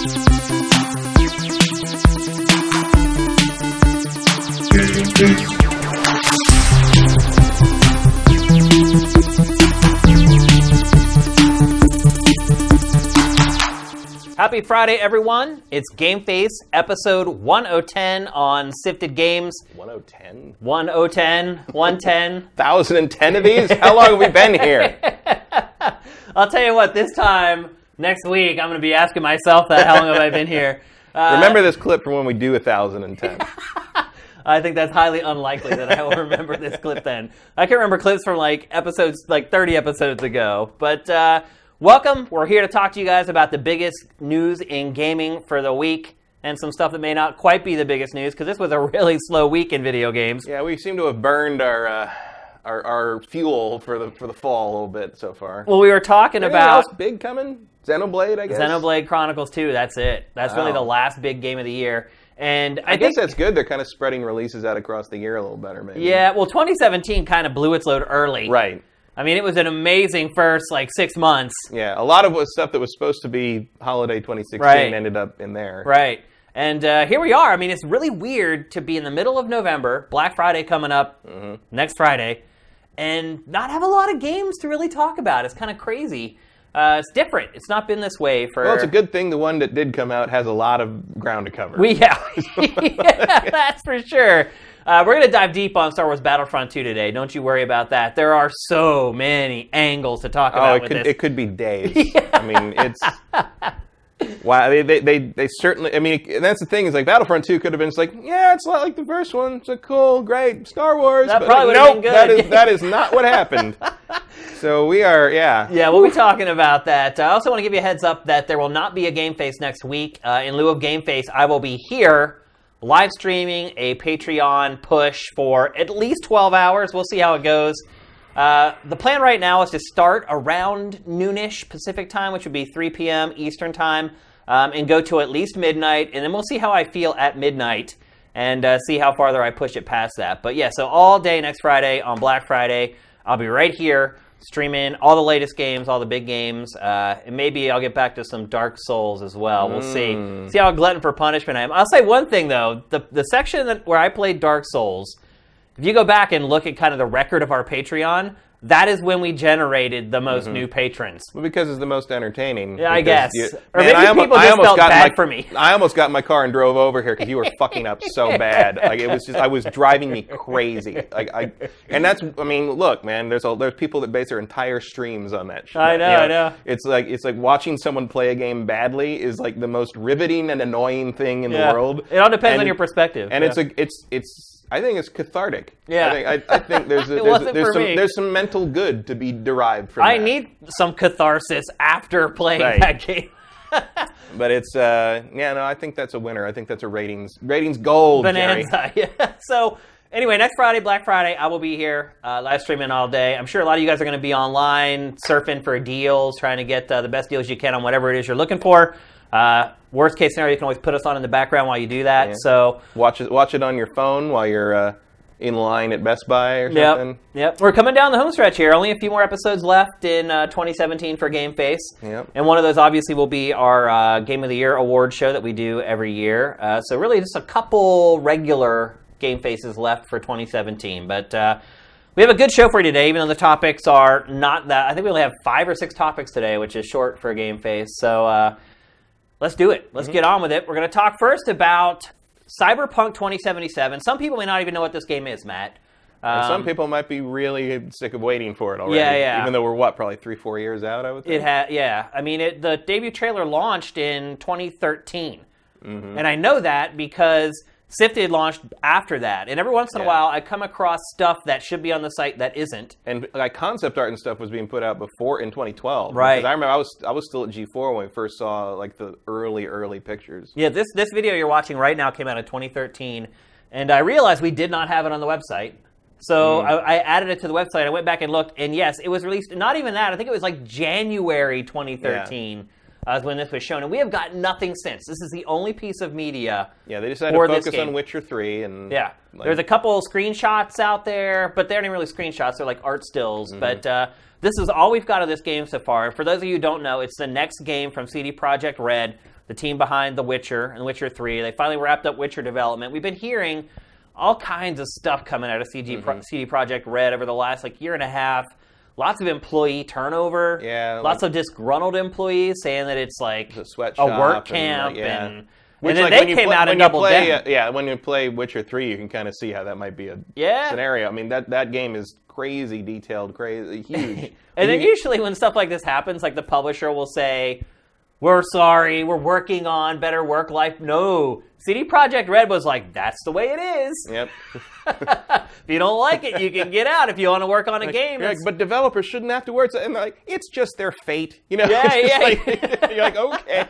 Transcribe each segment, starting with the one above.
Happy Friday, everyone. It's Game Face episode 1010 on Sifted Games. 1010? 1010, 110. 1010 of these? How long have we been here? I'll tell you what, this time next week, I'm going to be asking myself that how long have I been here? Uh, Remember this clip from when we do 1010. I think that's highly unlikely that I will remember this clip then. I can remember clips from like episodes, like 30 episodes ago. But uh, welcome. We're here to talk to you guys about the biggest news in gaming for the week and some stuff that may not quite be the biggest news because this was a really slow week in video games. Yeah, we seem to have burned our, uh, our our fuel for the for the fall a little bit so far. Well, we were talking Anything about else big coming? Xenoblade, I guess. Xenoblade Chronicles 2. That's it. That's really the last big game of the year. And I, I guess think, that's good. They're kind of spreading releases out across the year a little better, maybe. yeah, well, 2017 kind of blew its load early. Right. I mean, it was an amazing first like six months. Yeah, a lot of stuff that was supposed to be holiday 2016 Right. ended up in there. Right. And uh, here we are. I mean, it's really weird to be in the middle of November, Black Friday coming up Mm-hmm. next Friday, and not have a lot of games to really talk about. It's kind of crazy. Uh, it's different. It's not been this way for. Well, it's a good thing the one that did come out has a lot of ground to cover. We yeah, Yeah, that's for sure. Uh, we're gonna dive deep on Star Wars Battlefront 2 today. Don't you worry about that. There are so many angles to talk Oh, about it could this. it could be days. I mean, it's wow. They, they they they certainly. I mean, and that's the thing is like Battlefront Two could have been just like yeah, it's a lot like the first one. It's a cool, great Star Wars. That but probably like, nope, that is that is not what happened. so we are yeah. Yeah, we'll be talking about that. I also want to give you a heads up that there will not be a Game Face next week. Uh, in lieu of Game Face, I will be here live streaming a Patreon push for at least 12 hours. We'll see how it goes. Uh, the plan right now is to start around noonish Pacific time, which would be 3 p.m. Eastern time, um, and go to at least midnight, and then we'll see how I feel at midnight and uh, see how farther I push it past that. But yeah, so all day next Friday on Black Friday, I'll be right here streaming all the latest games, all the big games, uh, and maybe I'll get back to some Dark Souls as well. We'll see. See how glutton for punishment I am. I'll say one thing though: the the section that, where I played Dark Souls, if you go back and look at kind of the record of our Patreon, that is when we generated the most mm-hmm. new patrons. Well, because it's the most entertaining. Yeah, I guess. Or maybe almo- people just felt bad my, for me. I almost got in my car and drove over here because you were fucking up so bad. Like it was just, I was driving me crazy. Like I, and that's, I mean, look, man. There's a, there's people that base their entire streams on that. Shit. I know, You I know. It's like it's like watching someone play a game badly is like the most riveting and annoying thing in Yeah. the world. It all depends on your perspective. And Yeah. it's a, it's it's. I think it's cathartic. Yeah. I think, I, I think there's a, there's, wasn't there's some me. there's some mental good to be derived from I that. need some catharsis after playing Right. that game. But it's uh yeah no I think that's a winner. I think that's a ratings ratings gold. Jerry. Yeah. So anyway, next Friday, Black Friday, I will be here uh, live streaming all day. I'm sure a lot of you guys are going to be online surfing for deals, trying to get uh, the best deals you can on whatever it is you're looking for. Uh, worst case scenario, you can always put us on in the background while you do that. Yeah. So Watch it watch it on your phone while you're uh, in line at Best Buy or something. Yep. Yep. We're coming down the home stretch here. Only a few more episodes left in uh, 2017 for Game Face. Yep. And one of those obviously will be our uh, Game of the Year award show that we do every year. Uh, so really just a couple regular Game Faces left for 2017. But uh, we have a good show for you today, even though the topics are not that. I think we only have five or six topics today, which is short for Game Face. So uh, let's do it. Let's get on with it. We're going to talk first about Cyberpunk 2077. Some people may not even know what this game is, Matt. Um, some people might be really sick of waiting for it already. Yeah, yeah. Even though we're what, probably three, four years out, I would think. It had, yeah. I mean, it, the debut trailer launched in 2013, Mm-hmm. and I know that because Sifted launched after that. And every once in a while, I come across stuff that should be on the site that isn't. and like concept art and stuff was being put out before in 2012. Right. Because I remember I was I was still at G4 when we first saw like the early early pictures. Yeah, this this video you're watching right now came out in 2013, and I realized we did not have it on the website. So mm. I, I added it to the website. I went back and looked, and yes, it was released. Not even that. I think it was like January 2013 uh, when this was shown, and we have got nothing since. This is the only piece of media. Yeah, they decided to focus on Witcher 3 and Yeah, like, there's a couple screenshots out there, but they aren't even really screenshots. They're like art stills. Mm-hmm. But uh, this is all we've got of this game so far. And For those of you who don't know, it's the next game from CD Projekt Red. the team behind The Witcher and The Witcher 3. They finally wrapped up Witcher development. We've been hearing all kinds of stuff coming out of CG Pro- CD Projekt Red over the last like year and a half. Lots of employee turnover. Yeah, Lots of disgruntled employees saying that it's like a a sweatshop work and, camp like, yeah. and, Which, and then like, they came play- out when and doubled play, down. uh, yeah, when you play Witcher Three, you can kind of see how that might be a Yeah. scenario. I mean, that that game is crazy detailed, crazy huge. And then usually when stuff like this happens, like the publisher will say, "We're sorry, we're working on better work life." No, CD Projekt Red was like, "That's the way it is. Yep. if you don't like it, you can get out. If you want to work on a game, like, but developers shouldn't have to work. And like, it's just their fate, you know? Yeah, yeah. like- you're like, okay.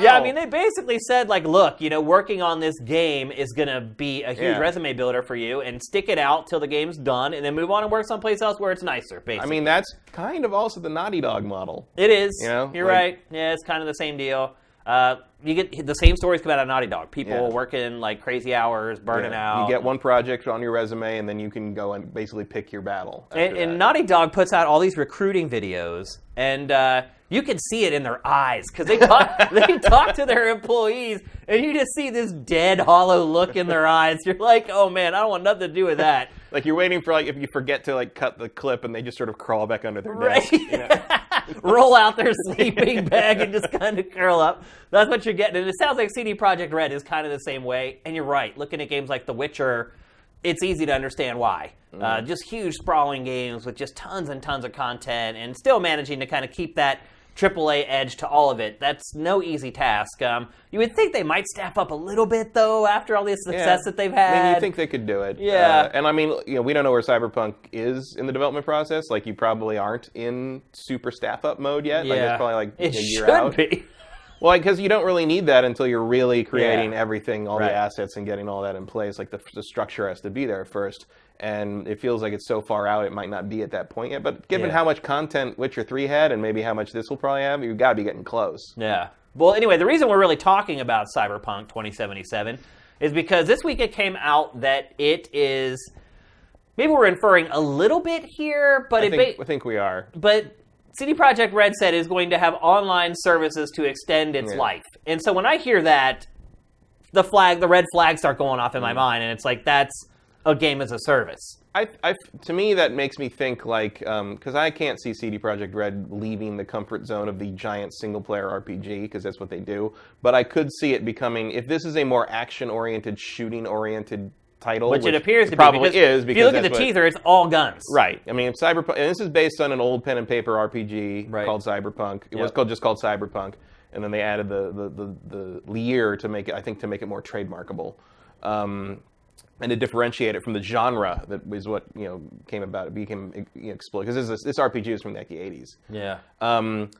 Yeah." I mean, they basically said, like, "Look, you know, working on this game is gonna be a huge Yeah. resume builder for you, and stick it out till the game's done, and then move on and work someplace else where it's nicer." Basically, I mean, that's kind of also the Naughty Dog model. It is. You know, you're like- right. Yeah, it's kind of the same deal. Uh, you get the same stories come out of Naughty Dog. People Yeah. working like crazy hours, burning Yeah. out. You get one project on your resume, and then you can go and basically pick your battle. and, and. Naughty Dog puts out all these recruiting videos, and uh, you can see it in their eyes because they talk. they talk to their employees, and you just see this dead, hollow look in their eyes. You're like, "Oh man, I don't want nothing to do with that." like you're waiting for like if you forget to like cut the clip, and they just sort of crawl back under their Right. desk. Roll out their sleeping bag and just kind of curl up. That's what you're getting. And it sounds like CD Projekt Red is kind of the same way. And you're right. Looking at games like The Witcher, it's easy to understand why. Uh, just huge, sprawling games with just tons and tons of content and still managing to kind of keep that AAA edge to all of it. That's no easy task. Um, you would think they might staff up a little bit, though, after all the success that they've had. I mean, you think they could do it? Yeah. Uh, and I mean, you know, we don't know where Cyberpunk is in the development process. Like, you probably aren't in super staff up mode yet. Like, it's probably like it a year should out. be. Well, because you don't really need that until you're really creating Yeah. everything, all Right. the assets, and getting all that in place. Like the, the structure has to be there first, and it feels like it's so far out, it might not be at that point yet. But given Yeah. how much content Witcher Three had, and maybe how much this will probably have, you've got to be getting close. Yeah. Well, anyway, the reason we're really talking about Cyberpunk 2077 is because this week it came out that it is. Maybe we're inferring a little bit here, but I it think, ba- I think we are. but CD Projekt Red said is going to have online services to extend its Yeah. life. And so when I hear that, the flag, the red flags start going off in Mm. my mind, and it's like that's a game as a service. I, I, to me, that makes me think like because I can't see CD Projekt Red leaving the comfort zone of the giant single-player RPG because that's what they do. But I could see it becoming if this is a more action-oriented, shooting-oriented title, Which, it appears to be. probably because is. if Because you look at the what- teaser, it's all guns. Right. I mean, Cyberpunk, and this is based on an old pen and paper RPG Right. called Cyberpunk. It was called just called Cyberpunk, and then they added the the the, the year to make it, I think, to make it more trademarkable, um, and to differentiate it from the genre that was what you know came about. It became you know, exploded because this, this RPG is from like the '80s. Yeah. Um,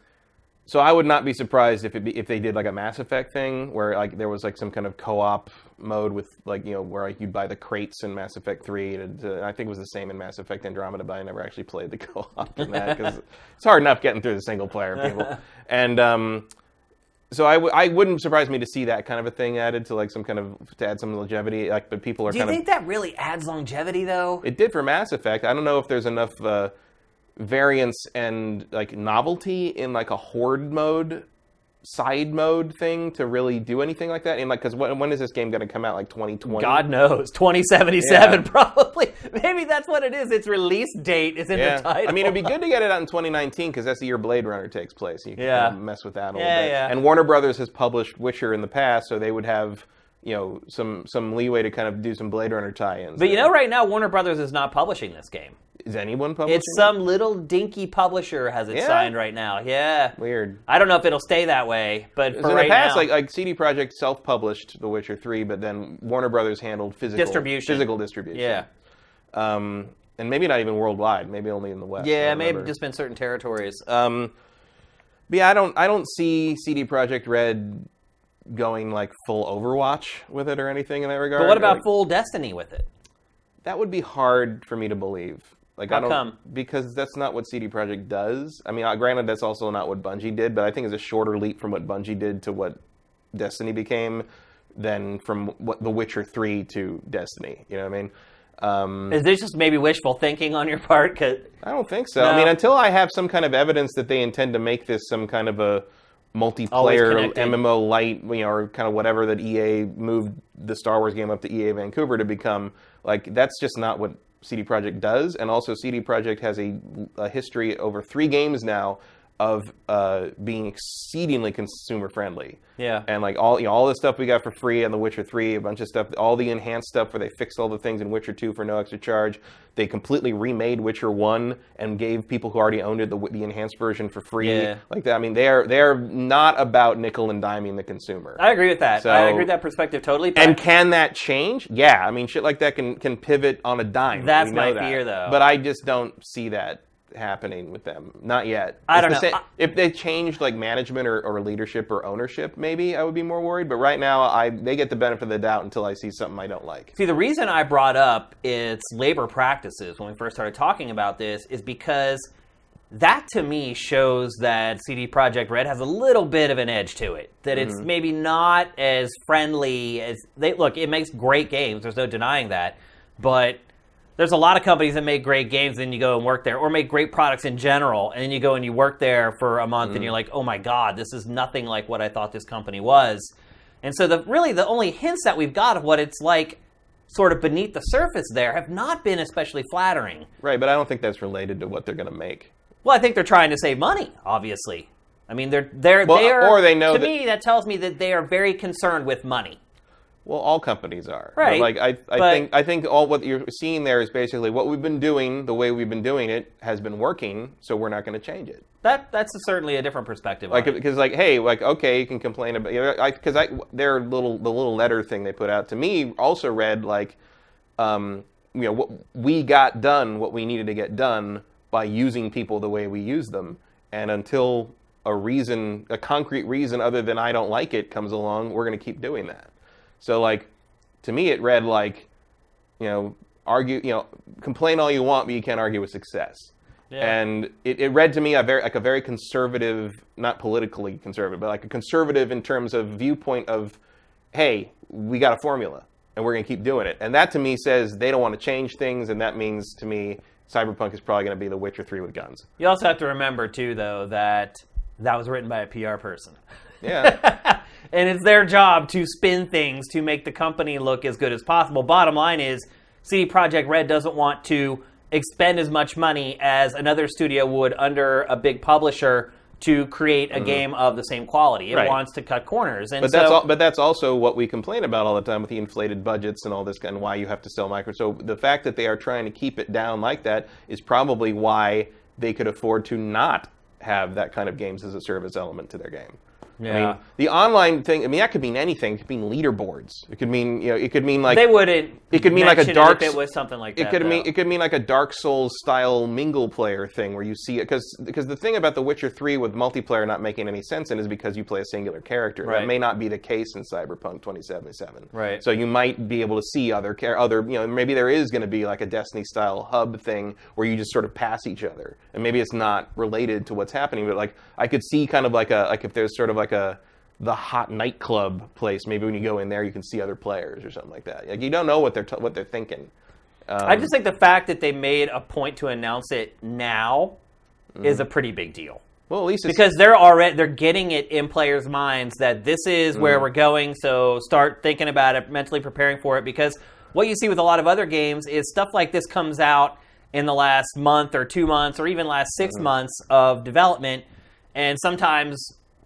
so I would not be surprised if it be, if they did like a Mass Effect thing where like there was like some kind of co-op mode with like you know where like you'd buy the crates in Mass Effect Three. To, to, I think it was the same in Mass Effect Andromeda, but I never actually played the co-op in that because it's hard enough getting through the single player people. and um, so I, w- I wouldn't surprise me to see that kind of a thing added to like some kind of to add some longevity. Like, but people are Do you kind of think that really adds longevity, though? it did for Mass Effect. I don't know if there's enough uh, variance and like novelty in like a horde mode, side mode thing to really do anything like that. And like, because when, when is this game going to come out? Like 2020? God knows, 2077 Yeah. probably. Maybe that's what it is. Its release date is in Yeah, the title. I mean, it'd be good to get it out in 2019 because that's the year Blade Runner takes place. You can Yeah. mess with that a little bit. And Warner Brothers has published Witcher in the past, so they would have you know some some leeway to kind of do some Blade Runner tie-ins. But you know, right now Warner Brothers is not publishing this game. is anyone publishing? It's some little dinky publisher has it Yeah? signed right now. Yeah. weird. I don't know if it'll stay that way, but for So in right the past, now, like like CD Projekt self-published The Witcher Three, but then Warner Brothers handled physical Distribution. Physical distribution. yeah, Um, and maybe not even worldwide. Maybe only in the West. Yeah, maybe remember. just in certain territories. Um, but yeah, I don't I don't see CD Projekt Red going like full Overwatch with it or anything in that regard. But what about Like, full Destiny with it? that? Would be hard for me to believe. Like How I don't come? because that's not what CD Projekt does. I mean, uh, granted, that's also not what Bungie did, but I think it's a shorter leap from what Bungie did to what Destiny became than from what The Witcher Three to Destiny. You know what I mean? Um, Is this just maybe wishful thinking on your part? Cause, I don't think so. No. I mean, until I have some kind of evidence that they intend to make this some kind of a multiplayer. MMO light, you know, or kind of whatever that EA moved the Star Wars game up to EA Vancouver to become. Like that's just not what CD Projekt does. And also, CD Projekt has a, a history over three games now of uh, being exceedingly consumer friendly. Yeah. And like all you know, all the stuff we got for free on The Witcher 3, a bunch of stuff, all the enhanced stuff where they fixed all the things in Witcher 2 for no extra charge. They completely remade Witcher 1 and gave people who already owned it the, the enhanced version for free. Yeah. Like that. I mean, they're they're not about nickel and diming the consumer. I agree with that. So- I agree with that perspective totally. and can that change? Yeah, I mean, shit like that can can pivot on a dime. That's my that. fear, though. But I just don't see that happening with them. Not yet. I don't know. sa- if they changed like management or, or leadership or ownership, maybe I would be more worried. But right now, I they get the benefit of the doubt until I see something I don't like. See, the reason I brought up its labor practices when we first started talking about this is because that to me shows that CD Projekt Red has a little bit of an edge to it. That it's Mm-hmm. maybe not as friendly as they look. It makes great games. There's no denying that, but there's a lot of companies that make great games, and you go and work there, or make great products in general, and then you go and you work there for a month, and mm. you're like, oh my god, this is nothing like what I thought this company was. And so the really the only hints that we've got of what it's like sort of beneath the surface there have not been especially flattering. Right, but I don't think that's related to what they're going to make. Well, I think they're trying to save money, obviously. I mean, they're they're Well, they're or they know to that- me that tells me that they are very concerned with money. Well, all companies are. But, Right, like I, I but- think I think all what you're seeing there is basically what we've been doing, the way we've been doing it has been working, so we're not going to change it. That that's certainly a different perspective. Like because like hey like okay you can complain about you know, I because I their little the little letter thing they put out to me also read like um you know what we got done what we needed to get done by using people the way we use them and until a reason a concrete reason other than I don't like it comes along we're going to keep doing that so like to me it read like you know argue you know complain all you want but you can't argue with success Yeah. and it, it read to me a very like a very conservative, not politically conservative, but like a conservative in terms of viewpoint of, hey, we got a formula and we're going to keep doing it. And that to me says they don't want to change things, and that means to me Cyberpunk is probably going to be The Witcher Three with guns. you also have to remember too, though, that that was written by a PR person. Yeah, and it's their job to spin things to make the company look as good as possible. Bottom line is, CD Projekt Red doesn't want to expend as much money as another studio would under a big publisher to create a game of the same quality. It Mm-hmm. Right. wants to cut corners, and but so that's all, but that's also what we complain about all the time with the inflated budgets and all this, and why you have to sell micro. So the fact that they are trying to keep it down like that is probably why they could afford to not have that kind of games as a service element to their game. I Yeah. mean, the online thing. I mean, that could mean anything. It could mean leaderboards. It could mean you know. It could mean like they wouldn't. it could mean like a dark it was something like it that. could mean it could mean like a Dark Souls style mingle player thing where you see it because because the thing about The Witcher Three with multiplayer not making any sense in is because you play a singular character. Right. That may not be the case in Cyberpunk 2077. Right. So you might be able to see other other you know maybe there is going to be like a Destiny style hub thing where you just sort of pass each other and maybe it's not related to what's happening but like I could see kind of like a like if there's sort of like a the hot nightclub place maybe when you go in there you can see other players or something like that like you don't know what they're t- what they're thinking um, I just think the fact that they made a point to announce it now is a pretty big deal. well at least it's, because they're already they're getting it in players' minds that this is Mm. where we're going. So start thinking about it, mentally preparing for it. Because what you see with a lot of other games is stuff like this comes out in the last month or two months or even last 6 Mm-hmm. months of development, and sometimes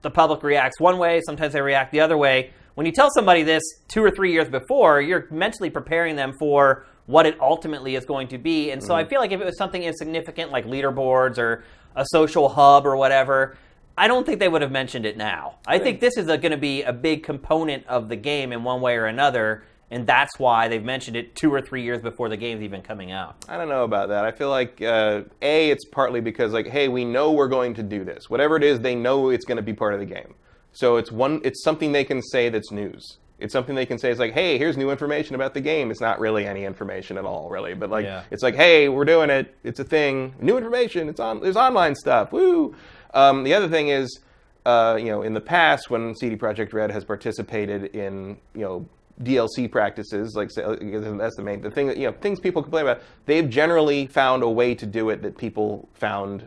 the public reacts one way, sometimes they react the other way. When you tell somebody this two or three years before, you're mentally preparing them for what it ultimately is going to be. And so Mm-hmm. I feel like if it was something insignificant like leaderboards or a social hub or whatever, I don't think they would have mentioned it now. I think this is going to be a big component of the game in one way or another, and that's why they've mentioned it two or three years before the game's even coming out. I don't know about that. I feel like uh, a it's partly because like hey we know we're going to do this. Whatever it is they know it's going to be part of the game. So it's one it's something they can say that's news. It's something they can say it's like hey here's new information about the game. It's not really any information at all really. But like Yeah. it's like hey we're doing it. It's a thing. New information. It's on there's online stuff. Woo! Um, the other thing is uh, you know in the past when CD Projekt Red has participated in you know DLC practices, like say, that's the main the thing that you know things people complain about. They've generally found a way to do it that people found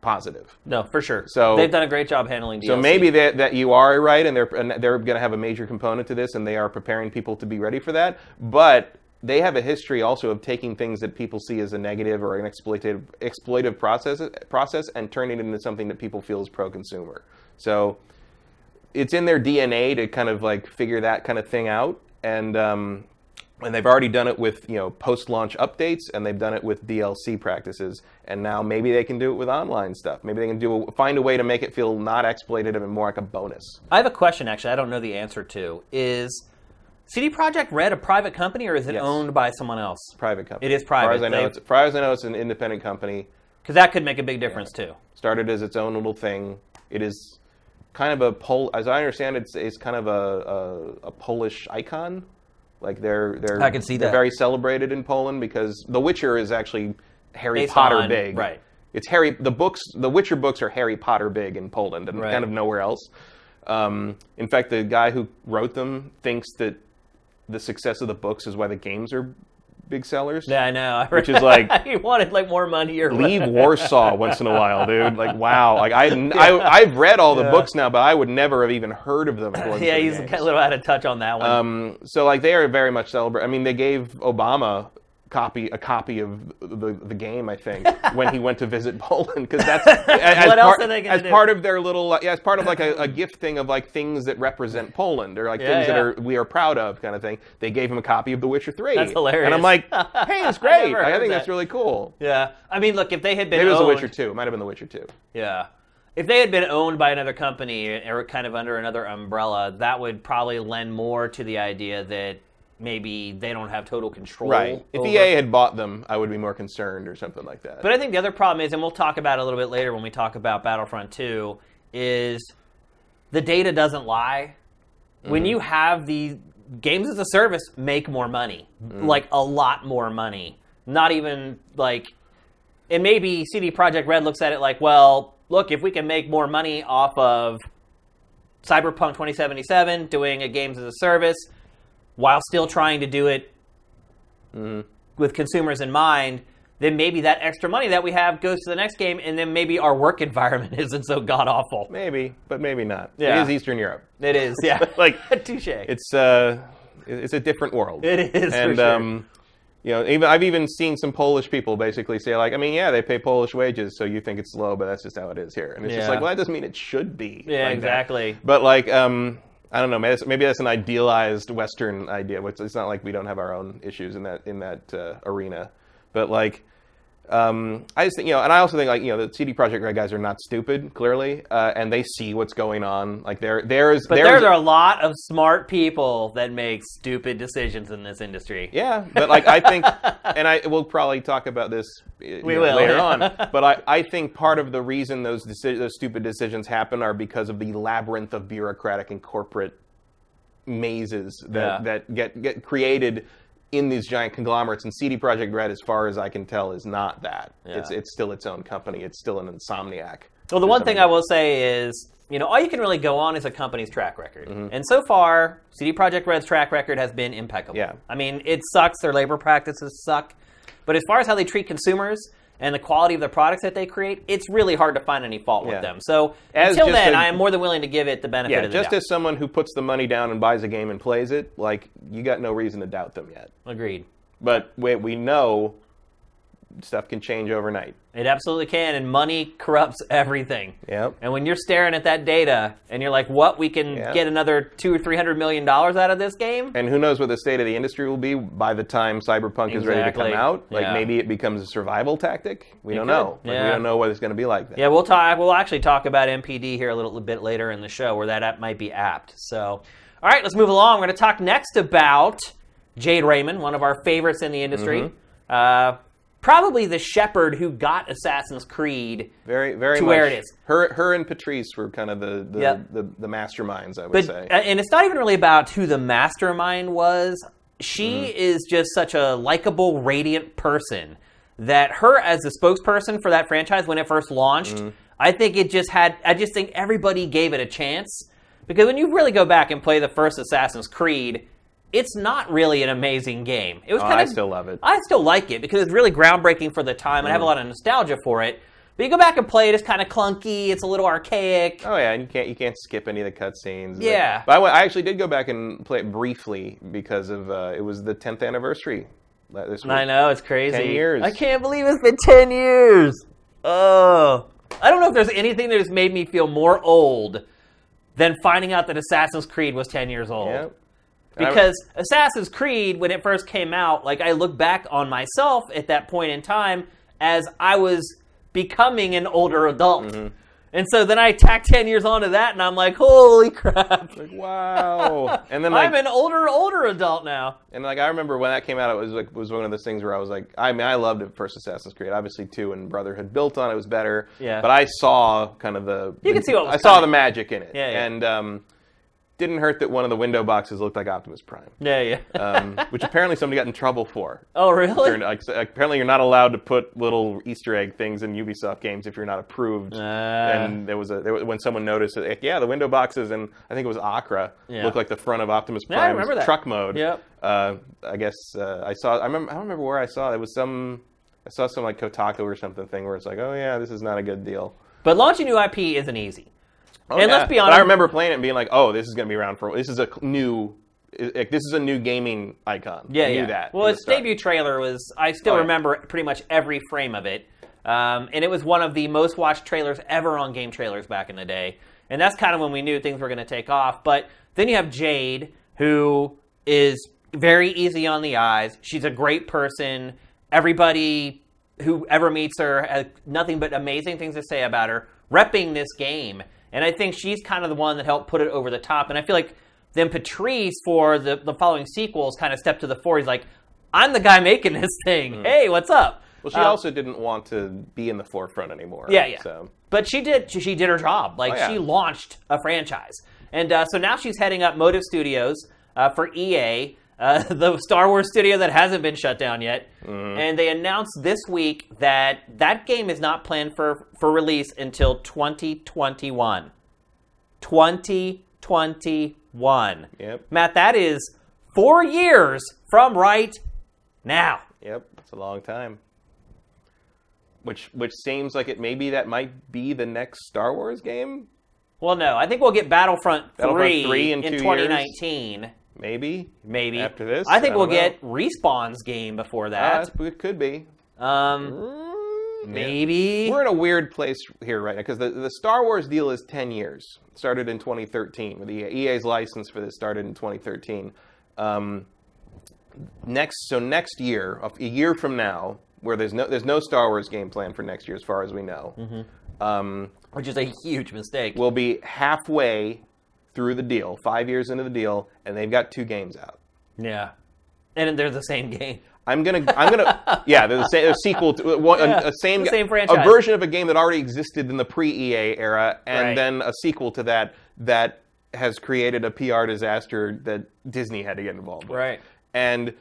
positive. No, for sure. So- they've done a great job handling DLC. So maybe that, that you are right, and they're and they're going to have a major component to this, and they are preparing people to be ready for that. But they have a history also of taking things that people see as a negative or an exploitative exploitive process process and turning it into something that people feel is pro-consumer. So it's in their DNA to kind of like figure that kind of thing out, and um, and they've already done it with you know post-launch updates, and they've done it with DLC practices, and now maybe they can do it with online stuff. Maybe they can do a, find a way to make it feel not exploitative and more like a bonus. I have a question. Actually, I don't know the answer to. Is CD Projekt Red a private company or is it Yes. owned by someone else? Private company. It is As far private. as I know, it's, as far as I know, it's an independent company. Because that could make a big difference too. Started as its own little thing. It is kind of a Pol. As I understand, it, it's it's kind of a, a, a Polish icon. Like they're they're I can see they're that. very celebrated in Poland because The Witcher is actually Harry Based Potter on- big. right. It's Harry. The books, the Witcher books, are Harry Potter big in Poland and Right. kind of nowhere else. Um, in fact, the guy who wrote them thinks that the success of the books is why the games are big sellers. Yeah, I know. Which is like- he wanted like more money or leave Warsaw once in a while, dude. Like, wow. Like, I, I, have read all the Yeah. books now, but I would never have even heard of them. if yeah, for the he's games. a little out of touch on that one. Um, so, like, they are very much celebrate. I mean, they gave Obama copy a copy of the the game, I think, when he went to visit Poland, because that's as, What else part, are they as do? part of their little uh, yeah, as part of like a, a gift thing of like things that represent Poland or like Yeah, things that are we are proud of kind of thing. They gave him a copy of The Witcher Three. That's hilarious. And I'm like, hey, it's great. never I, think that. that's really cool. yeah, I mean, look, if they had been Maybe it was owned, The Witcher Two. It might have been The Witcher Two. Yeah. If they had been owned by another company or kind of under another umbrella, that would probably lend more to the idea that maybe they don't have total control. Right. If over- EA had bought them, I would be more concerned or something like that. But I think the other problem is, and we'll talk about it a little bit later when we talk about Battlefront 2, is the data doesn't lie. When mm-hmm. you have the games as a service make more money, mm. like a lot more money. Not even like, and maybe CD Projekt Red looks at it like, well, look, if we can make more money off of Cyberpunk 2077 doing a games as a service while still trying to do it with consumers in mind, then maybe that extra money that we have goes to the next game, and then maybe our work environment isn't so god awful. maybe, but maybe not. Yeah. It is Eastern Europe. It is, yeah. Like, touche. It's uh, it's a different world. It is, for and sure. um, you know, even I've even seen some Polish people basically say like, I mean, yeah, they pay Polish wages, so you think it's low, but that's just how it is here. And it's just like, well, that doesn't mean it should be. Yeah, like that. exactly. But like, um, I don't know. Maybe that's, maybe that's an idealized Western idea. It's not like we don't have our own issues in that in that uh, arena. But like, um, I just think you know, and I also think like you know, the CD Projekt Red guys are not stupid, clearly, uh, and they see what's going on. Like there, there's but there's there are a lot of smart people that make stupid decisions in this industry. Yeah, but like I think, and I we'll probably talk about this We know, will, later yeah. on. But I, I think part of the reason those deci- those stupid decisions happen are because of the labyrinth of bureaucratic and corporate mazes that Yeah. that get get created in these giant conglomerates. And CD Projekt Red, as far as I can tell, is not that. Yeah. It's it's still its own company. It's still an insomniac. Well, the one thing I will say is, you know, all you can really go on is a company's track record. Mm-hmm. And so far, CD Projekt Red's track record has been impeccable. Yeah. I mean, it sucks. Their labor practices suck. But as far as how they treat consumers and the quality of the products that they create, it's really hard to find any fault with them. So As until then, a- I am more than willing to give it the benefit Yeah, of the just doubt. as someone who puts the money down and buys a game and plays it, like you got no reason to doubt them yet. Agreed. But we, we know stuff can change overnight. It absolutely can, and money corrupts everything. Yep. And when you're staring at that data and you're like, "What? We can Yeah. get another two or three hundred million dollars out of this game?" And who knows what the state of the industry will be by the time Cyberpunk is ready to come out? Like Yeah. maybe it becomes a survival tactic. We don't could. know. Like, Yeah. We don't know what it's going to be like. Then. Yeah, we'll talk. We'll actually talk about NPD here a little bit later in the show, where that app might be apt. So, all right, let's move along. We're going to talk next about Jade Raymond, one of our favorites in the industry. Mm-hmm. Uh, probably the shepherd who got Assassin's Creed. Very, very To much. where it is. Her, her and Patrice were kind of the the, Yep. the, the masterminds. I would But say. uh, and it's not even really about who the mastermind was. She Mm-hmm. is just such a likable, radiant person that her as the spokesperson for that franchise when it first launched, Mm-hmm. I think it just had. I just think everybody gave it a chance because when you really go back and play the first Assassin's Creed, it's not really an amazing game. It was Oh, kind I still love it. I still like it because it's really groundbreaking for the time, and I have a lot of nostalgia for it. But you go back and play it, it's kind of clunky. It's a little archaic. Oh yeah, and you can't you can't skip any of the cutscenes. But- Yeah. But I, went- I actually did go back and play it briefly because of uh, it was the 10th anniversary this week. I know it's crazy. 10 years. I can't believe it's been ten years. Oh, I don't know if there's anything that has made me feel more old than finding out that Assassin's Creed was ten years old. Yeah. Because Assassin's Creed, when it first came out, like I look back on myself at that point in time as I was becoming an older adult. Mm-hmm. And so then I tack 10 years onto that, and I'm like, holy crap. like wow. And then like I'm an older, older adult now. and like I remember when that came out, it was like was one of those things where I was like, I mean, I loved it first Assassin's Creed. Obviously, two and Brotherhood built on it was better. Yeah. But I saw kind of the You can see what was I saw the magic in it. Yeah, yeah. And um, didn't hurt that one of the window boxes looked like Optimus Prime. Yeah, yeah. Um, which apparently somebody got in trouble for. oh, really? You're- like, apparently, you're not allowed to put little Easter egg things in Ubisoft games if you're not approved. Uh. and there was a there was, when someone noticed it, yeah, the window boxes and I think it was Acre Yeah. looked like the front of Optimus Yeah, I Prime's remember that. truck mode. Yep. Uh, I guess uh, I saw. I remember. I don't remember where I saw. it. It was some. I saw some like Kotaku or something thing where it's like, oh yeah, this is not a good deal. But launching new IP isn't easy. Oh, And yeah. let's be But honest- I remember playing it and being like, oh, this is going to be around for. This is a new. Like, this is a new gaming icon. Yeah, I knew that. Well, its debut trailer was. I still Oh, yeah. remember pretty much every frame of it, um, and it was one of the most watched trailers ever on game trailers back in the day. And that's kind of when we knew things were going to take off. But then you have Jade, who is very easy on the eyes. She's a great person. Everybody who ever meets her has nothing but amazing things to say about her, repping this game. And I think she's kind of the one that helped put it over the top. And I feel like then Patrice for the, the following sequels kind of stepped to the fore. He's like, I'm the guy making this thing. Hey, what's up? Well, she Um, also didn't want to be in the forefront anymore. Yeah, yeah. So But she did. She, she did her job. Like Oh, yeah. she launched a franchise, and uh, so now she's heading up Motive Studios uh, for EA, uh, the Star Wars studio that hasn't been shut down yet. Mm-hmm. And they announced this week that that game is not planned for for release until 2021. 2021. Yep. Matt, that is four years from right now. Yep, it's a long time. Which which seems like it maybe that might be the next Star Wars game, Well, no, I think we'll get Battlefront, Battlefront 3, 3 in in two 2019. Maybe. Maybe After this? I think I we'll don't get Respawn's game before Uh, that. it could be. um, Mm, maybe. We're in a weird place here right now because the, the Star Wars deal is 10 years. It started in 2013. With the EA's license for this started in 2013. Um, next, so next year, a year from now, where there's no there's no Star Wars game planned for next year as far as we know. Mm-hmm. Um, which is a huge mistake. we'll be halfway through the deal, five years into the deal, and they've got two games out. yeah, and they're the same game. I'm gonna, I'm gonna, yeah, there's a, sa- a sequel to uh, one, a- Yeah, a, same, the same a version of a game that already existed in the pre-EA era, and Right. then a sequel to that that has created a PR disaster that Disney had to get involved with. Right. And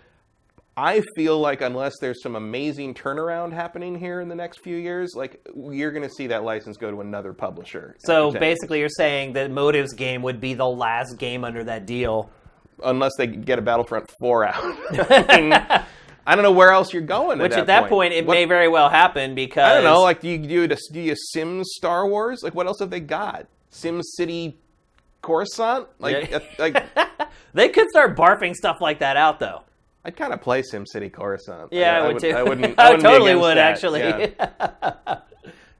I feel like unless there's some amazing turnaround happening here in the next few years, like you're gonna see that license go to another publisher. So after 10 years. basically, you're saying that Motive's game would be the last game under that deal. unless they get a Battlefront 4 out. I, don't know where else you're going. Which at at that point, it What- may very well happen because I don't know. Like, do you do, you do you Sims Star Wars? Like, what else have they got? Sim City Coruscant? Like, Yeah. like they could start barfing stuff like that out, though. I'd kind of play Sim City Coruscant. Yeah, I, Like, would too. I wouldn't. I I wouldn't totally would that, actually. yeah.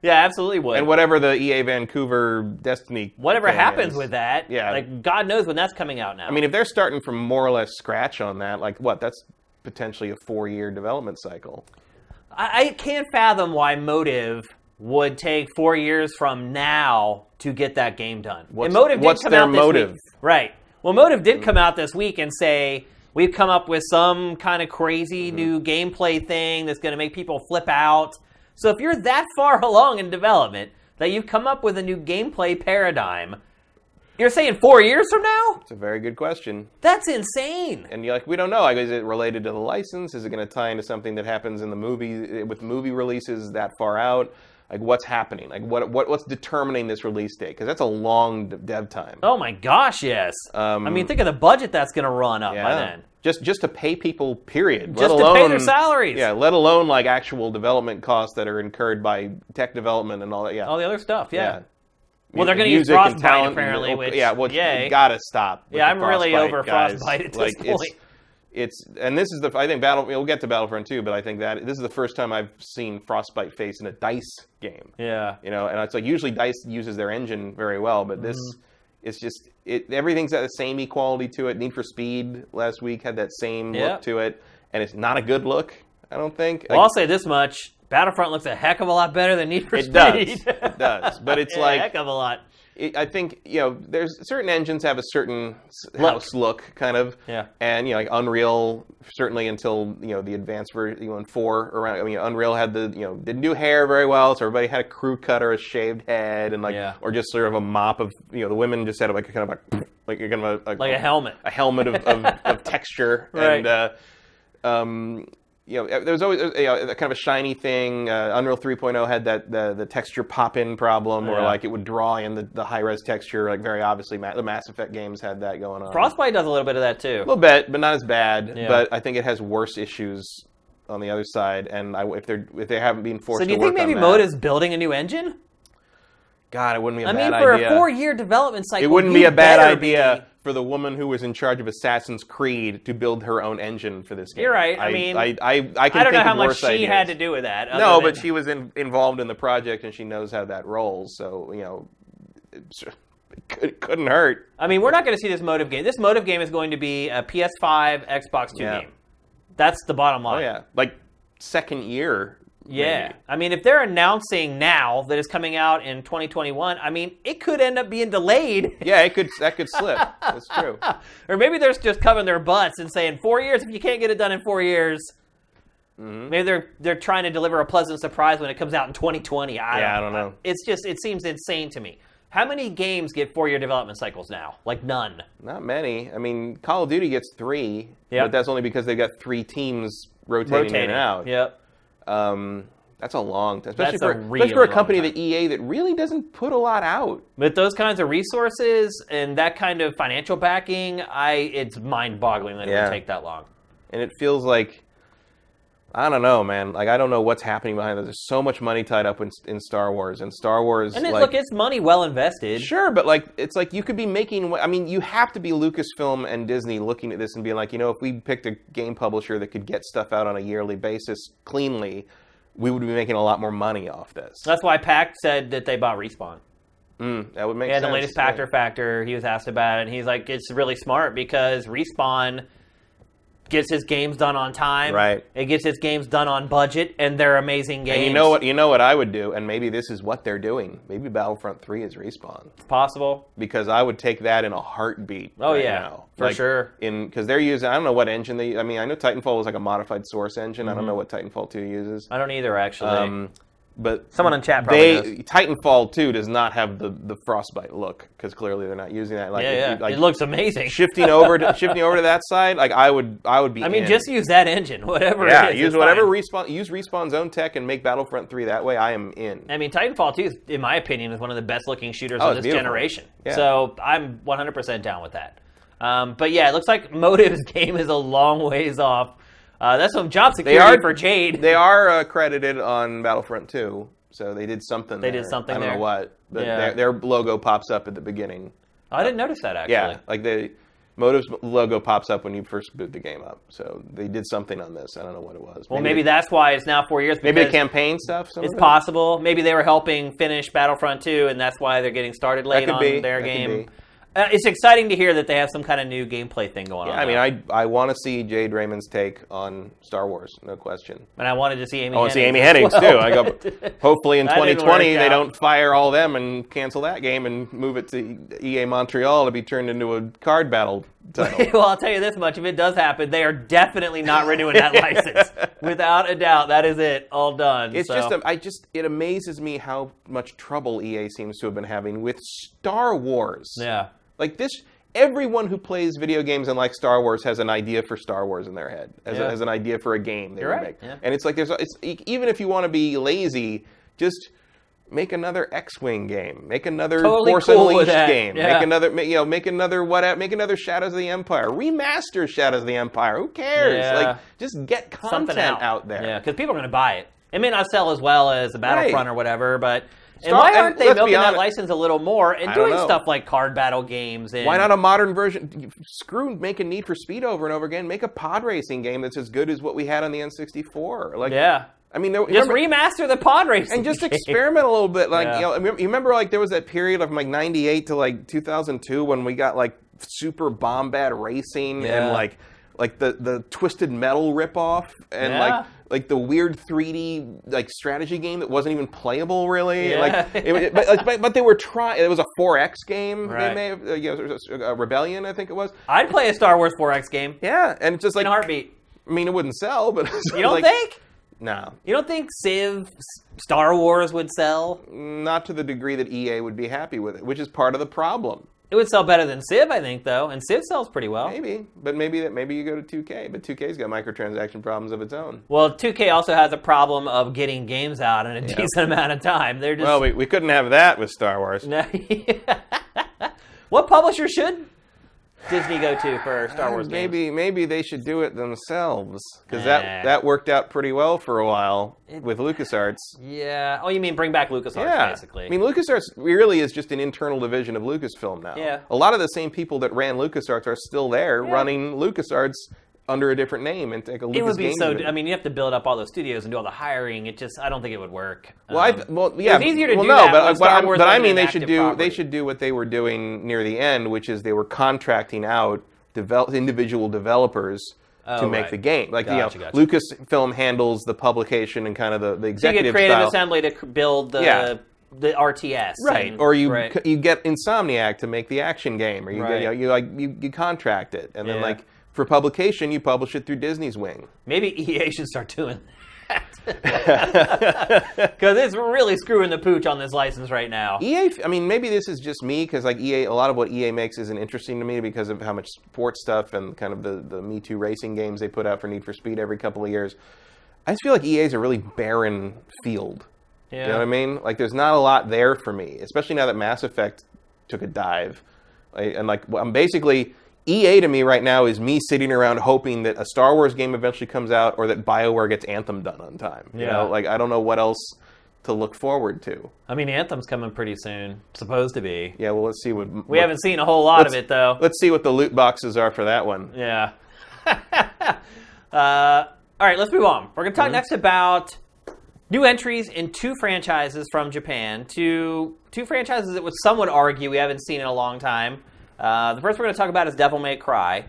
Yeah. absolutely would. And whatever the EA Vancouver Destiny. Whatever happens is. with that, Yeah. like God knows when that's coming out now. I mean, if they're starting from more or less scratch on that, like what? That's potentially a four-year development cycle. I, I can't fathom why Motive would take four years from now to get that game done. What's- and Motive did what's come their out this motive? week. right? Well, Motive did mm. come out this week and say we've come up with some kind of crazy Mm-hmm. new gameplay thing that's going to make people flip out. So if you're that far along in development that you've come up with a new gameplay paradigm, you're saying four years from now? It's a very good question. That's insane. and you're like, we don't know. Like, is it related to the license? Is it going to tie into something that happens in the movie with movie releases that far out? Like what's happening? Like what what what's determining this release date? Because that's a long dev time. Oh my gosh, yes. Um, I mean, think of the budget that's going to run up by then. Just just to pay people, period. Just let to pay their salaries. Yeah, let alone like actual development costs that are incurred by tech development and all that. Yeah. All the other stuff, yeah. yeah. Well, they're gonna use Music Frostbite, talent apparently, which- yeah, well, yay. gotta stop. Yeah, I'm really over guys. Frostbite at this like, point. It's, and this is the I think Battle. We'll get to Battlefront 2, but I think that this is the first time I've seen Frostbite face in a Dice game. Yeah. You know, and it's like usually Dice uses their engine very well, but this Mm-hmm. it's just it everything's got the same equality to it. Need for Speed last week had that same Yeah. look to it, and it's not a good look. I don't think. Well, Like, I'll say this much: Battlefront looks a heck of a lot better than Need for it Speed. It does, it does, but it's Yeah, like a heck of a lot. I think you know, there's certain engines have a certain house look, kind of. Yeah. And you know, like Unreal, certainly until you know the advanced version, you know, in four around. I mean, Unreal had the you know didn't do hair very well, so everybody had a crew cut or a shaved head, and like Yeah. or just sort of a mop of you know the women just had like a kind of a like a kind of a, Like a helmet. a helmet of, of, of texture Right. and. Uh, um, you know, there was always you know, kind of a shiny thing. Uh, Unreal 3.0 had that the, the texture pop-in problem, where Yeah. like it would draw in the, the high-res texture. Like very obviously, Ma- the Mass Effect games had that going on. Frostbite does a little bit of that too. a little bit, but not as bad. Yeah. But I think it has worse issues on the other side. And I, if they're if they haven't been forced So do you think maybe Mode that, Motive's building a new engine? God, it wouldn't be a I bad idea. I mean, for idea. a four-year development cycle, it wouldn't be a bad idea for the woman who was in charge of Assassin's Creed to build her own engine for this game. You're right. I mean, I, I, I, can I don't know how much she ideas. had to do with that. No, than- but she was in, involved in the project and she knows how that rolls. So you know, it could, couldn't hurt. I mean, we're not going to see this Motive game. This Motive game is going to be a PS5, Xbox Two Yeah. game. That's the bottom oh, line. Oh yeah, like second year. Yeah. maybe. I mean, if they're announcing now that it's coming out in 2021, I mean, it could end up being delayed. Yeah, it could that could slip. That's true. or maybe they're just covering their butts and saying four years. If you can't get it done in four years, Mm-hmm. maybe they're they're trying to deliver a pleasant surprise when it comes out in 2020. I Yeah, I don't know. It's just it seems insane to me. How many games get four year development cycles now? Like none. Not many. I mean, Call of Duty gets three, Yep. but that's only because they've got three teams rotating, in and out. Yep. Um, that's a long time, especially That's a for really especially for a company time. that EA that really doesn't put a lot out. With those kinds of resources and that kind of financial backing, I it's mind boggling that it would take that long. and it feels like I don't know, man. Like I don't know what's happening behind this. There's so much money tied up in, in Star Wars, and Star Wars. And it, like, look, it's money well invested. sure, but like it's like you could be making. I mean, you have to be Lucasfilm and Disney looking at this and being like, you know, if we picked a game publisher that could get stuff out on a yearly basis cleanly, we would be making a lot more money off this. That's why Pachter said that they bought Respawn. Mm, that would make sense. Yeah, sense. the latest yeah. Factor, he was asked about it, and he's like, it's really smart because Respawn gets his games done on time. Right. It gets its games done on budget, and they're amazing games. And you know what? You know what I would do, and maybe this is what they're doing. Maybe Battlefront Three is respawn It's possible. because I would take that in a heartbeat. Oh, right yeah, now. for Like, sure. In because they're using. I don't know what engine they. I mean, I know Titanfall was like a modified Source engine. Mm-hmm. I don't know what Titanfall Two uses. I don't either, actually. Um, but Someone in chat probably they Titanfall Two does not have the the frostbite look because clearly they're not using that. Like, yeah, yeah. you- like, it looks amazing. shifting over to shifting over to that side. Like I would, I would be. I mean, in. just use that engine, whatever yeah, it is. use whatever fine. respawn. Use respawn's own tech and make Battlefront Three that way. I am in. I mean, Titanfall 2, is, in my opinion, is one of the best looking shooters Oh, of this beautiful. generation. Yeah. So I'm 100% down with that. Um, but yeah, it looks like Motive's game is a long ways off. Uh, that's some job security they are- for Jade. They are uh, credited on Battlefront 2, so they did something. They there. did something I don't there. know what, but Yeah. their, their logo pops up at the beginning. Oh, I didn't notice that actually. Yeah, like the Motive's logo pops up when you first boot the game up. So they did something on this. I don't know what it was. Well, maybe that's why it's now four years. maybe the campaign stuff. It's possible. Maybe they were helping finish Battlefront 2, and that's why they're getting started late on be. their That game. Uh, it's exciting to hear that they have some kind of new gameplay thing going Yeah, on. I mean. I I want to see Jade Raymond's take on Star Wars, no question. and I wanted to see Amy. I want to see Amy Hennig's as too. I go. Hopefully in 2020 they don't fire all them and cancel that game and move it to EA Montreal to be turned into a card battle title. well, I'll tell you this much: if it does happen, they are definitely not renewing that license, without a doubt. That is it, all done. It's So- just, I just, it amazes me how much trouble EA seems to have been having with Star Wars. yeah, Like this, everyone who plays video games and likes Star Wars has an idea for Star Wars in their head, as, Yeah. a, as an idea for a game they You're would right, make. yeah. And it's like there's, it's even if you want to be lazy, just make another X-wing game, make another Totally Force cool Unleashed game, Yeah. make another, you know, make another what, make another Shadows of the Empire, remaster Shadows of the Empire. Who cares? Yeah. Like, just get content out. out there. Yeah, because people are going to buy it. It may not sell as well as the Battlefront Right. or whatever, but. And why aren't they let's milking that license a little more and I doing stuff like card battle games? And, Why not a modern version? Screw making Need for Speed over and over again. Make a pod racing game that's as good as what we had on the N64. Like, Yeah. I mean, there, Just remember- remaster the pod racing. and just game. experiment a little bit. Like Yeah. you know, remember- you remember like there was that period of like '98 to like 2002 when we got like super bombad racing Yeah. and like like the the twisted metal ripoff and Yeah. like like the weird 3D like strategy game that wasn't even playable really. Yeah. Like, it, it- but, but, but they were trying. It was a 4X game. Right. They may have, uh, you know, a Rebellion, I think it was. I'd play a Star Wars 4X game Yeah, and it's just like in a heartbeat. I mean, it wouldn't sell, but You don't like, think? No, You don't think Civ Star Wars would sell? not to the degree that EA would be happy with it, which is part of the problem. It would sell better than Civ, I think, though, and Civ sells pretty well. Maybe, but maybe that maybe you go to 2K, but 2K's got microtransaction problems of its own. Well, 2K also has a problem of getting games out in a decent amount of time. They're just Well, we, we couldn't have that with Star Wars. No. what publisher should Disney go to for Star uh, Wars games? maybe maybe they should do it themselves because Nah. that that worked out pretty well for a while with LucasArts. Yeah. Oh, you mean bring back LucasArts, Yeah, basically? I mean LucasArts really is just an internal division of Lucasfilm now. Yeah. a lot of the same people that ran LucasArts are still there Yeah. running LucasArts under a different name and take a Lucas it would be so. I mean, you have to build up all those studios and do all the hiring. It just, I don't think it would work. Well, I Um, th- well, yeah. it's easier to well, do no, that but, when but Star I'm- Wars but I wasn't mean, an they should active do property. they should do what they were doing near the end, which is they were contracting out develop individual developers to Oh, make right. the game. Like Gotcha, you know, gotcha. Lucasfilm handles the publication and kind of the, the so you executive get creative style. assembly to c- build the Yeah. the RTS, Right, and- or you right. c- you get Insomniac to make the action game, or you Right. get you, know, you like you, you contract it, and then like for publication you publish it through Disney's wing. maybe EA should start doing that because it's really screwing the pooch on this license right now. EA, I mean, maybe this is just me because like EA, a lot of what EA makes isn't interesting to me because of how much sports stuff and kind of the the Me Too racing games they put out for Need for Speed every couple of years. I just feel like EA is a really barren field. Yeah. You know what I mean? Like, there's not a lot there for me, especially now that Mass Effect took a dive. I, and like, I'm basically EA to me right now is me sitting around hoping that a Star Wars game eventually comes out or that Bioware gets Anthem done on time. You Yeah. know, like I don't know what else to look forward to. I mean, Anthem's coming pretty soon. Supposed to be. Yeah, well, let's see what We haven't seen a whole lot of it though. Let's see what the loot boxes are for that one. Yeah. uh, all right, let's move on. We're going to talk Mm-hmm. next about new entries in two franchises from Japan. Two two franchises that would some would argue we haven't seen in a long time. Uh, the first we're going to talk about is Devil May Cry.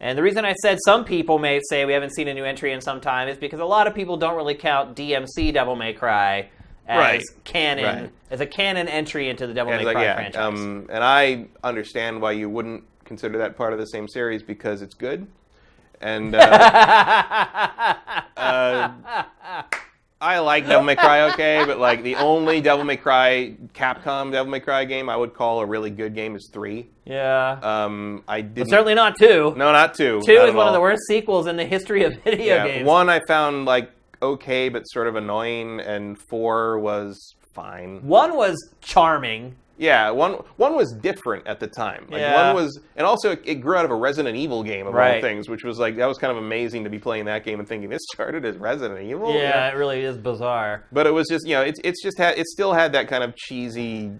And the reason I said some people may say we haven't seen a new entry in some time is because a lot of people don't really count DMC Devil May Cry as Right. canon Right. as a canon entry into the Devil And May like, Cry yeah, franchise. um, and I understand why you wouldn't consider that part of the same series because it's good. And uh, uh, I like Devil May Cry okay, but like the only Devil May Cry Capcom Devil May Cry game I would call a really good game is three. yeah. Um, I didn't. Certainly not two. no, not two. Two not is one of the worst sequels in the history of video Yeah, games. one I found like okay, but sort of annoying, and four was fine. One was charming. Yeah, one one was different at the time. Like Yeah. one was, and also it, it grew out of a Resident Evil game of all Right. things, which was like that was kind of amazing to be playing that game and thinking this started as Resident Evil. Yeah, it really is bizarre. but it was just you know it's it's just had it still had that kind of cheesy.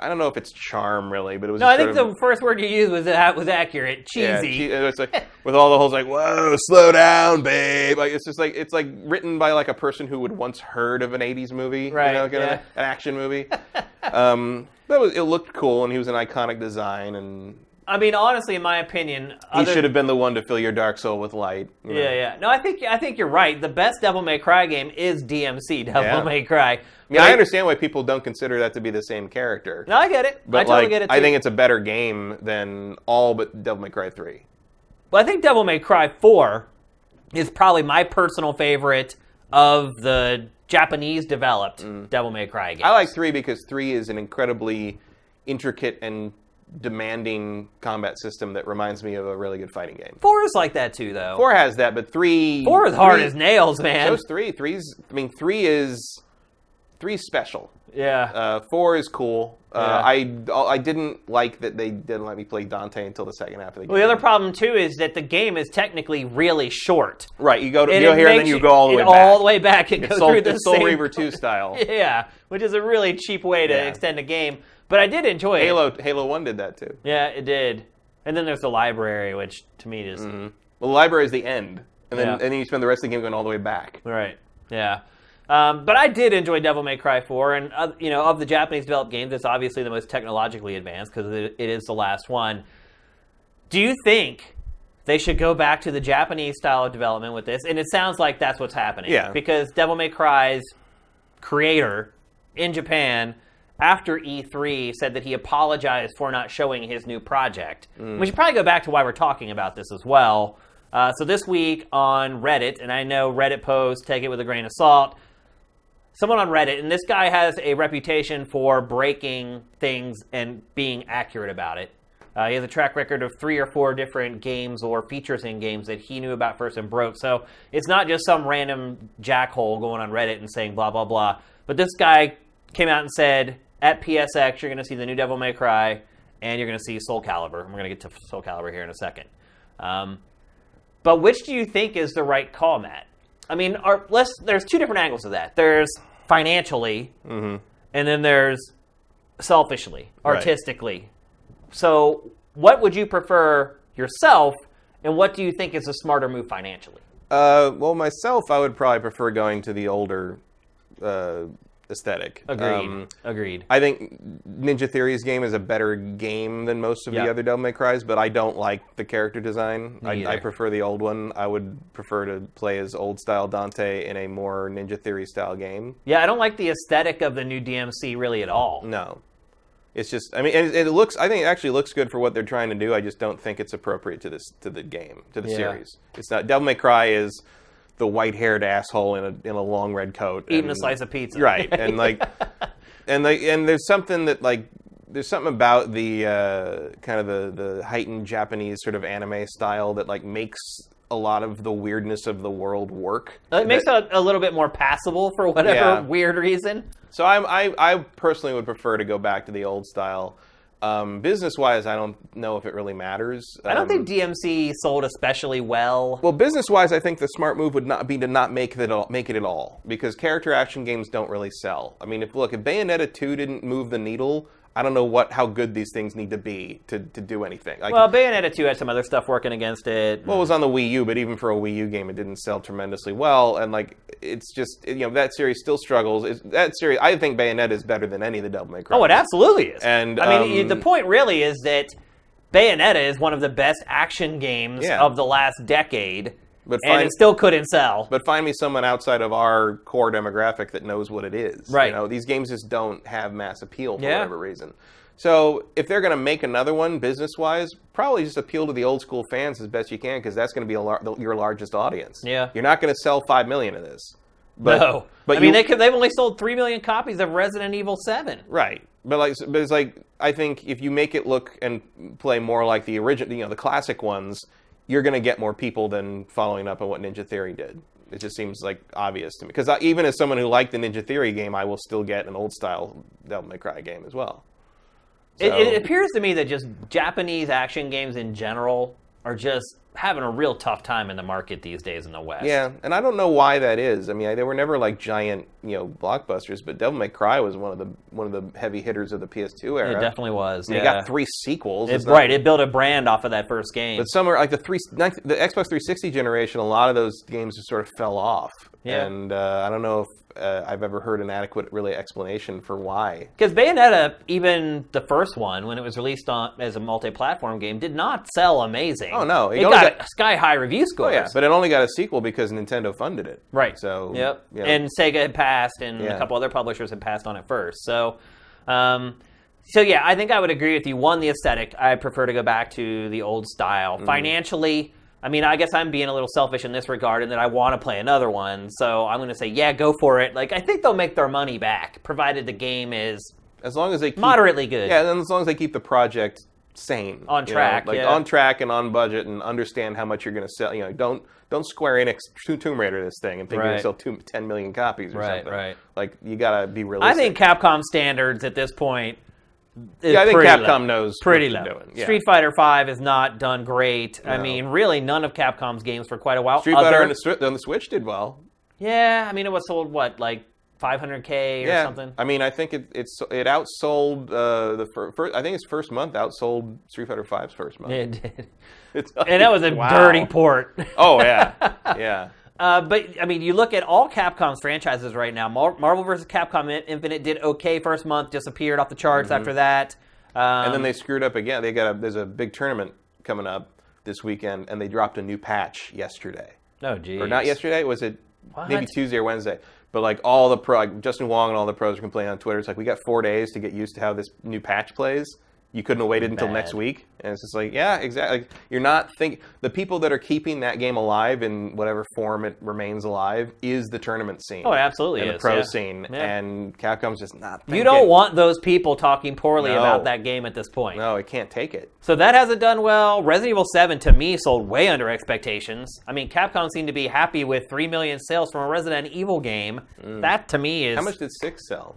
I don't know if it's charm really, but it was. No, I think of, the first word you used was that was accurate. yeah, Cheesy. che- it's like with all the holes like whoa, slow down, babe. Like it's just like it's like written by like a person who would once heard of an '80s movie, Right, You know, yeah. of an action movie. um, but it, was, it looked cool, and he was an iconic design, and I mean, honestly, in my opinion, he other- should have been the one to fill your dark soul with light. you know. Yeah, yeah. No, I think I think you're right. The best Devil May Cry game is DMC Devil Yeah. May Cry. I mean, I understand why people don't consider that to be the same character. No, I get it. but I totally like, get it. Too. I think it's a better game than all but Devil May Cry Three. Well, I think Devil May Cry 4 is probably my personal favorite of the Japanese developed Devil May Cry games. Mm. I like three because three is an incredibly intricate and demanding combat system that reminds me of a really good fighting game. 4 is like that too, though. Four has that, but three Four is hard three- as nails, man. So's three. Three's. I mean, three is. Three's special. Yeah. Uh, four is cool. Uh, Yeah. I I didn't like that they didn't let me play Dante until the second half of the game. well, the other problem too is that the game is technically really short. right, you go to, you go here and then you go all the it way back. all the way back and go Soul, through the Soul same. Reaver 2 style. Yeah, which is a really cheap way to Yeah. extend a game. But I did enjoy it. Halo Halo 1 did that too. Yeah, it did. And then there's the library, which to me is Well, the library is the end, and then Yeah. and then you spend the rest of the game going all the way back. Right. Yeah. Um, but I did enjoy Devil May Cry 4, and uh, you know, of the Japanese developed games, it's obviously the most technologically advanced because it, it is the last one. Do you think they should go back to the Japanese style of development with this? And it sounds like that's what's happening. Yeah. Because Devil May Cry's creator in Japan, after E3, said that he apologized for not showing his new project. We should probably go back to why we're talking about this as well. Uh, so this week on Reddit, and I know Reddit posts take it with a grain of salt. Someone on Reddit, and this guy has a reputation for breaking things and being accurate about it. Uh, he has a track record of three or four different games or features in games that he knew about first and broke. So it's not just some random jackhole going on Reddit and saying blah blah blah. But this guy came out and said at PSX you're going to see the new Devil May Cry and you're going to see Soul Calibur. And we're going to get to Soul Calibur here in a second. Um, but which do you think is the right call, Matt? I mean, let's, there's two different angles of that. There's financially, and then there's selfishly, Right. artistically. So, what would you prefer yourself, and what do you think is a smarter move financially? Uh, well, myself, I would probably prefer going to the older uh, aesthetic. Agreed. Um, Agreed. I think Ninja Theory's game is a better game than most of Yeah. the other Devil May Cry's, but I don't like the character design. I. I prefer the old one. I would prefer to play as old style Dante in a more Ninja Theory style game. Yeah, I don't like the aesthetic of the new DMC really at all. No. It's just, I mean, it, it looks. I think it actually looks good for what they're trying to do. I just don't think it's appropriate to this to the game to the Yeah. series. It's not. Devil May Cry is the white-haired asshole in a in a long red coat Eating a slice of pizza. right and like and like and there's something that like there's something about the uh, kind of the the heightened Japanese sort of anime style that like makes a lot of the weirdness of the world work. It makes That- it a little bit more passable for whatever Yeah. weird reason. so I'm, I I personally would prefer to go back to the old style. Um, business wise, I don't know if it really matters. I don't Um, think DMC sold especially well. Well, business wise, I think the smart move would not be to not make it all, make it at all because character action games don't really sell. I mean, if look, if Bayonetta two didn't move the needle, I don't know what how good these things need to be to, to do anything. Like, Well, Bayonetta 2 had some other stuff working against it. well, it was on the Wii U, but even for a Wii U game, it didn't sell tremendously well. And like, it's just you know that series still struggles. It's, that series, I think Bayonetta is better than any of the Devil May Cry. oh, it absolutely is. And, I mean, um, the point really is that Bayonetta is one of the best action games Yeah. of the last decade, But and it still couldn't sell. But find me someone outside of our core demographic that knows what it is. Right. You know, these games just don't have mass appeal for Yeah. whatever reason. So if they're going to make another one business wise, probably just appeal to the old school fans as best you can because that's going to be a lar- the- your largest audience. Yeah. You're not going to sell five million of this. But, no, But I mean you- they could, they've only sold three million copies of Resident Evil Seven. Right. But like, but it's like I think if you make it look and play more like the original, you know, the classic ones, you're going to get more people than following up on what Ninja Theory did. It just seems like obvious to me because uh, even as someone who liked the Ninja Theory game, I will still get an old style Devil May Cry game as well. It, it appears to me that just Japanese action games in general are just having a real tough time in the market these days in the West. Yeah, and I don't know why that is. I mean, they were never like giant, you know, blockbusters, but Devil May Cry was one of the one of the heavy hitters of the PS2 era. it definitely was. And yeah. It got three sequels. It- right, it built a brand off of that first game. But some are like the three, the Xbox 360 generation. A lot of those games just sort of fell off, Yeah. and uh, I don't know if uh, I've ever heard an adequate, really explanation for why. Because Bayonetta, even the first one, when it was released on as a multi-platform game, did not sell amazing. Oh, no, it it, got, got- sky-high review scores. Oh yeah, but it only got a sequel because Nintendo funded it. Right. So Yep. you know, And Sega had passed, and Yeah. a couple other publishers had passed on it first. So, um, so yeah, I think I would agree with you. One, the aesthetic. I prefer to go back to the old style. Mm-hmm. Financially, I mean, I guess I'm being a little selfish in this regard, in that I want to play another one. So I'm going to say, yeah, go for it. Like I think they'll make their money back, provided the game is as long as they keep, moderately good. Yeah, and as long as they keep the project sane, On you know, track, like yeah. on track and on budget, and understand how much you're going to sell. You know, don't don't Square Enix To- Tomb Raider this thing and think you're going to sell two, 10 million copies or Right, something. right. Like you got to be realistic. I think Capcom standards at this point. Is Yeah, I think Capcom low. knows pretty what low. doing. Yeah. Street Fighter Five has not done great. I mean, really, none of Capcom's games for quite a while. Street Fighter Other- on the, on the Switch did well. yeah, I mean, it was sold what like 500k or yeah, something. I mean, I think it it's it outsold uh, the fir- first. I think its first month outsold Street Fighter 5's first month. It did. It's And that was a Wow. dirty port. Oh yeah, yeah. Uh, but I mean, you look at all Capcom's franchises right now. Mar- Marvel vs. Capcom Infinite did okay first month, disappeared off the charts after that. Um, Mm-hmm. And then they screwed up again. They got a, there's a big tournament coming up this weekend, and they dropped a new patch yesterday. no, geez, Or not yesterday? Was it maybe Tuesday or Wednesday? But like all the pro, like Justin Wong and all the pros are complaining on Twitter. It's like we got four days to get used to how this new patch plays. You couldn't have waited until Bad. next week, and it's just like, yeah, exactly. Like, you're not think the people that are keeping that game alive in whatever form it remains alive is the tournament scene. Oh, it absolutely and is, the pro yeah. scene, Yeah. and Capcom's just not. You don't want those people talking poorly No. about that game at this point. No, it can't take it. So that hasn't done well. Resident Evil 7 to me sold way under expectations. I mean, Capcom seemed to be happy with 3 million sales from a Resident Evil game. That to me is Mm. How much did six sell?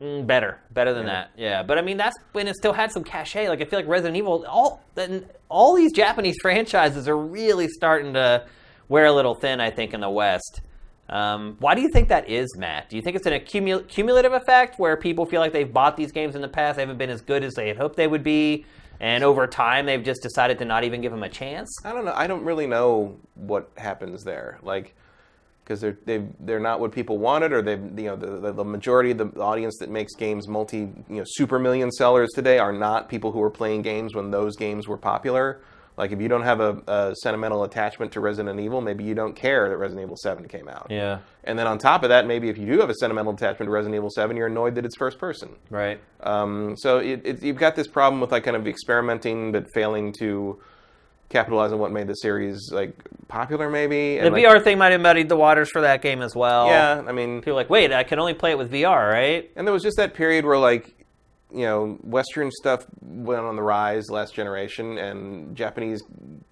Mm, better, better than Yeah. that. Yeah, but I mean that's when it still had some cachet. Like I feel like Resident Evil all then all these Japanese franchises are really starting to wear a little thin, I think in the West. Um, why do you think that is, Matt? Do you think it's an accumul- cumulative effect where people feel like they've bought these games in the past, they haven't been as good as they had hoped they would be, and over time they've just decided to not even give them a chance? I don't know. I don't really know what happens there. Like, because they're they they're not what people wanted, or they you know the, the the majority of the audience that makes games multi you know super million sellers today are not people who were playing games when those games were popular. Like, if you don't have a, a sentimental attachment to Resident Evil, maybe you don't care that Resident Evil Seven came out. Yeah, And then on top of that, maybe if you do have a sentimental attachment to Resident Evil Seven, you're annoyed that it's first person. right. Um, so it, it, you've got this problem with like kind of experimenting but failing to capitalize on what made the series like popular, maybe. The like, VR thing might have muddied the waters for that game as well. Yeah, I mean, People are like, wait, I can only play it with VR, right? and there was just that period where like you know Western stuff went on the rise last generation, and Japanese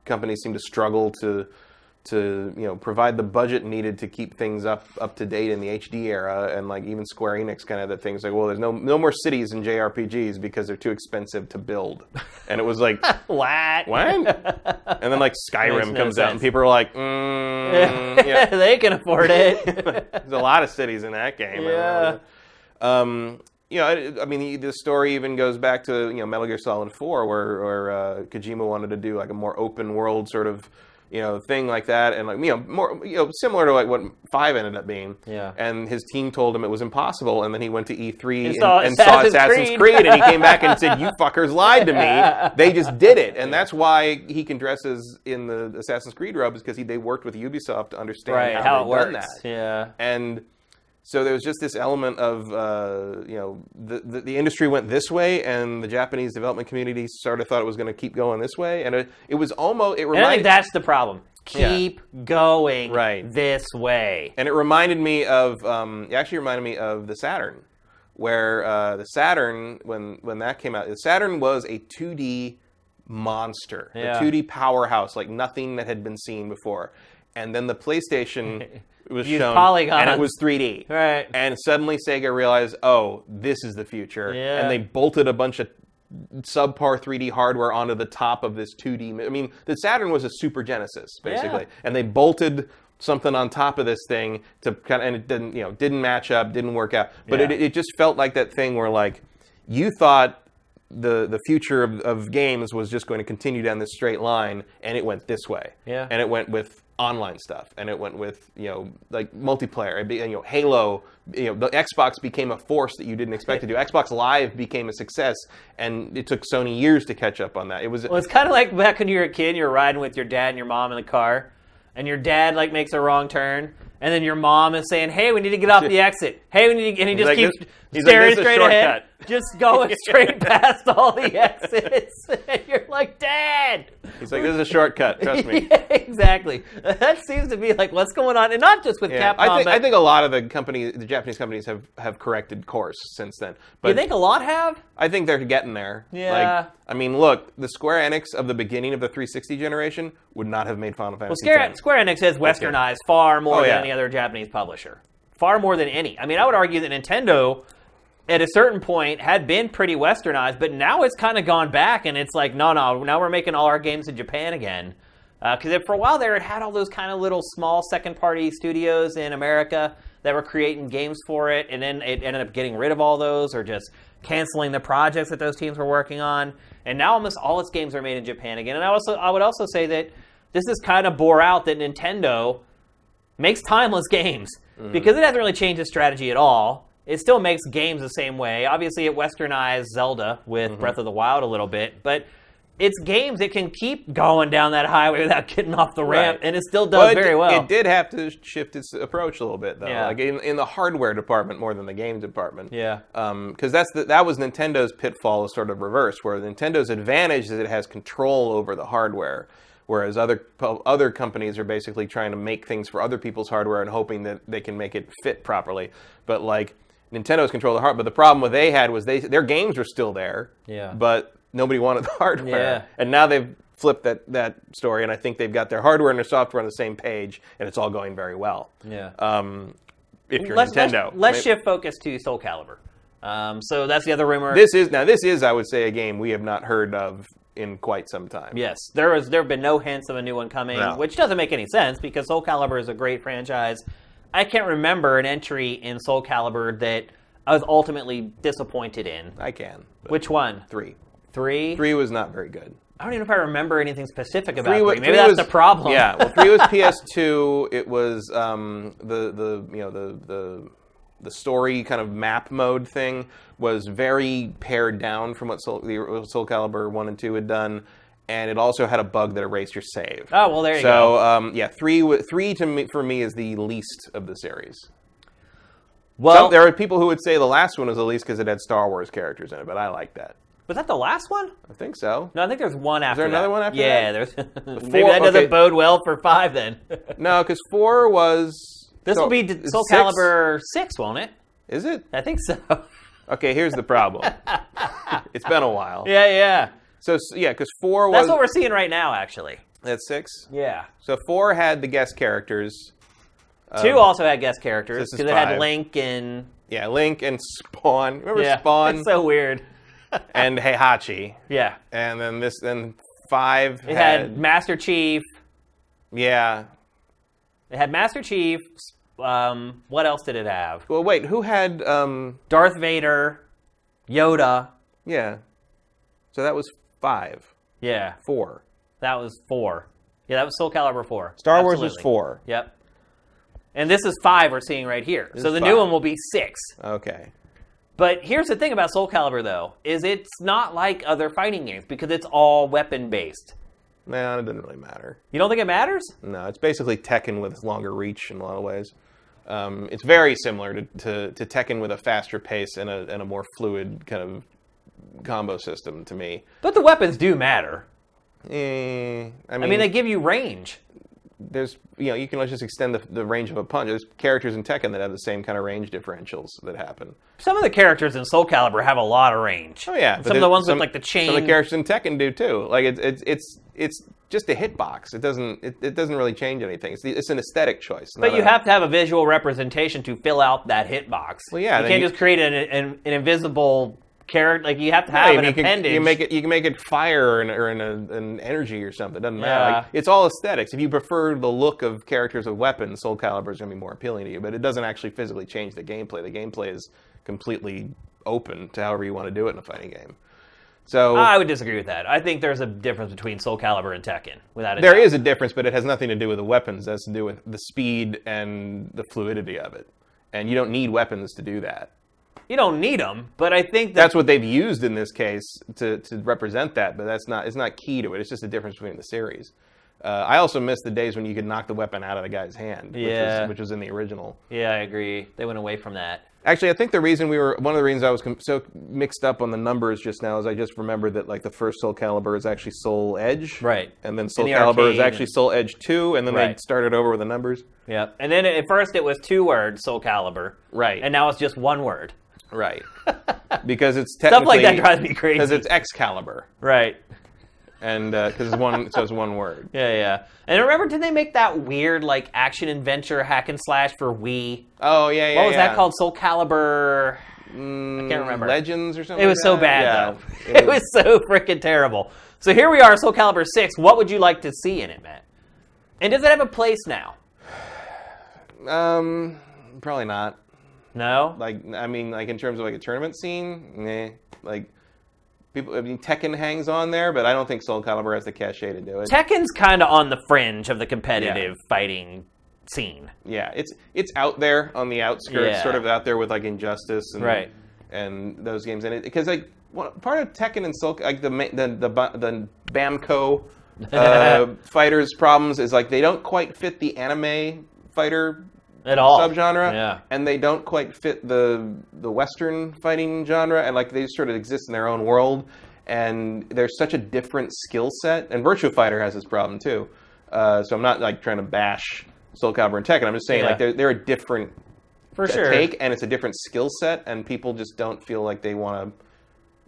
companies seemed to struggle to to you know provide the budget needed to keep things up up to date in the HD era, and like even Square Enix kind of that things like, well, there's no no more cities in JRPGs because they're too expensive to build, and it was like. What? What? And then like Skyrim no comes out, and people are like, mm, yeah. they can afford it. There's a lot of cities in that game. Yeah. Um, you know, I, I mean, the story even goes back to you know Metal Gear Solid 4, where, where uh, Kojima wanted to do like a more open world sort of you know thing like that, and like you know more you know similar to like what Five ended up being. Yeah. And his team told him it was impossible, and then he went to E3 and, saw and saw Assassin's Assassin's Creed. Creed, and he came back and said, "You fuckers lied to me. They just did it." And that's why he can dress as in the Assassin's Creed robes because he they worked with Ubisoft to understand right, how, how it works. that Yeah. and so there was just this element of uh, you know the, the the industry went this way and the Japanese development community sort of thought it was going to keep going this way and it, it was almost it And I think reminded that's the problem. Yeah. Keep going Right. this way. and it reminded me of um, it actually reminded me of the Saturn where uh, the Saturn when when that came out the Saturn was a 2D monster Yeah. a 2D powerhouse like nothing that had been seen before and then the PlayStation was Used shown polygons. and it was 3D Right. And suddenly Sega realized, oh, this is the future. Yeah. And they bolted a bunch of subpar 3D hardware onto the top of this 2D. I mean, the Saturn was a Super Genesis, basically. Yeah. And they bolted something on top of this thing to kind of, and it didn't, you know, didn't match up, didn't work out. But Yeah. it, it just felt like that thing where, like, you thought the the future of, of games was just going to continue down this straight line, and it went this way. Yeah. And it went with online stuff, and it went with you know like multiplayer. Be, you know Halo. You know the Xbox became a force that you didn't expect to do. Xbox Live became a success, and it took Sony years to catch up on that. It was Well, it's kind of like back when you were a kid, you were riding with your dad and your mom in the car, and your dad like makes a wrong turn, And then your mom is saying, "Hey, we need to get off the exit. Hey, we need," to, and he just like, keeps this- he's like, staring "This is a straight ahead, just going straight past all the exits. and you're like, "Dad." He's like, this is a shortcut. Trust me. Yeah, exactly. That seems to be like what's going on, and not just with Yeah, Capcom. I think I think a lot of the company, the Japanese companies, have have corrected course since then. But you think a lot have? I think they're getting there. Yeah. Like, I mean, look, the Square Enix of the beginning of the 360 generation would not have made Final Fantasy Square, Square Enix has westernized far oh, more Oh, than any other Japanese publisher. Far more than any. I mean, I would argue that Nintendo, at a certain point, had been pretty westernized, but now it's kind of gone back, and it's like, no, no, now we're making all our games in Japan again. Uh, because for a while there, it had all those kind of little small second-party studios in America that were creating games for it, and then it ended up getting rid of all those or just canceling the projects that those teams were working on. And now almost all its games are made in Japan again. And I also, I would also say that this is kind of bore out that Nintendo makes timeless games mm-hmm. because it hasn't really changed its strategy at all. It still makes games the same way. Obviously, it westernized Zelda with mm-hmm. Breath of the Wild a little bit, but it's games it can keep going down that highway without getting off the ramp, Right. and it still does Well, it very did- well. It did have to shift its approach a little bit, though. Yeah. Like in, in the hardware department more than the game department. Yeah. Um, because that's the, that was Nintendo's pitfall, is sort of reverse, where Nintendo's advantage is it has control over the hardware, whereas other other companies are basically trying to make things for other people's hardware and hoping that they can make it fit properly. But like Nintendo's control of the hardware. But the problem what they had was they their games were still there. Yeah. But nobody wanted the hardware. Yeah. And now they've flipped that, that story, and I think they've got their hardware and their software on the same page, and it's all going very well. yeah. Um, if you're let's, Nintendo, let's, let's shift focus to Soul Calibur. Um, so that's the other rumor. This is now. This is, I would say, a game we have not heard of in quite some time. Yes, there was there have been no hints of a new one coming, No. which doesn't make any sense because Soul Calibur is a great franchise. I can't remember an entry in Soul Calibur that I was ultimately disappointed in. I can. Which one? three? Three? Three was not very good. I don't even know if I remember anything specific about three. Maybe that's was- the problem. Yeah. Well, three was PS2. It was um, the the you know the the the story kind of map mode thing was very pared down from what Soul, the Soul Calibur one and two had done, and it also had a bug that erased your save. oh well, there you so go. um, yeah, three three to me for me is the least of the series. Well, Some, there are people who would say the last one was the least because it had Star Wars characters in it, but I like that. was that the last one? I think so. No, I think there's one after. Is there another that. one after yeah, that? there's. maybe four- that doesn't bode well for five then. No, because four was. This so- will be Soul six? Calibur six, won't it? Is it? I think so. Okay, here's the problem. it's been a while. yeah, yeah. So yeah, because four was That's what we're seeing right now, actually. that's six. Yeah. So four had the guest characters. Two um, also had guest characters because it had. Link and Yeah, Link and Spawn. Remember yeah, Spawn It's so weird. and Heihachi, Yeah, and then this then five it had Master Chief. yeah. It had Master Chief. Um, what else did it have? Well, wait, who had um Darth Vader, Yoda. yeah? So that was five, Yeah, four. that was four. Yeah, that was Soul Calibur four. Star Wars was four. Yep. And this is five we're seeing right here. so is the new one will be six. Okay. But here's the thing about Soul Calibur though, is it's not like other fighting games because it's all weapon based. No, it doesn't really matter. You don't think it matters? No, it's basically Tekken with longer reach in a lot of ways. Um, it's very similar to, to, to Tekken with a faster pace and a, and a more fluid kind of combo system to me. But the weapons do matter. Eh, I mean, I mean, they give you range. there's you know you can just extend the, the range of a punch. There's characters in Tekken that have the same kind of range differentials that happen. Some of the characters in Soul Calibur have a lot of range. Oh yeah, Some of the ones some- with like the chain. Some of the characters in Tekken do too. Like it's it's it's it's just a hitbox. It doesn't it, it doesn't really change anything. It's the, it's an aesthetic choice. but you a- have to have a visual representation to fill out that hitbox. Well, yeah, you can't you- just create an, an, an invisible character. Like you have to Yeah, have you an can- appendage. You make it. You can make it fire or an, or an, an energy or something. It doesn't matter. Yeah. Like, it's all aesthetics. If you prefer the look of characters with weapons, Soul Calibur is going to be more appealing to you. But it doesn't actually physically change the gameplay. The gameplay is completely open to however you want to do it in a fighting game. So I would disagree with that. I think there's a difference between Soul Calibur and Tekken, without a there doubt. is a difference, but it has nothing to do with the weapons. It has to do with the speed and the fluidity of it. And you don't need weapons to do that. You don't need them, but I think that That's what they've used in this case to, to represent that, but that's not it's not key to it. It's just a difference between the series. Uh, I also miss the days when you could knock the weapon out of the guy's hand, which, Yeah. was, which was in the original. Yeah, I agree. They went away from that. Actually, I think the reason we were one of the reasons I was com- so mixed up on the numbers just now is I just remembered that like the first Soul Calibur is actually Soul Edge, Right. And then Soul the Calibur is actually Soul Edge Two, and then they started over with the numbers. Yeah, And then at first it was two words, Soul Calibur. Right. And now it's just one word. Right. because it's technically Stuff like that drives me crazy. because it's Excalibur, Right. And because it's one it says one word. Yeah, yeah. And remember, did they make that weird like action adventure hack and slash for Wii? Oh yeah, yeah. What was yeah. that called? Soul Calibur. Mm, can't remember. Legends or something. It was like so bad Yeah, though. It, was so freaking terrible. So here we are, Soul Calibur six. What would you like to see in it, Matt? And does it have a place now? Um, probably not. No. Like, I mean, like in terms of like a tournament scene, nah. Like, people. I mean, Tekken hangs on there, but I don't think Soul Calibur has the cachet to do it. Tekken's kind of on the fringe of the competitive fighting scene. yeah, it's it's out there on the outskirts, Yeah. sort of out there with like Injustice and Right. and those games it because like one, part of Tekken and Soul like the ma- the the, ba- the Bamco uh, fighters problems is like they don't quite fit the anime fighter At all. subgenre, Yeah. and they don't quite fit the the Western fighting genre, and like they sort of exist in their own world. And there's such a different skill set, and Virtua Fighter has this problem too. Uh, so I'm not like trying to bash Soul Calibur and Tekken. I'm just saying Yeah. like they're they're a different For sure. take, and it's a different skill set, and people just don't feel like they want to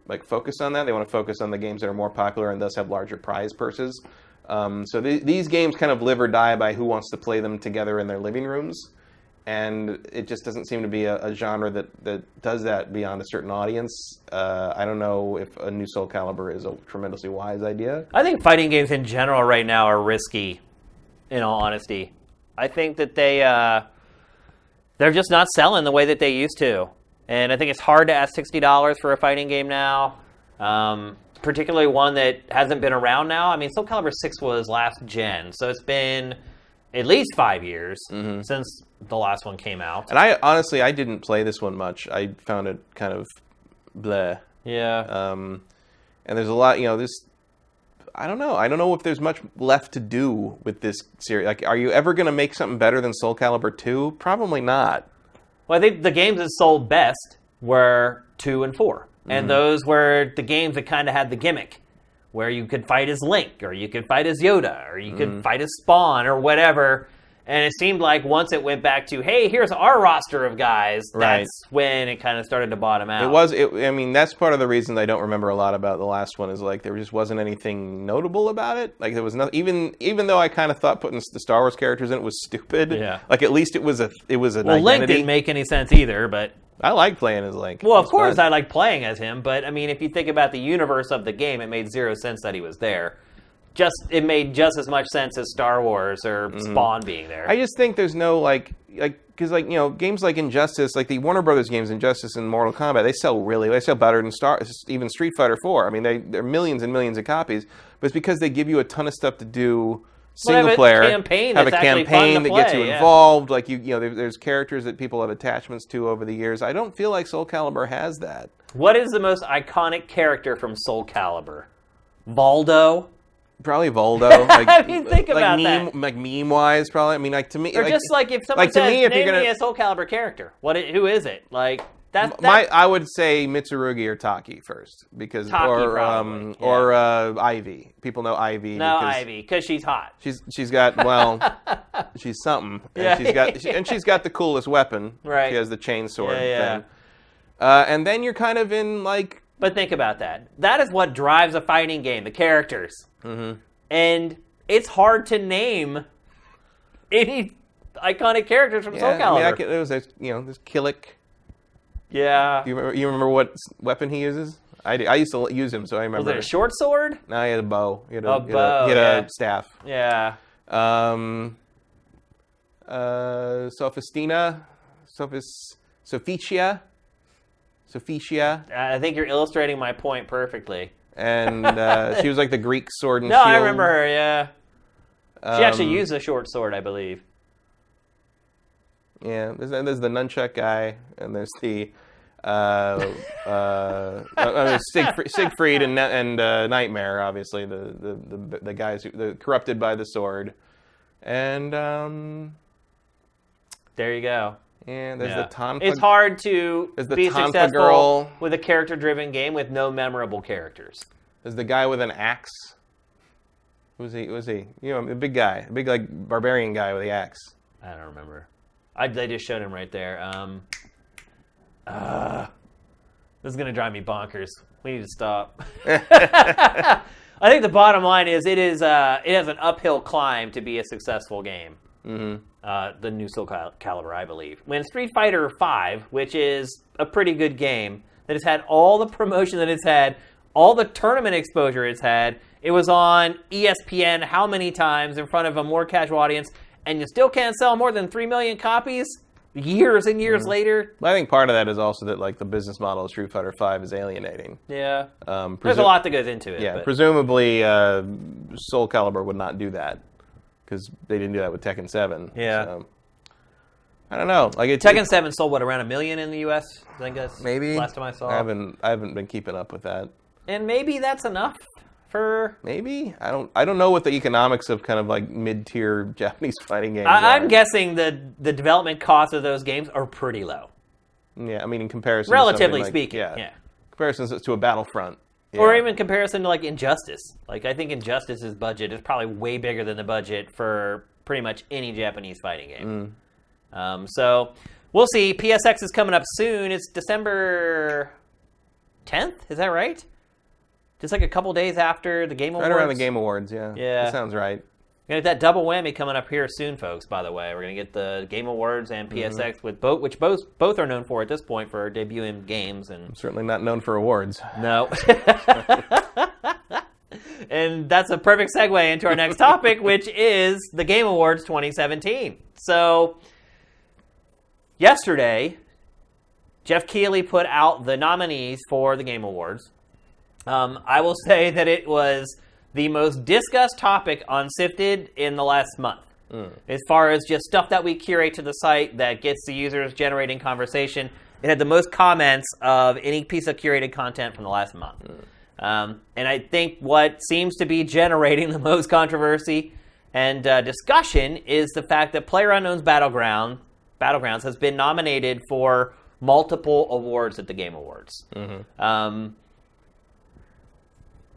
like focus on that. They want to focus on the games that are more popular and thus have larger prize purses. Um, so th- these games kind of live or die by who wants to play them together in their living rooms, and it just doesn't seem to be a, a genre that, that does that beyond a certain audience. Uh, I don't know if a new Soul Calibur is a tremendously wise idea. I think fighting games in general right now are risky. In all honesty, I think that they uh, they're just not selling the way that they used to, and I think it's hard to ask sixty dollars for a fighting game now, um, particularly one that hasn't been around now. I mean, Soul Calibur Six was last gen, so it's been at least five years since the last one came out. And I honestly, I didn't play this one much. I found it kind of bleh. Yeah, Um, and there's a lot, you know, this. I don't know. I don't know if there's much left to do with this series. Like, are you ever going to make something better than Soul Calibur 2? Probably not. Well, I think the games that sold best were two and 4 and those were the games that kind of had the gimmick, where you could fight as Link, or you could fight as Yoda, or you could fight as Spawn, or whatever. And it seemed like once it went back to, hey, here's our roster of guys, Right. that's when it kind of started to bottom out. It was. It, I mean, that's part of the reason I don't remember a lot about the last one. Is like there just wasn't anything notable about it. Like there was nothing, even even though I kind of thought putting the Star Wars characters in it was stupid. Yeah. Like at least it was a it was an Well, Link didn't make any sense either, but I like playing as Link. Well, of course, fun. I like playing as him, but I mean, if you think about the universe of the game, it made zero sense that he was there. Just it made just as much sense as Star Wars or Spawn being there. Mm-hmm. I just think there's no like like because like you know games like Injustice, like the Warner Brothers games, Injustice and Mortal Kombat, they sell really they sell better than Star even Street Fighter 4. I mean they they're millions and millions of copies, but it's because they give you a ton of stuff to do Well, single a player, campaign have a that's actually fun campaign that gets play, you yeah. involved. Like you you know there, there's characters that people have attachments to over the years. I don't feel like Soul Calibur has that. what is the most iconic character from Soul Calibur? Voldo, Probably Voldo. Like, I mean, think like about meme, that. Like meme wise, probably. I mean, like to me, or like, just like if someone like, to says, me, if you're "Name me gonna- a Soul Calibur character," what? i- Who is it? Like that? My, I would say Mitsurugi or Taki first because Taki, or um, yeah. or uh, Ivy. People know Ivy. no because Ivy because she's hot. She's she's got well, she's something. And Yeah. she's got she, and she's got the coolest weapon. Right. She has the chainsaw Yeah, yeah. thing. Uh, and then you're kind of in like But think about that. That is what drives a fighting game, the characters. Mm-hmm. And it's hard to name any iconic characters from Soul yeah, I mean, I Calibur. could, it was a, you know this Kilik. yeah. You remember you remember what weapon he uses? I, I used to use him, so I remember. Was it a short sword? No, he had a bow. He had a, A he had bow, he had yeah. a staff. Yeah. Um, uh, Sophistina, Sophis, Sophicia, Sophicia, I think you're illustrating my point perfectly. And uh, she was like the Greek sword and shield. No, shield. I remember her, yeah. She actually Um, used a short sword, I believe. Yeah, there's, there's the nunchuck guy, and there's the. uh, uh, uh, Siegfried, Siegfried and and uh, Nightmare, obviously the, the the the guys who the corrupted by the sword, and um, There you go. And there's Yeah. the Tonfa. It's hard to be successful girl. with a character-driven game with no memorable characters. There's the guy with an axe. Who's he? Who's he? You know, a big guy, a big like barbarian guy with the axe. I don't remember. I, they just showed him right there. Um, uh, this is gonna drive me bonkers. We need to stop. I think the bottom line is it is uh, it has an uphill climb to be a successful game. Mm-hmm. Uh, the new Soul Cal- Calibur, I believe. When Street Fighter V, which is a pretty good game, that has had all the promotion that it's had, all the tournament exposure it's had, it was on ESPN how many times in front of a more casual audience, and you still can't sell more than 3 million copies years and years later? I think part of that is also that like the business model of Street Fighter V is alienating. Yeah. Um, There's a lot that goes into it. Yeah, but- presumably uh, Soul Calibur would not do that because they didn't do that with Tekken Seven. Yeah. so. I don't know. Like it, Tekken 7 sold, what, around a million in the US? I think that's maybe last time I saw. I haven't. I haven't been keeping up with that. And maybe that's enough for Maybe I don't. I don't know what the economics of kind of like mid-tier Japanese fighting games I, are. I'm guessing the the development costs of those games are pretty low, Yeah, I mean in comparison, relatively to something like, speaking. yeah, Yeah. comparisons to a Battlefront, Or even comparison to like Injustice. Like I think Injustice's budget is probably way bigger than the budget for pretty much any Japanese fighting game. Mm. Um, so we'll see. PSX is coming up soon. It's December 10th. Is that right? Just like a couple days after the Game Awards. right around the Game Awards. Yeah, Yeah. that sounds right. We're gonna get that double whammy coming up here soon, folks. By the way, we're gonna get the Game Awards and Mm-hmm. PSX with both, which both both are known for at this point for debuting games and Certainly not known for awards. no. and that's a perfect segue into our next topic, which is the Game Awards 2017. So, yesterday, Geoff Keighley put out the nominees for the Game Awards. Um, I will say that it was the most discussed topic on Sifted in the last month. As far as just stuff that we curate to the site that gets the users generating conversation, it had the most comments of any piece of curated content from the last month. Um, and I think what seems to be generating the most controversy and uh, discussion is the fact that PlayerUnknown's Battleground Battlegrounds has been nominated for multiple awards at the Game Awards. Um,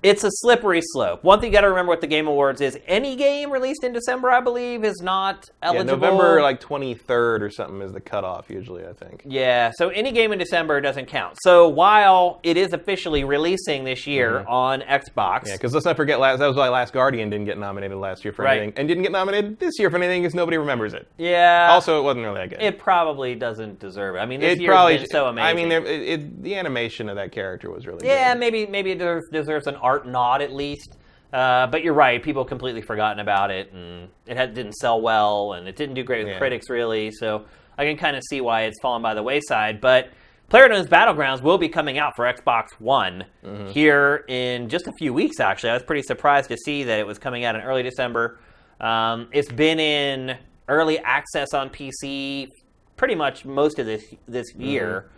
it's a slippery slope. One thing you got to remember with the Game Awards is any game released in December, I believe, is not eligible. Yeah. November like 23rd or something is the cutoff usually. I think. Yeah, so any game in December doesn't count. So while it is officially releasing this year on Xbox, Mm-hmm. Yeah, because let's not forget, last, that was why Last Guardian didn't get nominated last year for Right. anything, and didn't get nominated this year for anything because nobody remembers it. yeah, Also, it wasn't really that good. it probably doesn't deserve it. I mean, this It year's probably. been so amazing. I mean, it, it, the animation of that character was really yeah, good. maybe maybe it deserves, deserves an art nod at least. Uh, but you're right; people completely forgotten about it, and it had, didn't sell well, and it didn't do great with Yeah. critics really. So I can kind of see why it's fallen by the wayside. But PlayerUnknown's Battlegrounds will be coming out for Xbox One Mm-hmm. here in just a few weeks. Actually, I was pretty surprised to see that it was coming out in early December. Um, it's been in early access on PC pretty much most of this this year.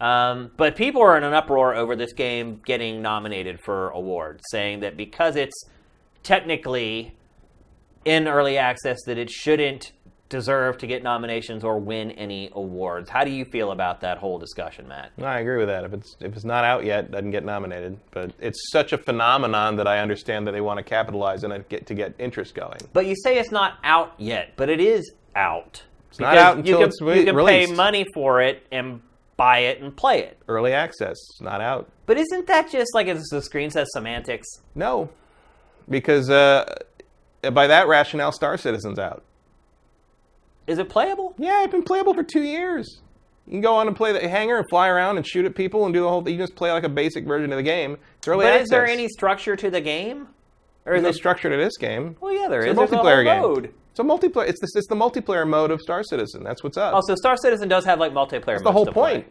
Um, but people are in an uproar over this game getting nominated for awards, saying that because it's technically in early access, that it shouldn't deserve to get nominations or win any awards. How do you feel about that whole discussion, Matt? No, I agree with that. If it's if it's not out yet, it doesn't get nominated. But it's such a phenomenon that I understand that they want to capitalize and get to get interest going. But you say it's not out yet, but it is out. It's not out until you can, it's re- you can released. pay money for it and buy it and play it. Early access, it's not out. But isn't that just like as the screen says semantics? No, because uh, by that rationale, Star Citizen's out. Is it playable? Yeah, it's been playable for two years. You can go on and play the hangar and fly around and shoot at people and do the whole thing. You just play like a basic version of the game. It's early But access. is there any structure to the game? Or is There's no it structure to this game? Well, yeah, there It's is. a multiplayer game. mode. A multiplayer. It's the, it's the multiplayer mode of Star Citizen. That's what's up. Oh, so Star Citizen does have like multiplayer. That's the whole point.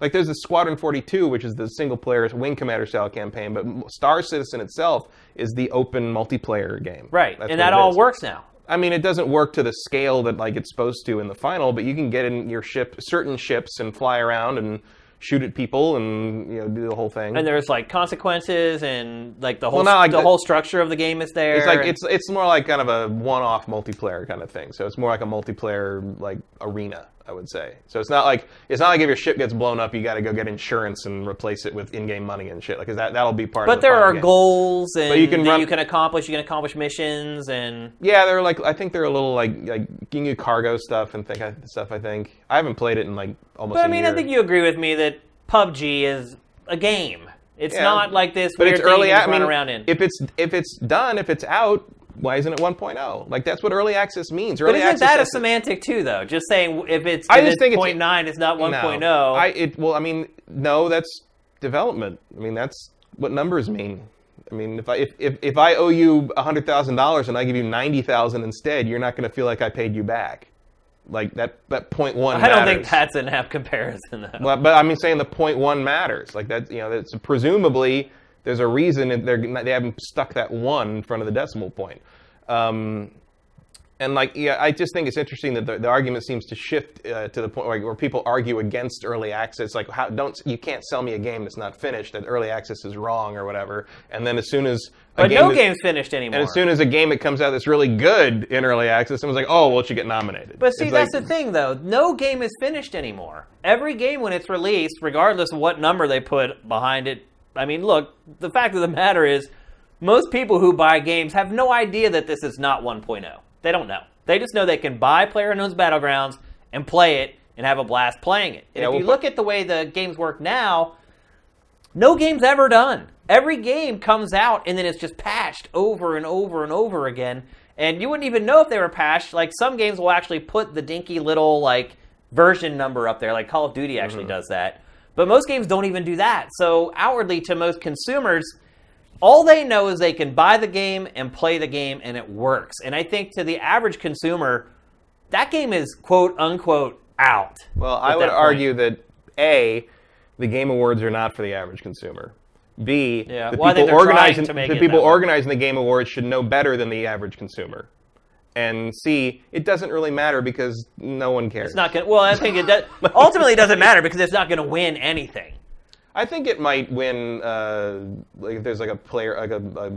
Like there's the Squadron 42, which is the single player Wing Commander style campaign, but Star Citizen itself is the open multiplayer game. Right, That's and that all is. works now. I mean, it doesn't work to the scale that like it's supposed to in the final, but you can get in your ship, certain ships, and fly around and shoot at people and you know do the whole thing. And there's like consequences and like the whole Well, not like the the- whole structure of the game is there. It's like it's it's more like kind of a one-off multiplayer kind of thing. So it's more like a multiplayer like arena, I would say. So it's not like it's not like if your ship gets blown up, you got to go get insurance and replace it with in-game money and shit. Like 'cause that that'll be part. of but the there are game. goals and you can that run- you can accomplish. You can accomplish missions and Yeah, they're like I think they're a little like like you cargo stuff and think uh, stuff. I think I haven't played it in like almost. But I mean, year. I think you agree with me that PUBG is a game. It's Yeah. not like this but weird it's thing early. you I mean, around in. if it's if it's done, if it's out, why isn't it 1.0? Like that's what early access means. but Early isn't access that a semantic too, though? Just saying if it's, I just it's think it's- 0.9, it's not 1.0. No. Oh. I it well, I mean, no, that's development. I mean, that's what numbers mean. I mean, if I if if, if I owe you hundred thousand dollars and I give you ninety thousand instead, you're not going to feel like I paid you back. Like that that point one. I don't think that's an apt comparison, though. But, but I mean, saying the point one matters. Like that, you know, that's presumably there's a reason they haven't stuck that one in front of the decimal point. Um, and like, yeah, I just think it's interesting that the, the argument seems to shift uh, to the point where, where people argue against early access. Like, how don't you can't sell me a game that's not finished? That early access is wrong or whatever. And then as soon as a but game no is- game's finished anymore. and as soon as a game that comes out that's really good in early access, someone's like, "Oh, well, it should get nominated." But see, It's that's like- the thing, though. No game is finished anymore. Every game, when it's released, regardless of what number they put behind it, I mean, look, the fact of the matter is, most people who buy games have no idea that this is not 1.0. They don't know. They just know they can buy PlayerUnknown's Battlegrounds and play it and have a blast playing it. And Yeah, if well, you look at the way the games work now, no game's ever done. Every game comes out and then it's just patched over and over and over again. And you wouldn't even know if they were patched. Like some games will actually put the dinky little like version number up there. Like Call of Duty actually mm-hmm. does that. But most games don't even do that. So outwardly to most consumers, all they know is they can buy the game and play the game and it works. And I think to the average consumer, that game is quote unquote out. Well, I would that argue that a the game awards are not for the average consumer. B Yeah, the well, people organizing the people organizing the game awards should know better than the average consumer. And C, it doesn't really matter because no one cares. It's not going to, well, I think it does, ultimately it doesn't matter because it's not going to win anything. I think it might win. Uh, like if there's like a player, like a, a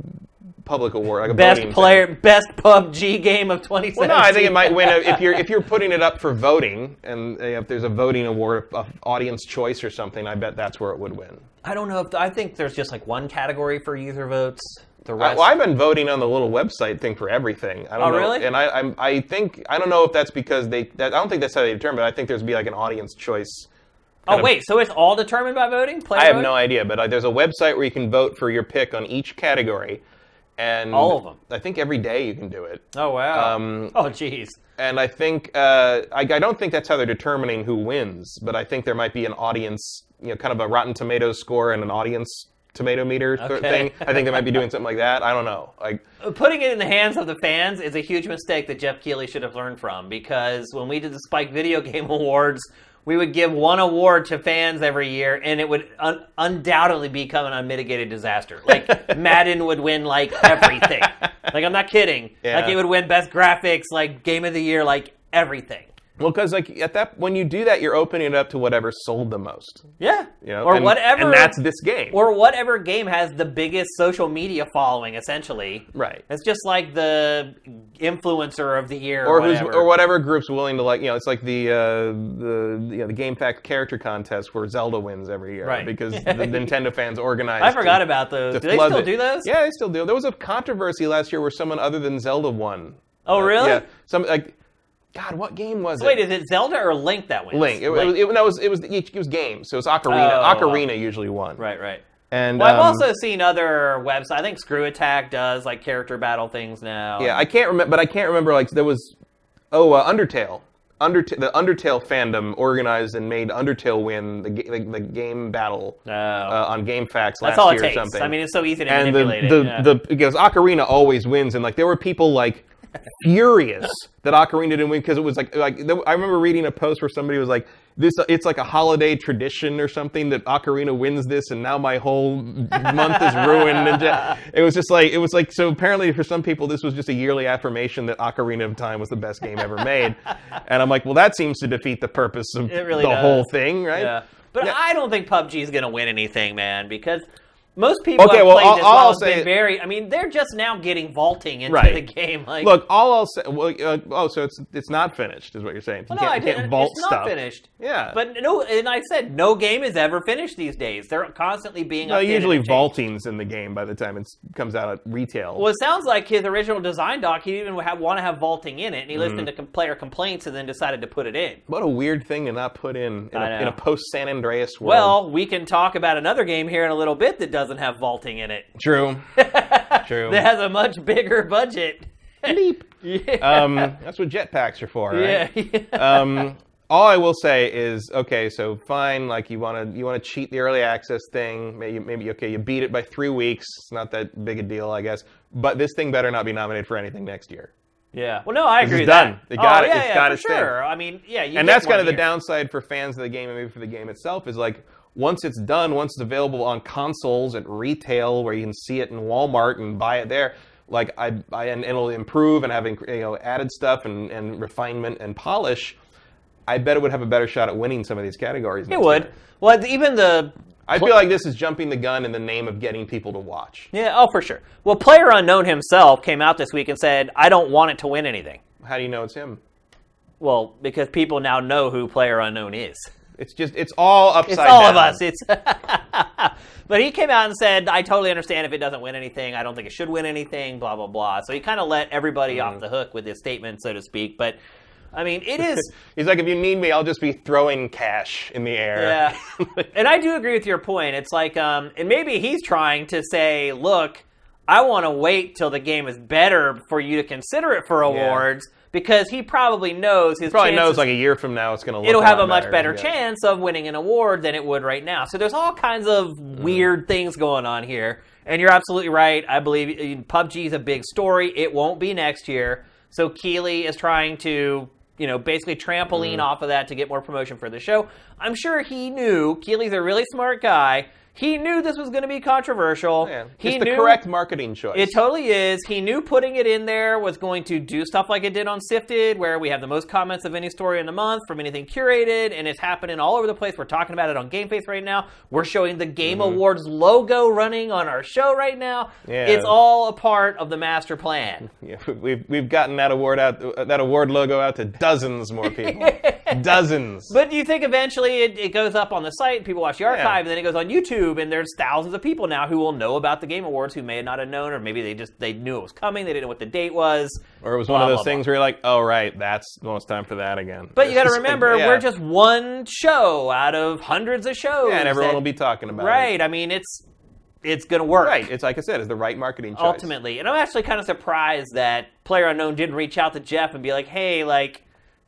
public award, like a Best voting thing. player, best PUBG game of 2017. Well, no, I think it might win a, if you're if you're putting it up for voting, and uh, if there's a voting award, of audience choice or something. I bet that's where it would win. I don't know if I think there's just like one category for user votes. The I, well, I've been voting on the little website thing for everything. I don't Oh, know, really? And I, I'm, I think I don't know if that's because they. That, I don't think that's how they determine. But I think there's be like an audience choice. oh kind of- wait, so it's all determined by voting? Player I have voting? no idea, but uh, there's a website where you can vote for your pick on each category, and All of them? I think every day you can do it. Oh wow. Um, oh jeez. And I think uh, I, I don't think that's how they're determining who wins, but I think there might be an audience, you know, kind of a Rotten Tomatoes score and an audience tomato meter Okay. thing. I think they might be doing something like that. I don't know. Like, uh, Putting it in the hands of the fans is a huge mistake that Geoff Keighley should have learned from because when we did the Spike Video Game Awards, we would give one award to fans every year and it would un- undoubtedly become an unmitigated disaster. Like Madden would win like everything. like I'm not kidding. Yeah. Like it would win best graphics, like game of the year, like everything. Well, because like at that when you do that, you're opening it up to whatever sold the most, Yeah. you know, or and, whatever and that's this game, or whatever game has the biggest social media following essentially. right? It's just like the influencer of the year, Or or, who's whatever. or whatever group's willing to like you know it's like the uh, the you know the GameFAQs character contest where Zelda wins every year Right. because the Nintendo fans organize. I forgot to- about those. Do they still it. do those? Yeah, they still do. There was a controversy last year where someone other than Zelda won. Oh, really? yeah. Some like, God, what game was it? Wait, is it Zelda or Link that wins? Link. It, it was, it, no, it was it was it was games. So it was Ocarina. Oh. Ocarina usually won. right, right. And Well, I've um, also seen other websites. I think Screw Attack does like character battle things now. yeah, I can't remember, but I can't remember like there was oh uh, Undertale. Underta- the Undertale fandom organized and made Undertale win the, the, the game battle No. uh, on GameFAQs last That's all it year takes. or something. I mean, it's so easy to and the manipulate the, it. yeah. the because Ocarina always wins, and like there were people like furious that Ocarina didn't win because it was like like I remember reading a post where somebody was like this it's like a holiday tradition or something that Ocarina wins this, and now my whole month is ruined. And it was just like it was like so apparently for some people this was just a yearly affirmation that Ocarina of Time was the best game ever made, and I'm like well that seems to defeat the purpose of really the does. whole thing, right? Yeah. But Yeah. I don't think PUBG is going to win anything, man, because most people Okay, have well, played all- this all I'll say- very. I mean, they're just now getting vaulting into Right. the game. Like, Look, all I'll say. Well, uh, oh, so it's it's not finished, is what you're saying. You Well, no, can't, I you can't didn't. vault it's not finished. Yeah. But no, and I said no game is ever finished these days. They're constantly being No, usually vaulting's in the game by the time it comes out at retail. Well, it sounds like his original design doc. He didn't even have, want to have vaulting in it, and he Mm-hmm. listened to com- player complaints and then decided to put it in. what a weird thing to not put in in I a, in a post San Andreas world. Well, we can talk about another game here in a little bit that doesn't have vaulting in it. true, true. That has a much bigger budget. Leap. yeah. Um, that's what jetpacks are for, right? yeah. um, all I will say is, okay, so fine, like you want to you want to cheat the early access thing. Maybe maybe okay, you beat it by three weeks. It's not that big a deal, I guess. But this thing better not be nominated for anything next year. Yeah. Well, no, I agree with done. that. They got oh, it. Yeah, It's yeah, got for its thing. sure. I mean, yeah, you and that's kind of the year. downside for fans of the game and maybe for the game itself is like once it's done, once it's available on consoles at retail where you can see it in Walmart and buy it there, like I, I and it'll improve and having you know added stuff and, and refinement and polish. I bet it would have a better shot at winning some of these categories. It would. year. Well, even the I feel like this is jumping the gun in the name of getting people to watch. yeah, oh for sure. Well, Player Unknown himself came out this week and said, "I don't want it to win anything." How do you know it's him? Well, because people now know who Player Unknown is. It's just it's all upside It's all of us. It's but he came out and said, "I totally understand if it doesn't win anything. I don't think it should win anything." Blah blah blah. So he kind of let everybody Mm-hmm. off the hook with his statement, so to speak. But I mean, it is. He's like, if you need me, I'll just be throwing cash in the air. Yeah, and I do agree with your point. It's like, um, and maybe he's trying to say, look, I want to wait till the game is better for you to consider it for awards because he probably knows his Probably chances- knows like a year from now it's going to look. it'll have a much better yeah. chance of winning an award than it would right now. So there's all kinds of Mm. weird things going on here. And you're absolutely right. I believe uh, PUBG is a big story. It won't be next year. So Keighley is trying to, you know, basically trampoline Mm. off of that to get more promotion for the show. I'm sure he knew. Keighley's a really smart guy. He knew this was going to be controversial. Yeah. He it's the knew correct marketing choice. it totally is. He knew putting it in there was going to do stuff like it did on Sifted, where we have the most comments of any story in the month from anything curated, and it's happening all over the place. We're talking about it on GameFace right now. We're showing the Game Awards logo running on our show right now. Mm-hmm. Yeah. It's all a part of the master plan. Yeah, we've we've gotten that award out that award logo out to dozens more people. dozens. But you think eventually it, it goes up on the site, people watch the archive, Yeah. and then it goes on YouTube, and there's thousands of people now who will know about the Game Awards who may not have known, or maybe they just they knew it was coming, they didn't know what the date was. or it was one of those blah, things where you're like, oh right, that's well, it's time for that again. But you got to remember, yeah. we're just one show out of hundreds of shows. yeah, and everyone that- will be talking about right. it. Right? I mean, it's it's going to work Right. It's like I said, it's the right marketing choice. ultimately. And I'm actually kind of surprised that Player Unknown didn't reach out to Geoff and be like, "Hey, like,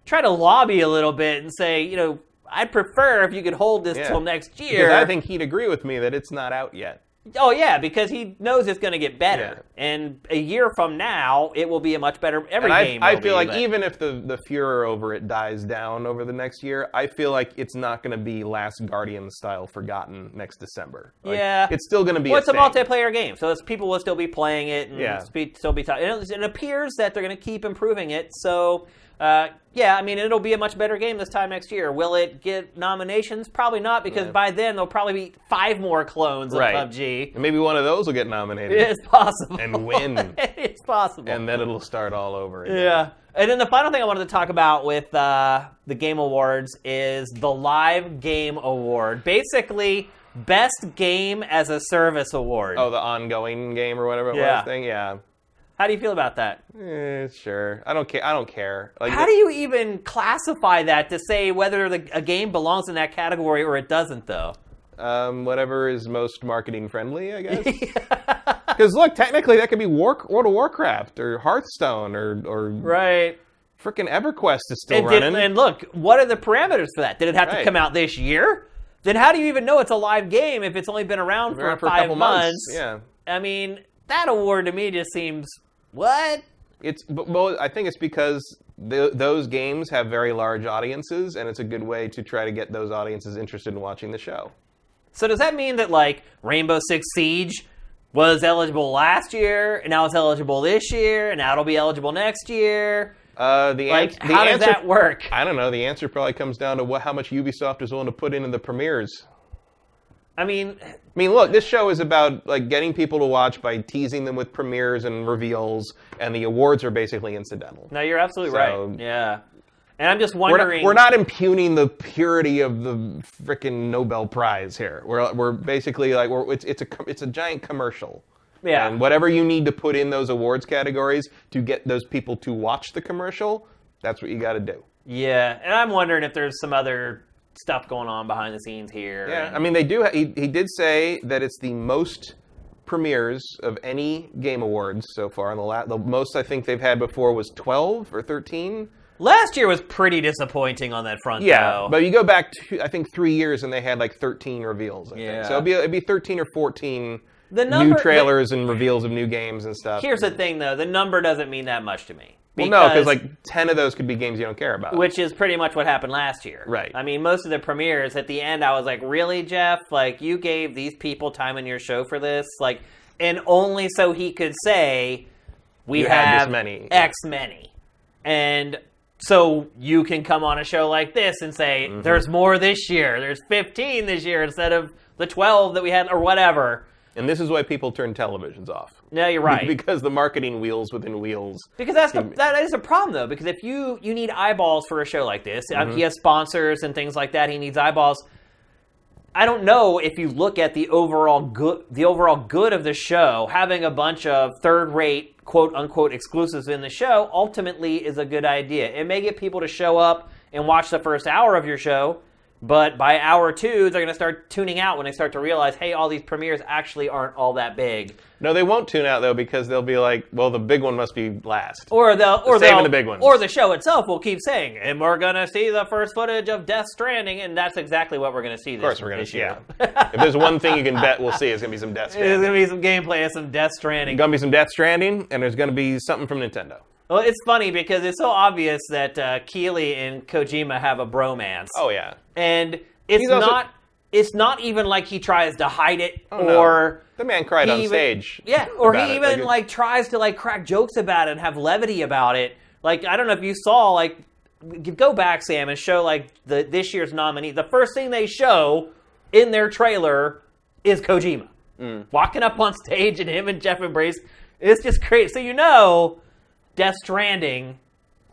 try to lobby a little bit and say, you know, I'd prefer if you could hold this Yeah. till next year." Because I think he'd agree with me that it's not out yet. Oh yeah, because he knows it's going to get better, Yeah. and a year from now, it will be a much better. Every I, game. I feel be, like but- even if the, the furor over it dies down over the next year, I feel like it's not going to be Last Guardian style forgotten next December. Like, Yeah. It's still going to be Well, it's a multiplayer game, so people will still be playing it and Yeah. still be talking. It appears that they're going to keep improving it. So, uh, yeah, I mean, it'll be a much better game this time next year. Will it get nominations? Probably not, because Yeah. by then there'll probably be five more clones of Right. PUBG. And maybe one of those will get nominated. It's possible. And win. it's possible. And then it'll start all over again. Yeah. And then the final thing I wanted to talk about with uh, the Game Awards is the Live Game Award. Basically, Best Game as a Service Award. Oh, the ongoing game or whatever it Yeah. was thing? Yeah. How do you feel about that? Eh, sure. I don't care. I don't care. Like, How do you even classify that to say whether the, a game belongs in that category or it doesn't, though? um, whatever is most marketing friendly, I guess. Because look, technically that could be War- World of Warcraft or Hearthstone or or Right. freaking EverQuest is still And, did, running. and look, what are the parameters for that? Did it have to come out this year? Then how do you even know it's a live game if it's only been around Been around for, for a five couple months, yeah. I mean, that award to me just seems what? It's but, well, I think it's because th- those games have very large audiences, and it's a good way to try to get those audiences interested in watching the show. So does that mean that like Rainbow Six Siege was eligible last year and now it's eligible this year and now it'll be eligible next year? Uh, the, Like, the how does that work? I don't know. The answer probably comes down to what, how much Ubisoft is willing to put into the premieres. I mean, I mean, look, this show is about like getting people to watch by teasing them with premieres and reveals, and the awards are basically incidental. no, you're absolutely So- right. Yeah. And I'm just We're wondering. not, we're not impugning the purity of the freaking Nobel Prize here. We're, we're basically like we're, it's it's a it's a giant commercial. Yeah. And whatever you need to put in those awards categories to get those people to watch the commercial, that's what you got to do. Yeah, and I'm wondering if there's some other stuff going on behind the scenes here. Yeah, and- I mean they do. He, he did say that it's the most premieres of any game awards so far. And the la- the most I think they've had before was twelve or thirteen. last year was pretty disappointing on that front. Yeah, though. but you go back to I think three years and they had like thirteen reveals. I Yeah. think. so it'd be it'd be thirteen or fourteen The number- new trailers and reveals of new games and stuff. here's the thing, though: the number doesn't mean that much to me. well, no, because like ten of those could be games you don't care about. which is pretty much what happened last year. Right. I mean, most of the premieres at the end, I was like, "Really, Geoff? Like, you gave these people time in your show for this? Like, and only so he could say we You had have many." X many, and so you can come on a show like this and say, Mm-hmm. "There's more this year. There's 15 this year instead of the 12 that we had, or whatever." And this is why people turn televisions off. No, you're right. because the marketing wheels within wheels. Because that's the, that is a problem though. Because if you you need eyeballs for a show like this, Mm-hmm. he has sponsors and things like that. He needs eyeballs. I don't know if you look at the overall good the overall good of the show, having a bunch of third rate quote unquote exclusives in the show ultimately is a good idea. It may get people to show up and watch the first hour of your show, but by hour two, they're going to start tuning out when they start to realize, hey, all these premieres actually aren't all that big. No, they won't tune out though because they'll be like, well, the big one must be last. Or they'll, or saving they'll, the big ones. or the show itself will keep saying, and we're gonna see the first footage of Death Stranding, and that's exactly what we're gonna see. This, Of course, we're gonna see. Yeah. if there's one thing you can bet, we'll see. It's gonna be some Death There's Stranding. gonna be some gameplay of some Death Stranding. gonna be some Death Stranding, and there's gonna be something from Nintendo. Well, it's funny because it's so obvious that uh, Keighley and Kojima have a bromance, Oh yeah. and it's He's also- not. It's not even like he tries to hide it Oh, no. or. the man cried he on even- stage. Yeah, or about he it. even it- like tries to like crack jokes about it and have levity about it. Like I don't know if you saw like go back Sam and show like the this year's nominee. The first thing they show in their trailer is Kojima Mm. walking up on stage and him and Geoff embrace. It's just crazy. So you know, Death Stranding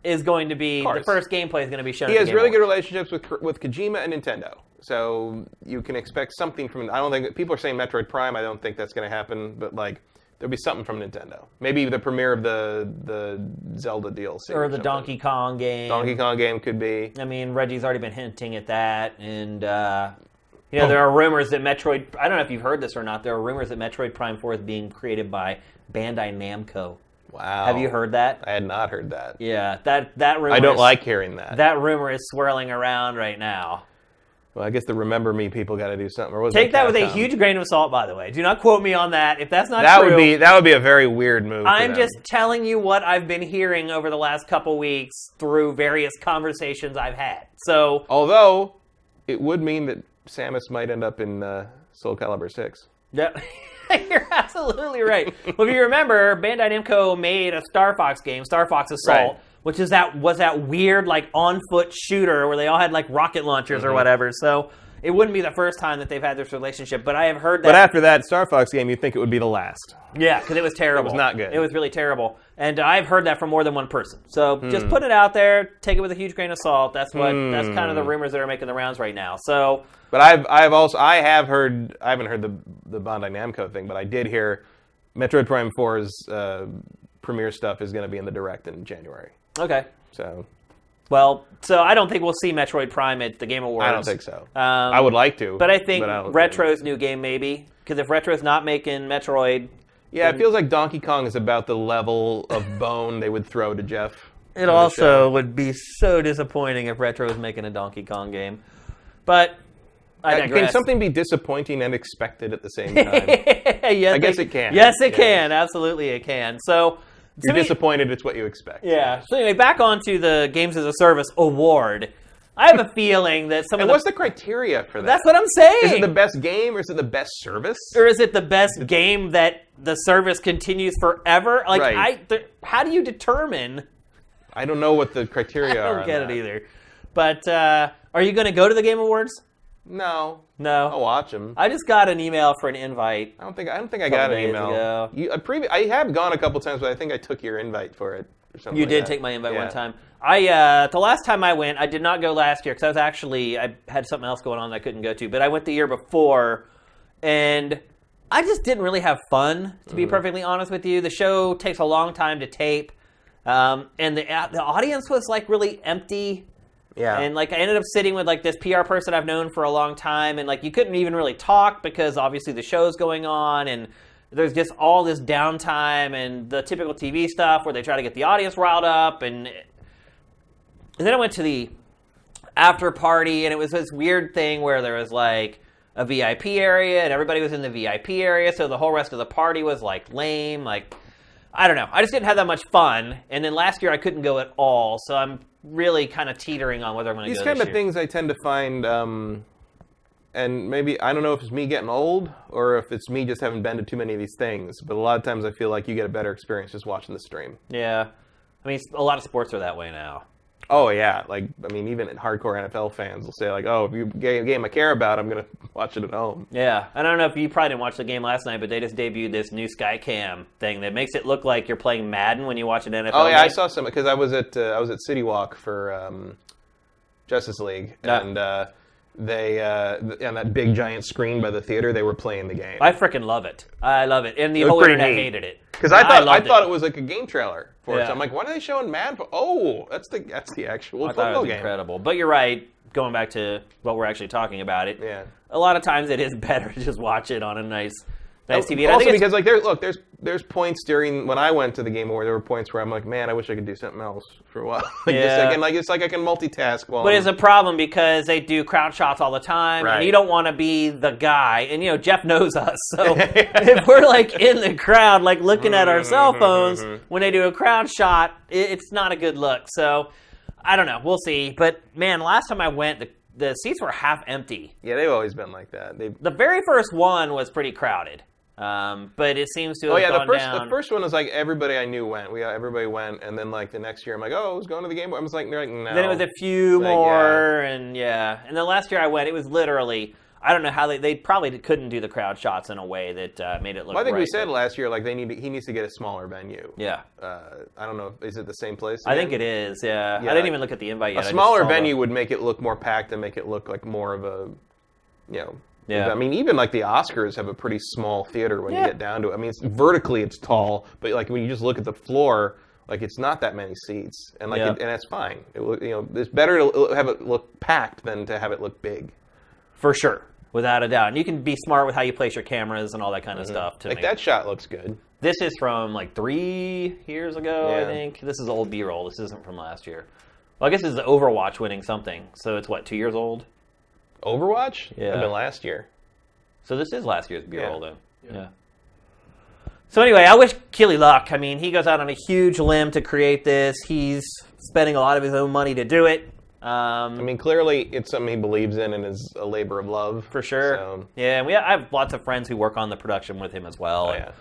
is going to be the first gameplay is going to be shown. He has really good relationships with with Kojima and Nintendo, so you can expect something from. I don't think people are saying Metroid Prime. I don't think that's going to happen, but like there'll be something from Nintendo. Maybe the premiere of the the Zelda DLC or the something. Donkey Kong game. Donkey Kong game could be. I mean, Reggie's already been hinting at that, and uh, you Oh. know there are rumors that Metroid. I don't know if you've heard this or not. There are rumors that Metroid Prime Four is being created by Bandai Namco. Wow. Have you heard that? I had not heard that. Yeah, that that rumor. I don't is- like hearing that. that rumor is swirling around right now. Well, I guess the Remember Me people got to do something. Or was Take that with a huge grain of salt, by the way. Do not quote me on that. If that's not That true, would be that would be a very weird move. I'm just telling you what I've been hearing over the last couple weeks through various conversations I've had. So Although it would mean that Samus might end up in uh, Soulcalibur Six. Yeah, you're absolutely right. well, if you remember, Bandai Namco made a Star Fox game, Star Fox Assault, Right. which is that was that weird like on foot shooter where they all had like rocket launchers Mm-hmm. or whatever. So it wouldn't be the first time that they've had this relationship. But I have heard that. But after that Star Fox game, you'd think it would be the last. yeah, because it was terrible. It was not good. It was really terrible, and I've heard that from more than one person. So Hmm. just put it out there. Take it with a huge grain of salt. That's what. That's kind of the rumors that are making the rounds right now. So. But I've I've also I have heard I haven't heard the the Bandai Namco thing, but I did hear Metroid Prime 4's uh, premiere stuff is going to be in the direct in January. Okay. So Well, so I don't think we'll see Metroid Prime at the Game Awards. I don't think so. Um, I would like to, but I think don't- Retro's new game maybe because if Retro's not making Metroid, Yeah, it feels like Donkey Kong is about the level of bone they would throw to Geoff. it also would be so disappointing if Retro is making a Donkey Kong game. But I Uh, digress. Can something be disappointing and expected at the same time? yes, I guess it can. Yes, it can. Absolutely, it can. So. You're me- disappointed. It's what you expect. Yeah. So anyway, back onto the Games as a Service award. I have a feeling that some And of the what's the criteria for that? that's what I'm saying. Is it the best game or is it the best service? or is it the best game that the service continues forever? Like, Right. I, th- how do you determine I don't know what the criteria are. I don't on get it that. either. But uh, are you going to go to the Game Awards? No, No. I'll watch them. I just got an email for an invite. I don't think I don't think I got an email. You, I, previ- I have gone a couple times, but I think I took your invite for it. Or something You like did that. take my invite Yeah. one time. I uh, the last time I went, I did not go last year because I was actually I had something else going on that I couldn't go to. But I went the year before, and I just didn't really have fun. To Mm-hmm. be perfectly honest with you, the show takes a long time to tape, um, and the the audience was like really empty. Yeah. And like I ended up sitting with like this PR person I've known for a long time, and like you couldn't even really talk because obviously the show's going on, and there's just all this downtime and the typical TV stuff where they try to get the audience riled up, and and then I went to the after party, and it was this weird thing where there was like a VIP area, and everybody was in the VIP area, so the whole rest of the party was like lame, like. I don't know. I just didn't have that much fun, and then last year I couldn't go at all. So I'm really kind of teetering on whether I'm going to These go. kind of year. things I tend to find, um, and maybe I don't know if it's me getting old or if it's me just having been to too many of these things. But a lot of times I feel like you get a better experience just watching the stream. Yeah, I mean, a lot of sports are that way now. Oh yeah, like I mean, even hardcore NFL fans will say like, "Oh, if you get a game I care about, I'm gonna watch it at home." Yeah, I don't know if you probably didn't watch the game last night, but they just debuted this new Skycam thing that makes it look like you're playing Madden when you watch an NFL. Oh yeah, I saw some because I was at uh, I was at City Walk for um, Justice League, and uh, they uh, on that big giant screen by the theater, they were playing the game. I freaking love it. I love it, and the whole internet neat. hated it Because I thought I, loved thought it. was like a game trailer for it. Yeah. So I'm like, why are they showing Mad? Oh, that's the that's the actual I thought football it was game. incredible. But you're right. Going back to what we're actually talking about, it. Yeah. A lot of times it is better to just watch it on a nice, nice oh, TV. And I Also, think because like there, look, there's there's points during when I went to the game where there were points where I'm like, man, I wish I could do something else for a while. like, Yeah. just, like, and like it's like I can multitask while. But I'm- it's a problem because they do crowd shots all the time, and you don't want to be the guy. And you know, Geoff knows us, so if we're like in the crowd, like looking at our cell mm-hmm, phones mm-hmm, mm-hmm. when they do a crowd shot, it's not a good look. So I don't know. We'll see. But man, last time I went, the the seats were half empty. yeah, they've always been like that. They've... The very first one was pretty crowded, um, but it seems to have Oh yeah, the first down. the first one was like everybody I knew went. We everybody went, and then like the next year, I'm like, oh, I was going to the game. I was like, they're like, no. Then it was a few Like, more, and yeah. And then last year I went, it was literally. I don't know how they they probably couldn't do the crowd shots in a way that uh, made it look. Well, I think we said but- last year like they need to, he needs to get a smaller venue. Yeah, Uh, I don't know. Is it the same place? I think it is. Yeah. Yeah. I didn't even look at the invite A yet. Just smaller the- venue would make it look more packed and make it look like more of a, you know. Yeah. I mean, even like the Oscars have a pretty small theater when Yeah. you get down to it. I mean, it's, vertically it's tall, but like when you just look at the floor, like it's not that many seats, and like Yeah. it, and that's fine. It, will- you know, it's better to uh, have it look packed than to have it look big. for sure, without a doubt. And you can be smart with how you place your cameras and all that kind of mm-hmm. stuff. To Like make that shot looks good. This is from like three years ago, I think. This is old B-roll. This isn't from last year. Well, I guess this is Overwatch winning something. So it's what two years old. Overwatch? Yeah. That'd been last year. So this is last year's B-roll, Yeah. then. Yeah. So anyway, I wish Keighley luck. I mean, he goes out on a huge limb to create this. He's spending a lot of his own money to do it. Um, I mean, clearly it's something he believes in and is a labor of love. for sure. So, Yeah, and we I have lots of friends who work on the production with him as well. oh, and, yeah.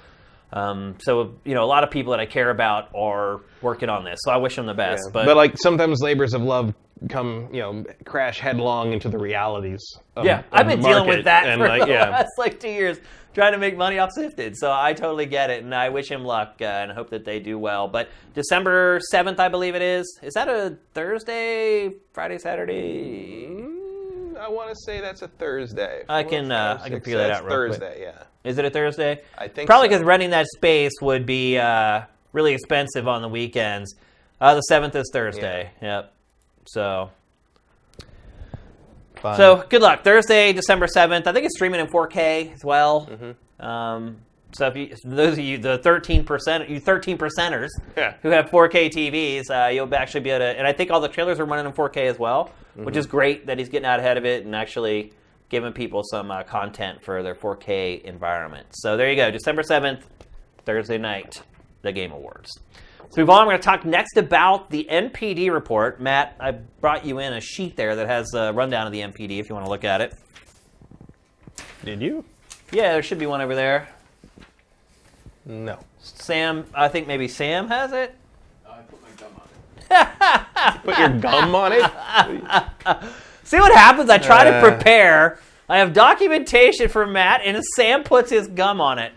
Um, so you know, a lot of people that I care about are working on this. So I wish them the best. Yeah. But, But, like sometimes labors of love come, you know, crash headlong into the realities. Of, yeah, of I've been dealing with that and for like, the yeah. last like two years, trying to make money off Sifted. So I totally get it, and I wish him luck, uh, and I hope that they do well. But December seventh, I believe it is. Is that a Thursday, Friday, Saturday? Mm, I want to say that's a Thursday. I Four, can, uh, five, I can figure that out real quick. Thursday, yeah. Is it a Thursday? I think Probably so. because renting that space would be uh, really expensive on the weekends. Uh, the seventh is Thursday. Yep. So Fun. So good luck Thursday, December seventh. I think it's streaming in 4K as well. Mm-hmm. Um, so if you, those of you, the 13 percent, you 13 percenters Yeah. who have 4K TVs, uh, you'll actually be able to. And I think all the trailers are running in 4K as well, which Mm-hmm. is great that he's getting out ahead of it and actually giving people some uh, content for their 4K environment. So there you go, December 7th, Thursday night, the Game Awards. Let's move on. We're going to talk next about the NPD report. Matt, I brought you in a sheet there that has a rundown of the NPD if you want to look at it. Did you? Yeah, there should be one over there. No. Sam, I think maybe Sam has it. I put my gum on it. Put your gum on it. See what happens? I try to Uh. prepare. I have documentation for Matt, and Sam puts his gum on it.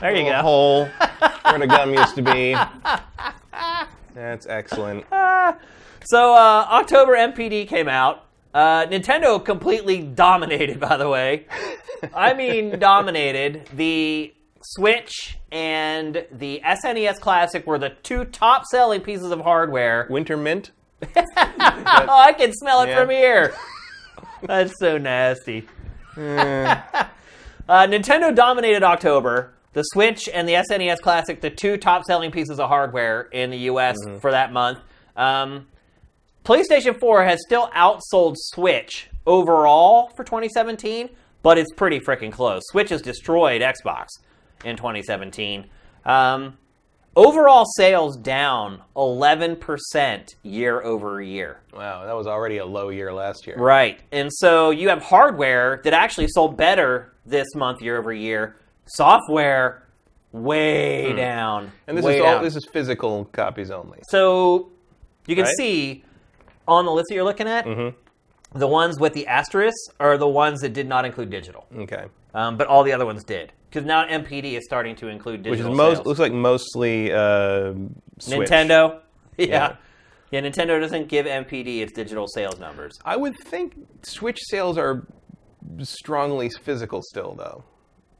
There you go. hole where the gum used to be. That's excellent. So uh, October NPD came out. Uh, Nintendo completely dominated, by the way. I mean, dominated. The Switch and the SNES Classic were the two top selling pieces of hardware. Winter mint. Oh, I can smell it Yeah. from here. That's so nasty. Eh, Uh, Nintendo dominated October. The Switch and the SNES Classic, the two top selling pieces of hardware in the US Mm-hmm. for that month. Um, PlayStation 4 has still outsold Switch overall for 2017, but it's pretty freaking close. Switch has destroyed Xbox in 2017. Um, overall sales down 11% year over year. wow, that was already a low year last year. Right. And so you have hardware that actually sold better this month year over year. Software way down. Hmm. And this is all down. this is physical copies only. so you can Right? see on the list that you're looking at, Mm-hmm. the ones with the asterisk are the ones that did not include digital. Okay. Um, but all the other ones did. Because now NPD is starting to include digital. Which is most sales. looks like mostly uh, Nintendo. Yeah. Yeah. yeah. Nintendo doesn't give NPD its digital sales numbers. I would think Switch sales are strongly physical still, though.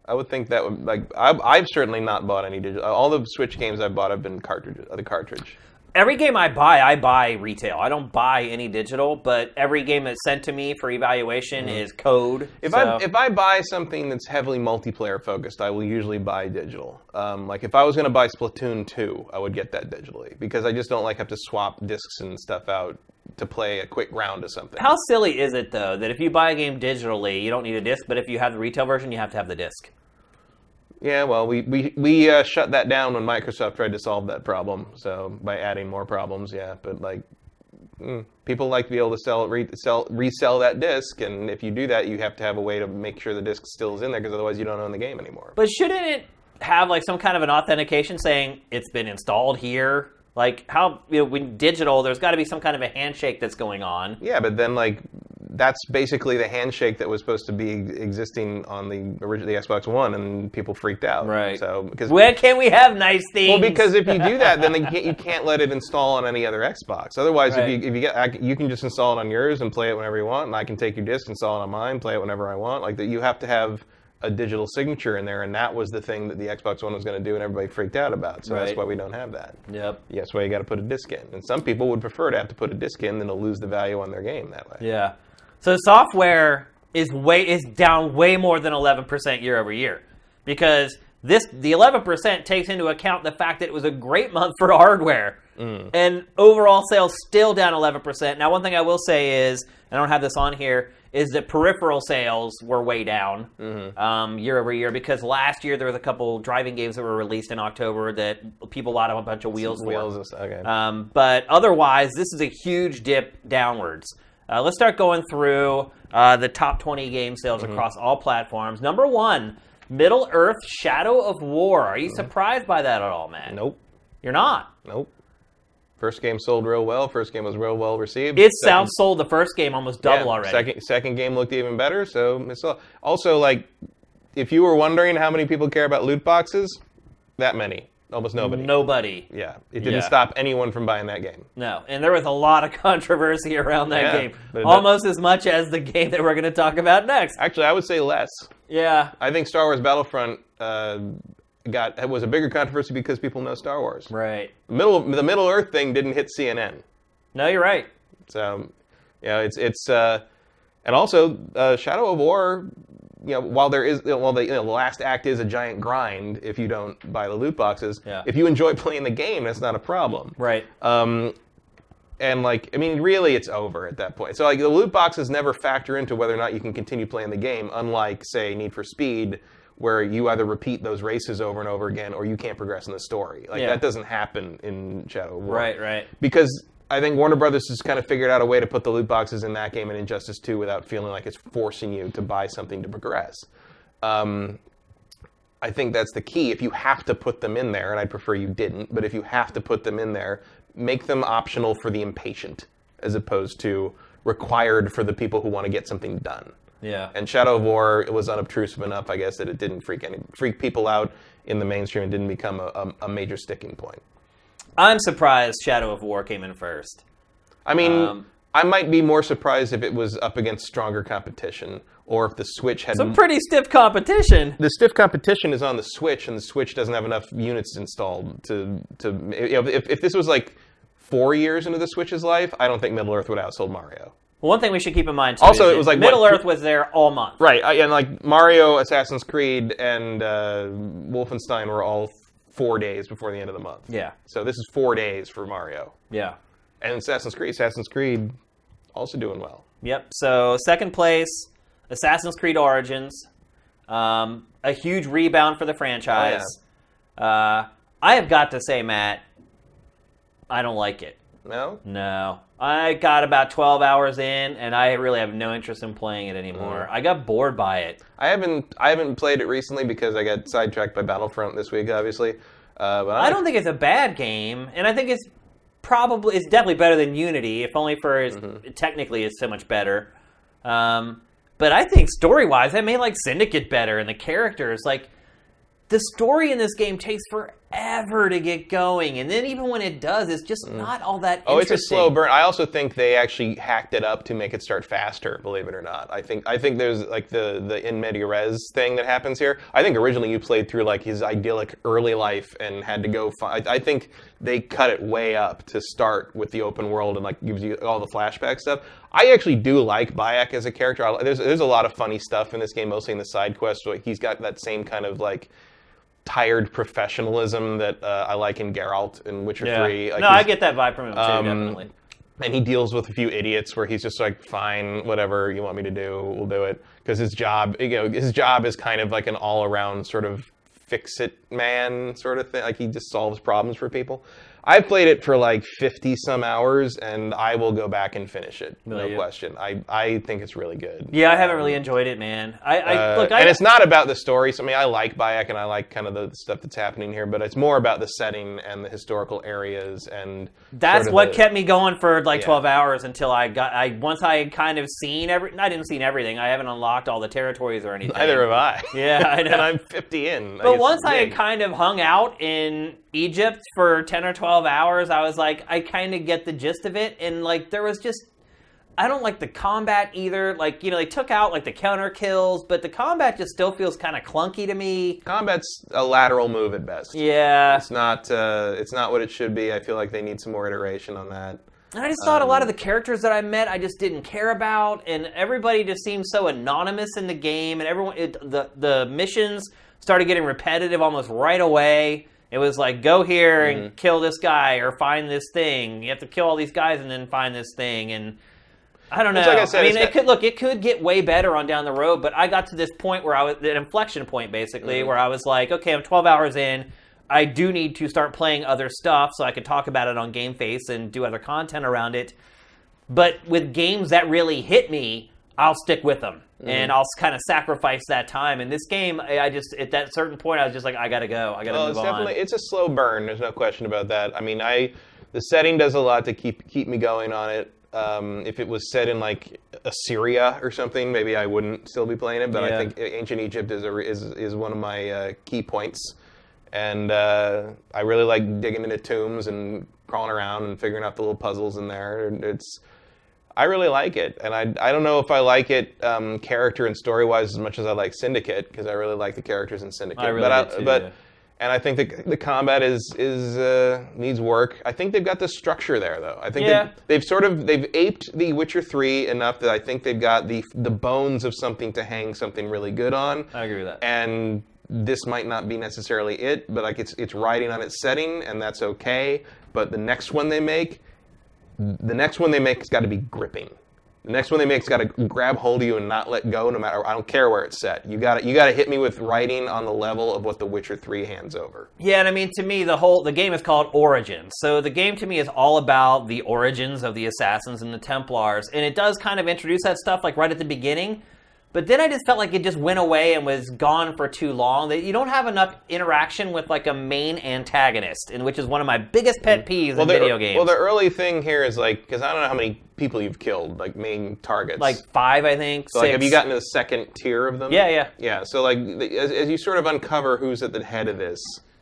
I would think that would like I've, I've certainly not bought any digital. All the Switch games I've bought have been cartridges. The cartridge. Every game I buy, I buy retail. I don't buy any digital, but every game that's sent to me for evaluation is code. Mm-hmm. If so- I if I buy something that's heavily multiplayer focused, I will usually buy digital. Um, like if I was going to buy Splatoon 2, I would get that digitally because I just don't like have to swap discs and stuff out to play a quick round of something. how silly is it though that if you buy a game digitally, you don't need a disc, but if you have the retail version, you have to have the disc. Yeah, well, we we we uh, shut that down when Microsoft tried to solve that problem. So by adding more problems, yeah. But like, mm, people like to be able to sell, re- sell resell that disc, and if you do that, you have to have a way to make sure the disc still is in there, because otherwise you don't own the game anymore. But shouldn't it have like some kind of an authentication saying it's been installed here? Like how you know when digital, there's got to be some kind of a handshake that's going on. yeah, but then like that's basically the handshake that was supposed to be existing on the original the Xbox One, and people freaked out. Right. So because When can we have nice things? Well, because if you do that, then they can't, you can't let it install on any other Xbox. Otherwise, Right. if you if you get, I you can just install it on yours and play it whenever you want, and I can take your disc, install it on mine, play it whenever I want. Like that, you have to have a digital signature in there, and that was the thing that the Xbox One was going to do, and everybody freaked out about. So that's why we don't have that. Yep. That's why you got to put a disc in, and some people would prefer to have to put a disc in than to lose the value on their game that way. Yeah. So software is way is down way more than 11% year over year because this the 11% takes into account the fact that it was a great month for hardware. And overall sales still down 11%. Now one thing I will say is I don't have this on here is that peripheral sales were way down um, year over year because last year there was a couple driving games that were released in October that people bought on a bunch of wheels for. Wheels, is- okay. Um, but otherwise, this is a huge dip downwards. Uh, let's start going through uh, the top 20 game sales across all platforms. Number one, Middle Earth Shadow of War. Are you surprised by that at all, man? nope, You're not. nope. First game sold real well. First game was real well received. It Second- sounds sold the first game almost double Yeah, already. Second second game looked even better. So it's also like, if you were wondering how many people care about loot boxes, that many, almost nobody. Nobody. Yeah, it didn't Yeah. stop anyone from buying that game. No. And there was a lot of controversy around that Yeah, game. but it- Almost as much as the game that we're going to talk about next. Actually, I would say less. Yeah. I think Star Wars Battlefront uh, got it was a bigger controversy because people know Star Wars. Right. Middle the Middle Earth thing didn't hit CNN. No, you're right. So, you know, it's it's uh, and also uh, Shadow of War. You know, while there is, while the, you know, the last act is a giant grind if you don't buy the loot boxes. Yeah. If you enjoy playing the game, that's not a problem. Right. Um, and like, I mean, really, it's over at that point. So like, the loot boxes never factor into whether or not you can continue playing the game. Unlike, say, Need for Speed, where you either repeat those races over and over again, or you can't progress in the story. Like Yeah. that doesn't happen in Shadow War Right, right. because I think Warner Brothers has kind of figured out a way to put the loot boxes in that game and Injustice 2 without feeling like it's forcing you to buy something to progress. Um, I think that's the key. If you have to put them in there, and I'd prefer you didn't, but if you have to put them in there, make them optional for the impatient as opposed to required for the people who want to get something done. Yeah. And Shadow of War it was unobtrusive enough, I guess, that it didn't freak any freak people out in the mainstream and didn't become a, a, a major sticking point. I'm surprised Shadow of War came in first. I mean, Um, I might be more surprised if it was up against stronger competition, or if the Switch had Some pretty stiff competition. the stiff competition is on the Switch, and the Switch doesn't have enough units installed to to. You know, if if this was like four years into the Switch's life, I don't think Middle Earth would have outsold Mario. One thing we should keep in mind too. Also, is it was like, Middle what, Earth was there all month. Right, and like Mario, Assassin's Creed, and uh, Wolfenstein were all four days before the end of the month. Yeah. So this is four days for Mario, Yeah. and Assassin's Creed. Assassin's Creed also doing well. Yep. So second place, Assassin's Creed Origins, um, a huge rebound for the franchise. uh, I have got to say, Matt, I don't like it. No, No, I got about twelve hours in, and I really have no interest in playing it anymore. I got bored by it. I haven't. I haven't played it recently because I got sidetracked by Battlefront this week, obviously. Uh, but I don't think it's a bad game, and I think it's probably it's definitely better than Unity, if only for its, technically it's so much better. Um, but I think story wise, I made like Syndicate better, and the characters like the story in this game takes forever to get going, and then even when it does, it's just mm. not all that. Oh, it's a slow burn. I also think they actually hacked it up to make it start faster. Believe it or not, I think I think there's like the the in media res thing that happens here. I think originally you played through like his idyllic early life and had to go. I, think they cut it way up to start with the open world and like gives you all the flashback stuff. I actually do like Bayek as a character. I, there's there's a lot of funny stuff in this game, mostly in the side quests. Like he's got that same kind of like tired professionalism that uh, I like in Geralt in Witcher Yeah. Three. Like no, I get that vibe from him too, Um, definitely. and he deals with a few idiots where he's just like, fine, whatever you want me to do, we'll do it. Because his job, you know, his job is kind of like an all-around sort of fix-it man sort of thing. Like he just solves problems for people. I've played it for like 50 some hours, and I will go back and finish it. No you? question. I, I think it's really good. Yeah, I haven't really enjoyed it, man. I, I Uh, look, I, and it's not about the story. So I mean, I like Bayek and I like kind of the stuff that's happening here, but it's more about the setting and the historical areas and That's sort of what the- kept me going for like Yeah. 12 hours until I got I once I had kind of seen every I didn't seen everything. I haven't unlocked all the territories or anything. Neither have I. Yeah, I know. and I'm 50 in. But once I had kind of hung out in Egypt for 10 or 12 hours, I was like I kind of get the gist of it and like there was just I don't like the combat either. Like, you know, they took out like the counter kills, but the combat just still feels kind of clunky to me. combat's a lateral move at best. Yeah. It's not. Uh, it's not what it should be. I feel like they need some more iteration on that. And I just thought a lot Um, of the characters that I met, I just didn't care about, and everybody just seemed so anonymous in the game, and everyone, it, the the missions started getting repetitive almost right away. It was like go here Mm-hmm. and kill this guy or find this thing. You have to kill all these guys and then find this thing, and I don't know. Like I said, mean, it could look, it could get way better on down the road, but I got to this point where I was an inflection point basically, Mm-hmm. where I was like, okay, I'm 12 hours in. I do need to start playing other stuff so I could talk about it on GameFace and do other content around it. But with games that really hit me, I'll stick with them Mm-hmm. and I'll kind of sacrifice that time. And this game, I just at that certain point, I was just like, I gotta go. I gotta Well, move it's on. definitely it's a slow burn. There's no question about that. I mean, I the setting does a lot to keep keep me going on it. Um, if it was set in like Assyria or something, maybe I wouldn't still be playing it. But Yeah. I think ancient Egypt is a, is is one of my uh, key points, and uh, I really like digging into tombs and crawling around and figuring out the little puzzles in there. It's I really like it, and I I don't know if I like it um, character and story wise as much as I like Syndicate because I really like the characters in Syndicate. I really but did too, but yeah. and I think the the combat is is uh, needs work. I think they've got the structure there though. I think Yeah. they've, they've sort of they've aped The Witcher Three enough that I think they've got the the bones of something to hang something really good on. I agree with that. And this might not be necessarily it, but like it's it's riding on its setting, and that's okay. But the next one they make, the next one they make has got to be gripping. The next one they make's got to grab hold of you and not let go, no matter. I don't care where it's set. You got you got to hit me with writing on the level of what The Witcher Three hands over. Yeah, and I mean, to me, the whole the game is called Origins. So the game to me is all about the origins of the assassins and the Templars, and it does kind of introduce that stuff like right at the beginning. But then I just felt like it just went away and was gone for too long. That you don't have enough interaction with like a main antagonist, and which is one of my biggest pet peeves in video games. Well, the early thing here is like because I don't know how many people you've killed, like main targets. like five, I think. so, like, have you gotten to the second tier of them? Yeah, yeah. Yeah. So like the, as, as you sort of uncover who's at the head of this,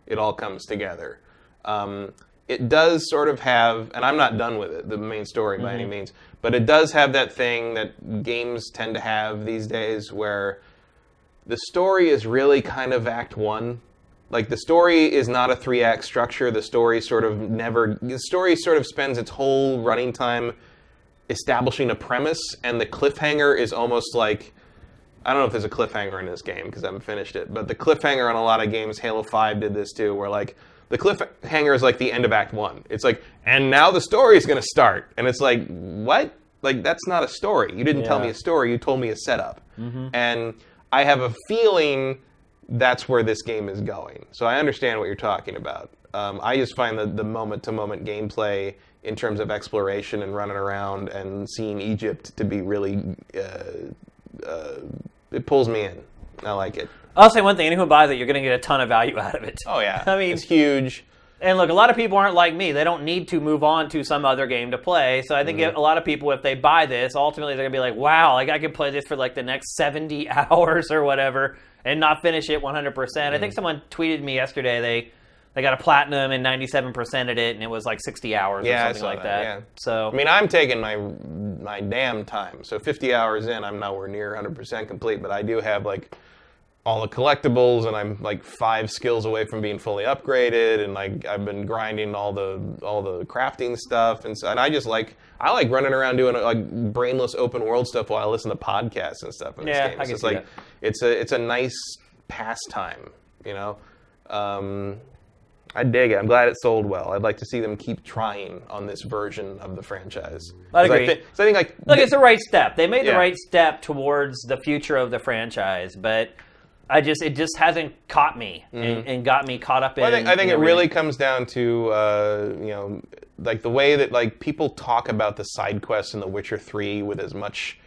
it all comes together. Um, it does sort of have, and I'm not done with it, the main story by Mm-hmm. any means, but it does have that thing that games tend to have these days where the story is really kind of act one. Like the story is not a three act structure. The story sort of never. The story sort of spends its whole running time establishing a premise, and the cliffhanger is almost like. I don't know if there's a cliffhanger in this game because I haven't finished it, but the cliffhanger on a lot of games, Halo 5 did this too, where like the cliffhanger is like the end of Act 1. It's like, and now the story is going to start. And it's like, what? Like, that's not a story. You didn't tell me a story, you told me a setup. And I have a feeling that's where this game is going. So I understand what you're talking about. Um, I just find the, the moment to moment gameplay in terms of exploration and running around and seeing Egypt to be really. Uh, uh, it pulls me in. I like it. I'll say one thing: anyone who buys it, you're going to get a ton of value out of it. Oh, yeah. I mean- it's huge. And look, a lot of people aren't like me. They don't need to move on to some other game to play. So I think Mm-hmm. a lot of people, if they buy this, ultimately they're gonna be like, "Wow, like I could play this for like the next 70 hours or whatever, and not finish it 100." percent I Mm-hmm. think someone tweeted me yesterday they they got a platinum and 97 percent at it, and it was like 60 hours Yeah, or something like that, that. yeah. So I mean, I'm taking my my damn time. So 50 hours in, I'm nowhere near 100% complete, but I do have like all the collectibles, and I'm like five skills away from being fully upgraded, and like I've been grinding all the all the crafting stuff, and so and I just like I like running around doing like brainless open world stuff while I listen to podcasts and stuff in this Yeah, game. I It's can just like that. it's a it's a nice pastime, you know. Um, I dig it. I'm glad it sold well. I'd like to see them keep trying on this version of the franchise. I agree. thi- so I think like Look, it's the right step. They made the right step towards the future of the franchise, but I just it just hasn't caught me and, and got me caught up in. Mm-hmm. I think, I think it really comes down to uh, you know like the way that like people talk about the side quests in The Witcher Three with as much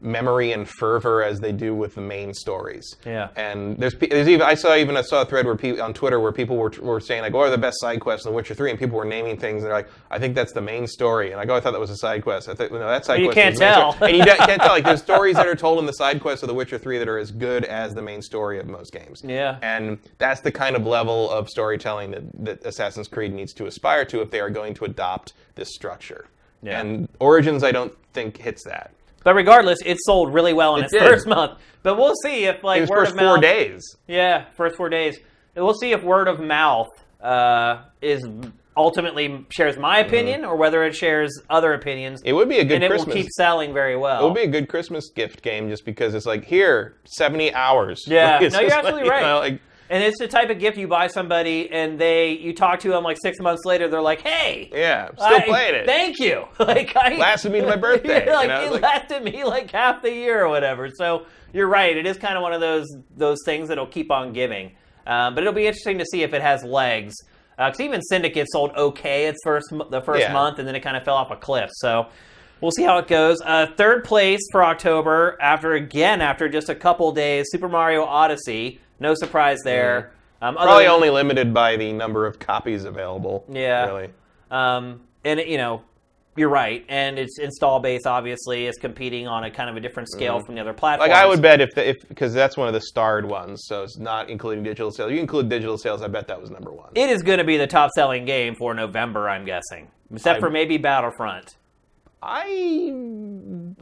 memory and fervor as they do with the main stories. Yeah. And there's there's even I saw even I saw a thread where people on Twitter where people were, were saying like what are the best side quests in The Witcher Three and people were naming things and they're like I think that's the main story and I go I thought that was a side quest I think no that side You quest can't was the main tell. story." and you can't tell like there's stories that are told in the side quests of The Witcher Three that are as good as the main story of most games. Yeah. And that's the kind of level of storytelling that, that Assassin's Creed needs to aspire to if they are going to adopt this structure. Yeah. And Origins, I don't think hits that. But regardless, it sold really well in It its did. first month. But we'll see if like It word first of four mouth. days. Yeah, first four days. And We'll see if word of mouth uh, is ultimately shares my opinion or whether it shares other opinions. Mm-hmm. It would be a good Christmas and it Christmas. will keep selling very well. it would be a good Christmas gift game just because it's like here, seventy hours. Yeah. Like, No, you're just like, absolutely you right. know, like, And it's the type of gift you buy somebody, and they you talk to them like six months later, they're like, "Hey, yeah, still I- playing it. Thank you." like I Lasted me to my birthday, like you know, it like- lasted me like half the year or whatever. So you're right. It is kind of one of those those things that'll keep on giving. Um, but it'll be interesting to see if it has legs. Because even Syndicate sold okay its first the first Yeah. month, and then it kind of fell off a cliff. So we'll see how it goes. Uh, third place for October after again after just a couple days, Super Mario Odyssey. No surprise there. Um, Probably only limited by the number of copies available. Yeah. Really. Um, and you know, you're right. And its install base obviously is competing on a kind of a different scale from the other platforms. Mm-hmm. Like I would bet if the, if because that's one of the starred ones, so it's not including digital sales. You include digital sales, I bet that was number one. It is going to be the top selling game for November, I'm guessing, except I- for maybe Battlefront. I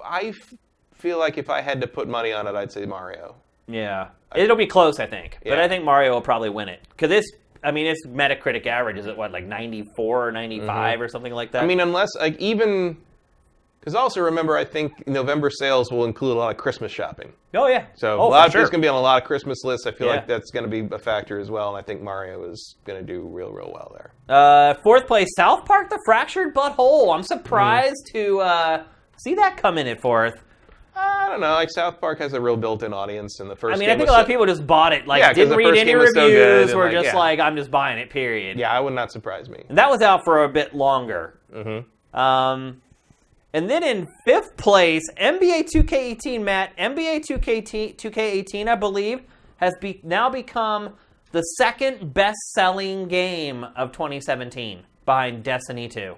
I f- feel like if I had to put money on it, I'd say Mario. Yeah, it'll be close, I think. But I think Mario will probably win it because this. I mean, its Metacritic average is at what, like 94 or 95 or something like that. Mm-hmm. I mean, unless like even because also remember, I think November sales will include a lot of Christmas shopping. oh yeah. So oh, a lot of sure. it's going to be on a lot of Christmas lists. I feel Yeah. like that's going to be a factor as well, and I think Mario is going to do real, real well there. Uh, fourth place, South Park: The Fractured But Whole. I'm Mm-hmm. surprised to uh, see that come in at fourth. I don't know. Like South Park has a real built-in audience, and the first. I mean, I think a lot of people just bought it, like Yeah, didn't read any game was so good, reviews, and, were like, just yeah. like, I'm just buying it. Period. Yeah, I would not surprise me. And that was out for a bit longer. Mm-hmm. Um, And then in fifth place, NBA 2K18, Matt, NBA 2K, 2K18, I believe, has be, now become the second best selling game of 2017 behind Destiny 2.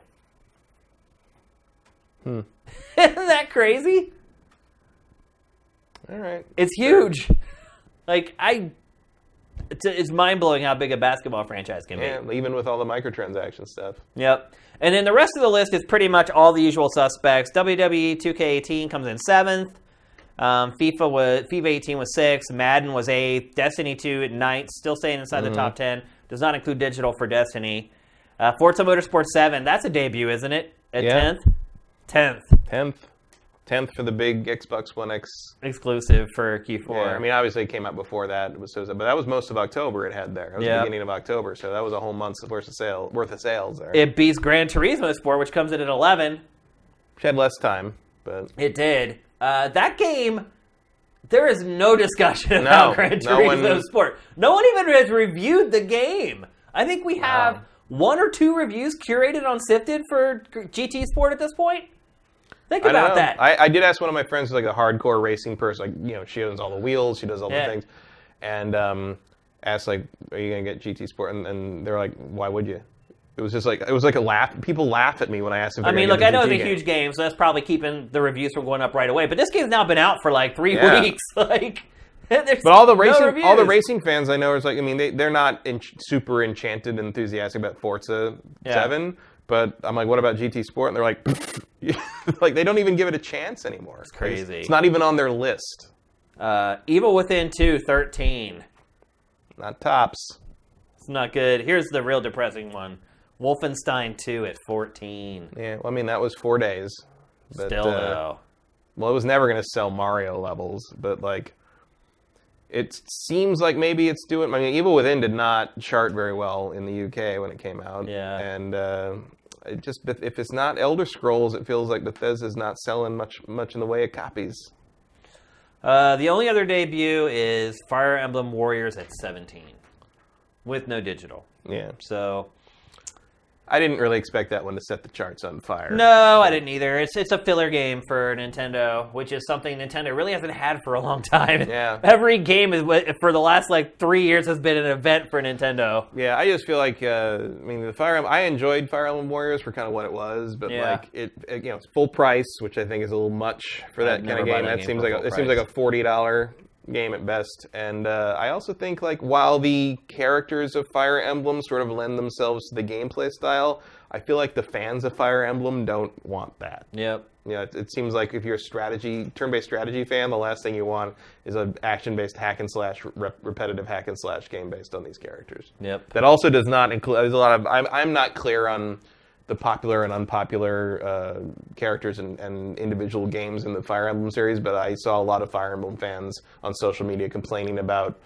Hmm. Isn't that crazy? All right. It's huge. Like, I. It's, it's mind blowing how big a basketball franchise can be. Yeah, even with all the microtransaction stuff. Yep. And then the rest of the list is pretty much all the usual suspects. WWE 2K18 comes in seventh. Um, FIFA was FIFA 18 was sixth. Madden was eighth. Destiny 2 at ninth, still staying inside the top ten. Does not include digital for Destiny. Uh, Forza Motorsport 7, that's a debut, isn't it? At Yeah. 10th? 10th. Tenth, tenth for the big Xbox One X. Exclusive for Q4. Yeah, I mean, obviously it came out before that. It was so, but that was most of October. It had there. It was Yeah. the beginning of October, so that was a whole month's worth of sale worth of sales there. it beats Gran Turismo Sport, which comes in at 11. Which had less time, but It did. Uh, that game, there is no discussion about No, Gran no Turismo one- Sport. No one even has reviewed the game. I think we have Wow. one or two reviews curated on Sifted for GT Sport at this point. Think I about that. I, I did ask one of my friends, who's like a hardcore racing person, like you know, she owns all the wheels, she does all Yeah. the things, and um, asked like, "Are you gonna get GT Sport?" And, and they're like, "Why would you?" It was just like it was like a laugh. People laugh at me when I ask if I they're mean, gonna look, get I know it's a GT huge game. game, so that's probably keeping the reviews from going up right away. But this game's now been out for like three Yeah. weeks. Like, there's But all the no racing, all the reviews. racing fans I know is like, I mean, they they're not en- super enchanted and enthusiastic about Forza Yeah. Seven. But I'm like, what about GT Sport? And they're like, like they don't even give it a chance anymore. It's crazy. It's not even on their list. Uh, Evil Within 2, 13. Not tops. It's not good. Here's the real depressing one. Wolfenstein 2 at 14. Yeah, well, I mean, that was four days. But, Still uh, though. Well, it was never going to sell Mario levels, but like, it seems like maybe it's doing. I mean, Evil Within did not chart very well in the UK when it came out. Yeah. And uh, it just if it's not Elder Scrolls, it feels like Bethesda's not selling much much in the way of copies. Uh, the only other debut is Fire Emblem Warriors at 17, with no digital. Yeah. So I didn't really expect that one to set the charts on fire. no, I didn't either. It's it's a filler game for Nintendo, which is something Nintendo really hasn't had for a long time. Yeah. Every game is for the last like three years has been an event for Nintendo. Yeah, I just feel like uh, I mean the Fire Emblem. I enjoyed Fire Emblem Warriors for kind of what it was, but Yeah. like it, it, you know, it's full price, which I think is a little much for that I've kind of game. That game seems like a, it seems like a forty dollar game at best. And uh, I also think like while the characters of Fire Emblem sort of lend themselves to the gameplay style, I feel like the fans of Fire Emblem don't want that. Yep. You know, it, it seems like if you're a strategy, turn-based strategy fan, the last thing you want is an action-based hack and slash, rep- repetitive hack and slash game based on these characters. Yep. That also does not include. There's a lot of. I'm I'm not clear on the popular and unpopular uh, characters and, and individual games in the Fire Emblem series, but I saw a lot of Fire Emblem fans on social media complaining about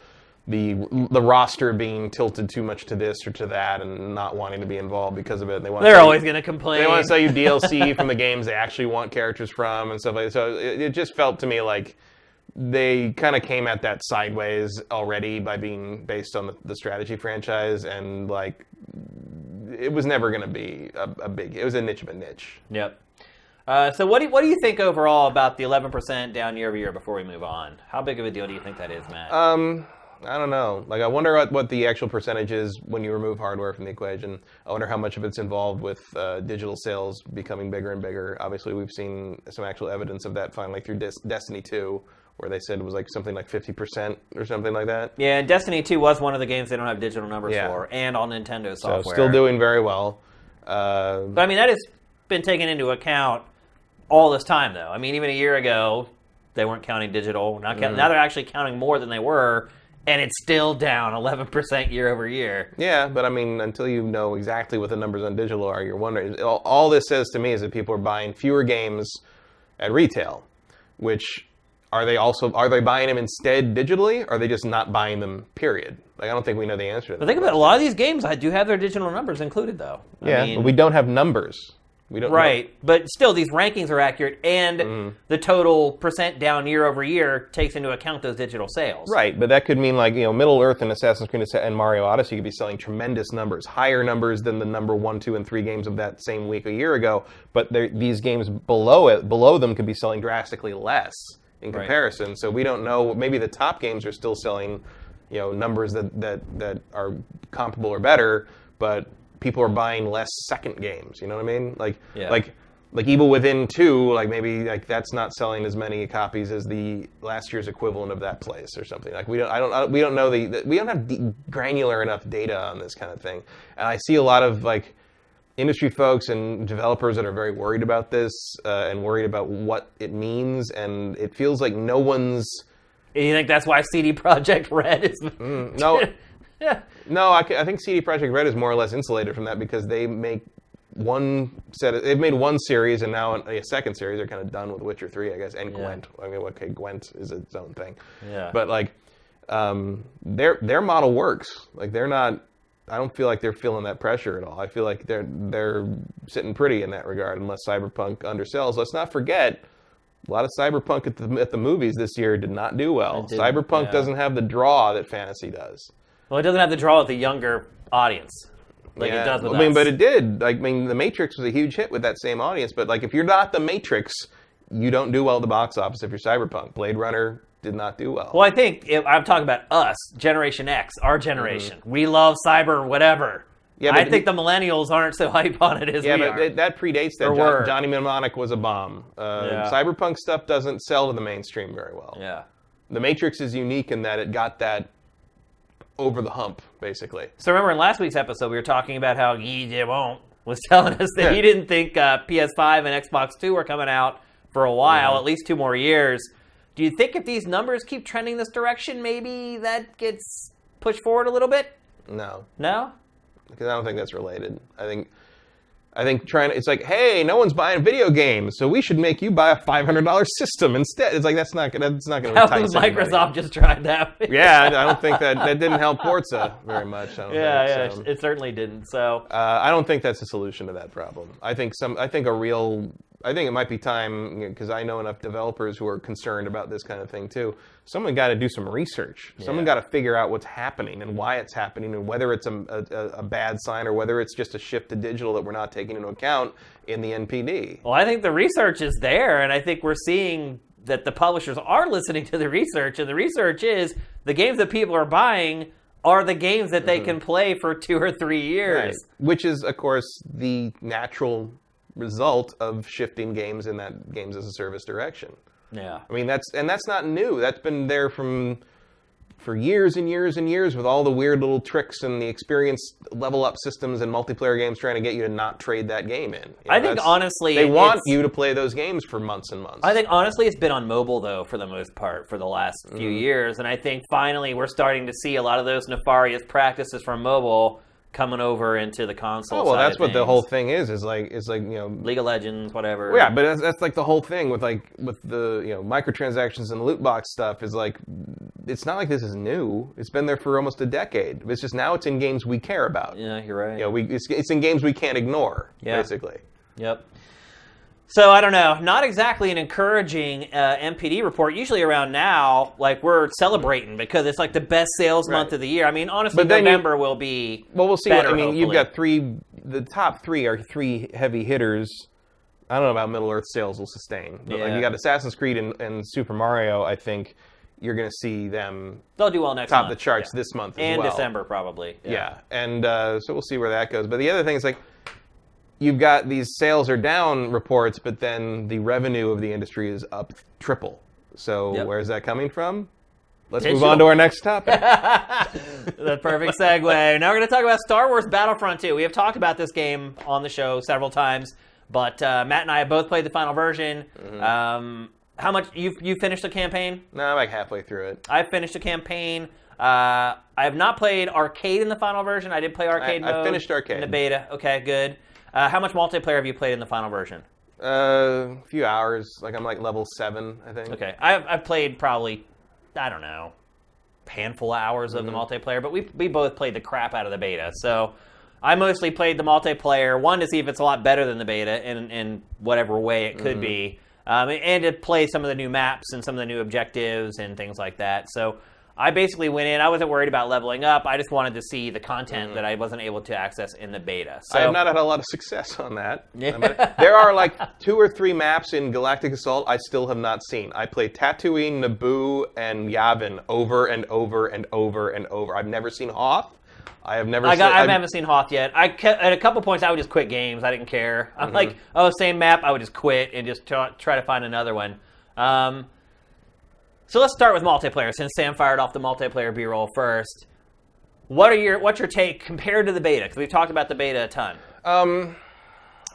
the the roster being tilted too much to this or to that and not wanting to be involved because of it. And they want They're always going to complain. they want to sell you DLC from the games they actually want characters from and stuff like that. So it, it just felt to me like they kind of came at that sideways already by being based on the, the strategy franchise and like it was never going to be a, a big it was a niche of a niche Yep. Uh, so what do you, what do you think overall about the 11% down year over year before we move on? How big of a deal do you think that is, Matt? um i don't know like i wonder what, what the actual percentage is when you remove hardware from the equation i wonder how much of it's involved with uh, digital sales becoming bigger and bigger obviously we've seen some actual evidence of that finally through Des- destiny 2 where they said it was like something like 50% or something like that yeah, and Destiny 2 was one of the games they don't have digital numbers Yeah. for, and on Nintendo software. so still doing very well uh, But I mean, that has been taken into account all this time, though. I mean, even a year ago, they weren't counting digital. Not Mm. Now they're actually counting more than they were, and it's still down 11% year over year. Yeah, but I mean, until you know exactly what the numbers on digital are, you're wondering. All, all this says to me is that people are buying fewer games at retail. Which are they also are they buying them instead digitally? Or are they just not buying them? Period. Like I don't think we know the answer to that. But think about it, a lot of these games I do have their digital numbers included, though. I Yeah, mean, but we don't have numbers. We don't Right, but still, these rankings are accurate, and Mm-hmm. the total percent down year over year takes into account those digital sales. Right, but that could mean like you know Middle Earth and Assassin's Creed and Mario Odyssey could be selling tremendous numbers, higher numbers than the number one, two, and three games of that same week a year ago. But these games below it, below them, could be selling drastically less in Right. comparison. So we don't know. Maybe the top games are still selling, you know, numbers that that that are comparable or better, but people are buying less second games. You know what I mean? Like Yeah. like like Evil Within two, like maybe like that's not selling as many copies as the last year's equivalent of that place or something. Like we don't, I don't, I, we don't know the, the we don't have granular enough data on this kind of thing. And I see a lot of like industry folks and developers that are very worried about this uh, and worried about what it means. And it feels like no one's And you think that's why CD Projekt Red is? Mm, no. yeah. No, I, I think CD Projekt Red is more or less insulated from that because they make one set. Of, they've made one series and now a second series. They're kind of done with Witcher Three, I guess, and Yeah. Gwent. I mean, okay, Gwent is its own thing. Yeah. But like, um, their their model works. Like they're not. I don't feel like they're feeling that pressure at all. I feel like they're they're sitting pretty in that regard. Unless Cyberpunk undersells. Let's not forget. A lot of Cyberpunk at the, at the movies this year did not do well. Cyberpunk yeah. doesn't have the draw that fantasy does. Well, it doesn't have to draw with the younger audience like it does with I mean, us. but it did. Like, I mean, The Matrix was a huge hit with that same audience. But like, if you're not The Matrix, you don't do well at the box office. If you're Cyberpunk, Blade Runner did not do well. Well, I think if I'm talking about us, Generation X, our generation. We love cyber, whatever. Mm-hmm. Yeah, I think the millennials aren't so hype on it as yeah, we but are. that, that predates that. Or Jo- were. Johnny Mnemonic was a bomb. Uh, Yeah. Cyberpunk stuff doesn't sell to the mainstream very well. yeah. The Matrix is unique in that it got that over the hump, basically. So remember in last week's episode, we were talking about how Guy won't was telling us that Yeah. he didn't think uh, PS5 and Xbox Two were coming out for a while, Mm-hmm. at least two more years. Do you think if these numbers keep trending this direction, maybe that gets pushed forward a little bit? No, No. because I don't think that's related. I think. I think trying to, it's like, hey, no one's buying video games, so we should make you buy a five hundred dollars system instead. It's like that's not gonna- that's not going to entice was anybody. Microsoft just tried that? Yeah, I don't think that that didn't help Forza very much. I don't yeah, think, yeah. so. It certainly didn't. So Uh, I don't think that's a solution to that problem. I think some. I think a real. I think it might be time because I know enough developers who are concerned about this kind of thing too. Someone got to do some research. Someone got to figure out what's happening and why it's happening and whether it's a, a, a bad sign or whether it's just a shift to digital that we're not taking into account in the NPD. Well, I think the research is there, and I think we're seeing that the publishers are listening to the research, and the research is the games that people are buying are the games that they mm-hmm. can play for two or three years. Which is, of course, the natural result of shifting games in that games as a service direction. Yeah. I mean, that's and that's not new. That's been there from for years and years and years with all the weird little tricks and the experience level up systems and multiplayer games trying to get you to not trade that game in. You I think honestly, they want you to play those games for months and months. I think honestly, it's been on mobile though for the most part for the last few Mm-hmm. years, and I think finally we're starting to see a lot of those nefarious practices from mobile coming over into the console. oh well, that's what the whole thing is. Is like is like you know League of Legends, whatever. Yeah, but that's, that's like the whole thing with like with the you know microtransactions and loot box stuff is like it's not like this is new. It's been there for almost a decade. It's just now it's in games we care about. yeah, you're right. You know, we it's, it's in games we can't ignore. Yeah. Basically. Yep. So I don't know. Not exactly an encouraging uh, NPD report. Usually around now, like we're celebrating because it's like the best sales month of the year. I mean, honestly, But then you- November will be. Well, we'll see. better, what, I mean, you've got three. The top three are three heavy hitters. I don't know about Middle Earth sales will sustain, but like Yeah. you got Assassin's Creed and, and Super Mario. I think you're going to see them They'll do well next month. top month. the charts Yeah. this month as and well. December probably. Yeah, and uh, so we'll see where that goes. But the other thing is like you've got these sales are down reports, but then the revenue of the industry is up triple. So Yep. where's that coming from? Let's Digital. move on to our next topic. the perfect segue. Now we're going to talk about Star Wars Battlefront 2. We have talked about this game on the show several times, but uh, Matt and I have both played the final version. Mm-hmm. Um, how much you you finished the campaign? no, I'm like halfway through it. I've finished the campaign. Uh, I have not played arcade in the final version. I did play arcade I mode. finished arcade. in the beta. Okay, good. Uh, how much multiplayer have you played in the final version? Uh, a few hours. Like I'm like level seven, I think. Okay, I've, I've played probably, I don't know, handful of hours of the Mm-hmm. multiplayer, but we we both played the crap out of the beta. So, I mostly played the multiplayer one to see if it's a lot better than the beta in in whatever way it could be, um, and to play some of the new maps and some of the new objectives and things like that. So. I basically went in. I wasn't worried about leveling up. I just wanted to see the content that I wasn't able to access in the beta. So I have not had a lot of success on that. But there are like two or three maps in Galactic Assault I still have not seen. I played Tatooine, Naboo, and Yavin over and over and over and over. I've never seen Hoth. I have never. I got. seen, I haven't seen Hoth yet. I ke- at a couple points I would just quit games. I didn't care. Mm-hmm. I'm like, oh, same map. I would just quit and just try, try to find another one. Um, so let's start with multiplayer. Since Sam fired off the multiplayer B-roll first, what are your what's your take compared to the beta? Because we've talked about the beta a ton. Um,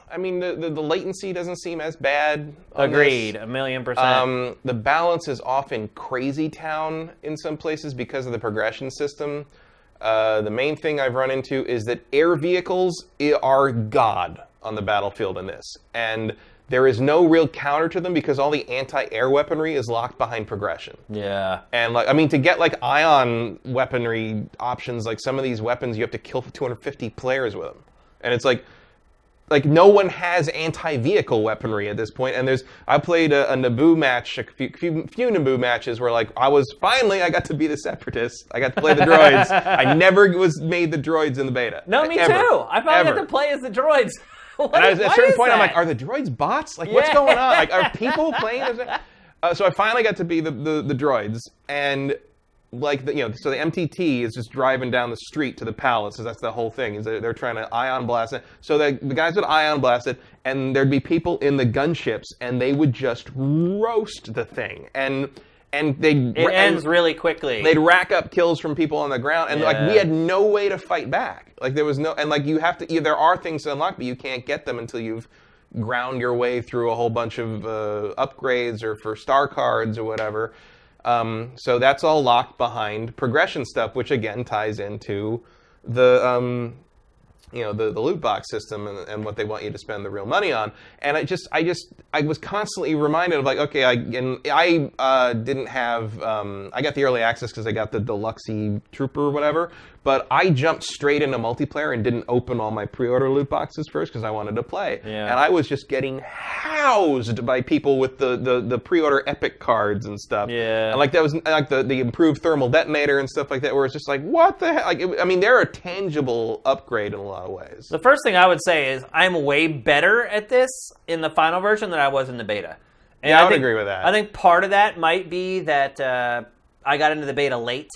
I mean, the, the, the latency doesn't seem as bad. on this. Agreed, a million percent. Um, the balance is often crazy town in some places because of the progression system. Uh, the main thing I've run into is that air vehicles are god on the battlefield in this, and there is no real counter to them because all the anti-air weaponry is locked behind progression. yeah. And like, I mean, to get like ion weaponry options, like some of these weapons, you have to kill 250 players with them, and it's like, like no one has anti-vehicle weaponry at this point. And there's, I played a, a Naboo match, a few, few, few Naboo matches where like I was finally, I got to be the separatist. I got to play the droids. I never was made the droids in the beta. No, me Ever. too. I finally Ever. got to play as the droids. What- And I was, at a certain point, I'm like, are the droids bots? Like, what's going on? Like, are people playing? As uh, so I finally got to be the, the, the droids, and like the, you know, so the MTT is just driving down the street to the palace. 'cause that's the whole thing. Is they're, they're trying to ion blast it. So the, the guys would ion blast it, and there'd be people in the gunships, and they would just roast the thing, and and they it ends really quickly. they'd rack up kills from people on the ground and like we had no way to fight back. Like there was no and like you have to you, there are things to unlock but you can't get them until you've ground your way through a whole bunch of uh, upgrades or for star cards or whatever. Um, so that's all locked behind progression stuff which again ties into the um, you know the, the loot box system and, and what they want you to spend the real money on. And i just i just i was constantly reminded of like okay i and i uh, didn't have um, i got the early access because i got the deluxe trooper or whatever but i jumped straight into multiplayer and didn't open all my pre-order loot boxes first because i wanted to play Yeah. and i was just getting housed by people with the, the, the pre-order epic cards and stuff Yeah. and like that was like the, the improved thermal detonator and stuff like that where it's just like what the heck like it, i mean they're a tangible upgrade in a lot of ways The first thing I would say is I'm way better at this in the final version than I was in the beta. And Yeah, I would think- agree with that. I think part of that might be that uh, I got into the beta late,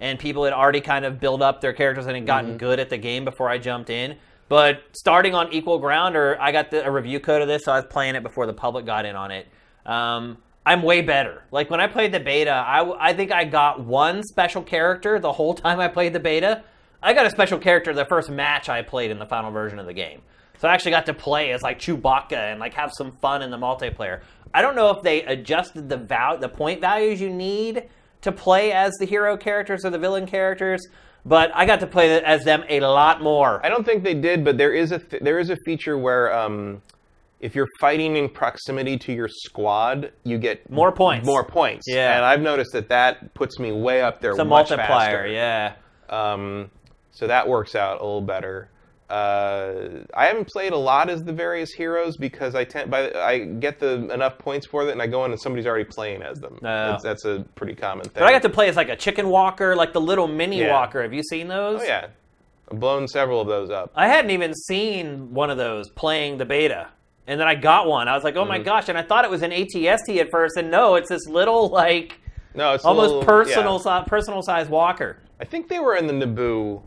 and people had already kind of built up their characters and had gotten Mm-hmm. good at the game before I jumped in. But starting on equal ground, or I got the, a review code of this, so I was playing it before the public got in on it. Um, I'm way better. Like when I played the beta, I, I think I got one special character the whole time I played the beta. I got a special character the first match I played in the final version of the game. So I actually got to play as like Chewbacca and like have some fun in the multiplayer. I don't know if they adjusted the val- the point values you need to play as the hero characters or the villain characters, but I got to play as them a lot more. I don't think they did, but there is a th- there is a feature where um, if you're fighting in proximity to your squad, you get More points. More points. Yeah. and I've noticed that that puts me way up there. It's a multiplier, faster. yeah. Um, so that works out a little better. Uh, I haven't played a lot as the various heroes because I tend by I get the enough points for it, and I go in and somebody's already playing as them. Oh. That's, that's a pretty common thing. But I got to play as like a chicken walker, like the little mini Yeah. walker. Have you seen those? Oh yeah, I've blown several of those up. I hadn't even seen one of those playing the beta. And then I got one. I was like, oh Mm-hmm. my gosh. And I thought it was an ATST at first. And no, it's this little, like, No, it's almost little- personal, yeah. si- personal size walker. I think they were in the Naboo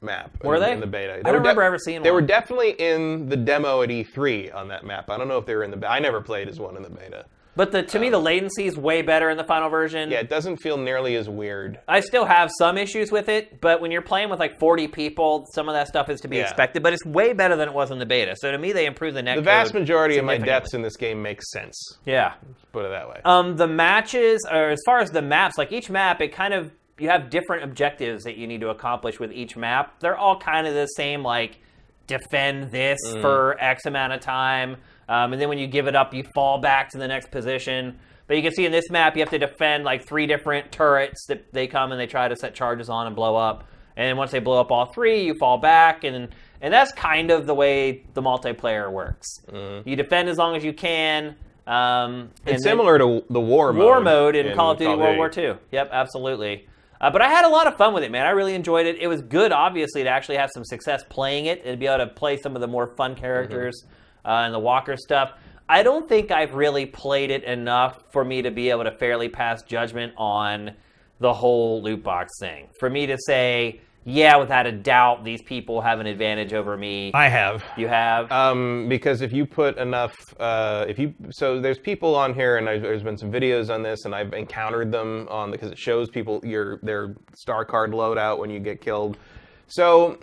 map. Were in, they? in the beta? I They don't were remember ever seeing They one. were definitely in the demo at E3 on that map. I don't know if they were in the. I never played as one in the beta. But the, to me, the latency is way better in the final version. Um, Yeah, it doesn't feel nearly as weird. I still have some issues with it, but when you're playing with like 40 people, some of that stuff is to be Yeah. expected. But it's way better than it was in the beta. So to me, they improved the net. The vast majority of my deaths in this game make sense. Yeah. Let's put it that way. Um, the matches, or as far as the maps, like each map, it kind of you have different objectives that you need to accomplish with each map. They're all kind of the same, like defend this Mm. for X amount of time, um, and then when you give it up, you fall back to the next position. But you can see in this map, you have to defend like three different turrets that they come and they try to set charges on and blow up. And once they blow up all three, you fall back, and And that's kind of the way the multiplayer works. Mm-hmm. You defend as long as you can. Um, and It's similar to the war mode. war mode in, Call of Duty World War II. Yep, absolutely. Uh, but I had a lot of fun with it, man. I really enjoyed it. It was good, obviously, to actually have some success playing it and be able to play some of the more fun characters uh, and the Walker stuff. I don't think I've really played it enough for me to be able to fairly pass judgment on the whole loot box thing. For me to say, yeah, without a doubt, these people have an advantage over me. I have. you have. Um, because if you put enough, uh, if you so there's people on here, and I've, there's been some videos on this, and I've encountered them on because it shows people your their star card loadout when you get killed. So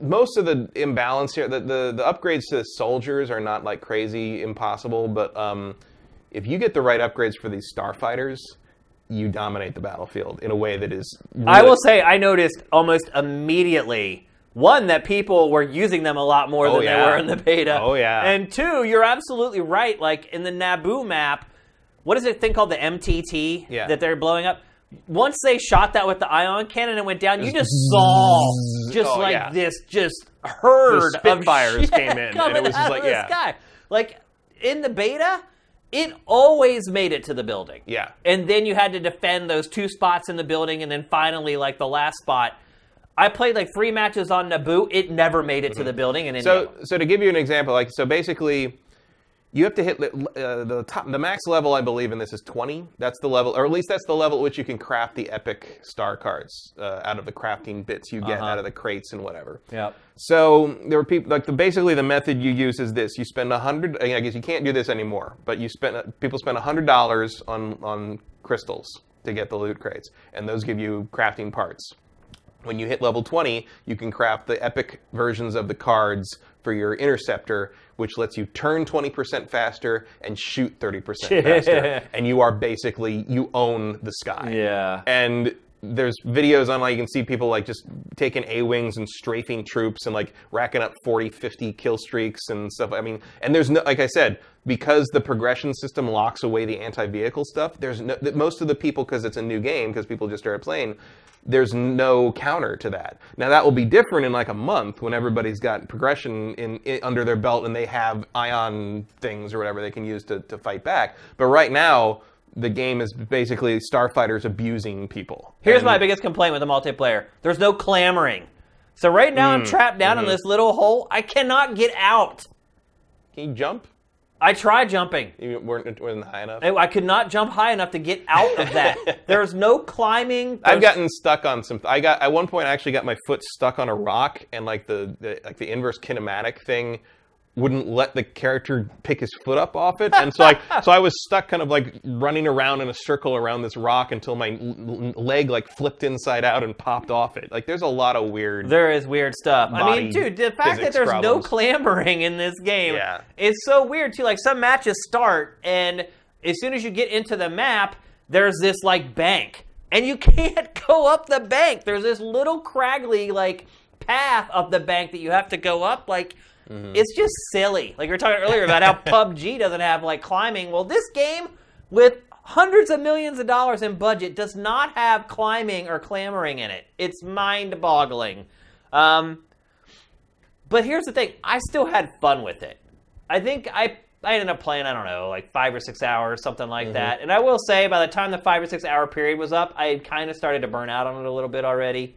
most of the imbalance here, the, the the upgrades to the soldiers are not like crazy impossible, but um, if you get the right upgrades for these starfighters, you dominate the battlefield in a way that is. I will say I noticed almost immediately one that people were using them a lot more Oh, than yeah. they were in the beta. Oh, yeah. And two, you're absolutely right. Like in the Naboo map, what is it thing called the MTT Yeah. that they're blowing up? Once they shot that with the ion cannon and went down, you just saw just Oh, like yeah. this just herd The of shit came in, and it was just like, yeah. Like in the beta, it always made it to the building. Yeah. And then you had to defend those two spots in the building, and then finally, like the last spot. I played like three matches on Naboo. It never made it to mm-hmm. the building, and So, so to give you an example, like so, basically, you have to hit uh, the top, the max level. I believe in this is twenty. That's the level, or at least that's the level at which you can craft the epic star cards uh, out of the crafting bits you get Uh-huh. out of the crates and whatever. Yep. So there were people like the basically the method you use is this: you spend a hundred. I guess you can't do this anymore, but you spend people spend a hundred dollars on on crystals to get the loot crates, and those give you crafting parts. When you hit level 20, you can craft the epic versions of the cards for your interceptor, which lets you turn 20% faster and shoot 30% faster. And you are basically, you own the sky. Yeah. And there's videos online, you can see people like just taking A-wings and strafing troops and like racking up 40, 50 kill streaks and stuff. I mean, and there's no, like I said, because the progression system locks away the anti-vehicle stuff, there's no, that most of the people, because it's a new game, because people just started playing, there's no counter to that. Now that will be different in like a month when everybody's got progression in, in under their belt and they have ion things or whatever they can use to, to fight back. But right now, the game is basically starfighters abusing people. Here's And- my biggest complaint with the multiplayer there's no clamoring. So right now I'm hmm. trapped down in hmm. this little hole. I cannot get out. Can you jump? I tried jumping. You weren't, wasn't high enough. I I could not jump high enough to get out of that. There's no climbing. I've gotten stuck on some. I got at one point I actually got my foot stuck on a rock, and like the, the like the inverse kinematic thing wouldn't let the character pick his foot up off it, and so like so I was stuck kind of like running around in a circle around this rock until my l- leg like flipped inside out and popped off it. Like there's a lot of weird. There is weird stuff. I mean, dude, the fact that there's no clambering in this game Yeah. is so weird too. Like some matches start, and as soon as you get into the map, there's this like bank, and you can't go up the bank. There's this little craggly like path up the bank that you have to go up. Like Mm-hmm. it's just silly. Like we were talking earlier about how PUBG doesn't have like climbing. Well, this game with hundreds of millions of dollars in budget does not have climbing or clamoring in it. It's mind-boggling. Um, but here's the thing: I still had fun with it. I think I I ended up playing I don't know like five or six hours, something like that. And I will say, by the time the five or six hour period was up, I had kind of started to burn out on it a little bit already.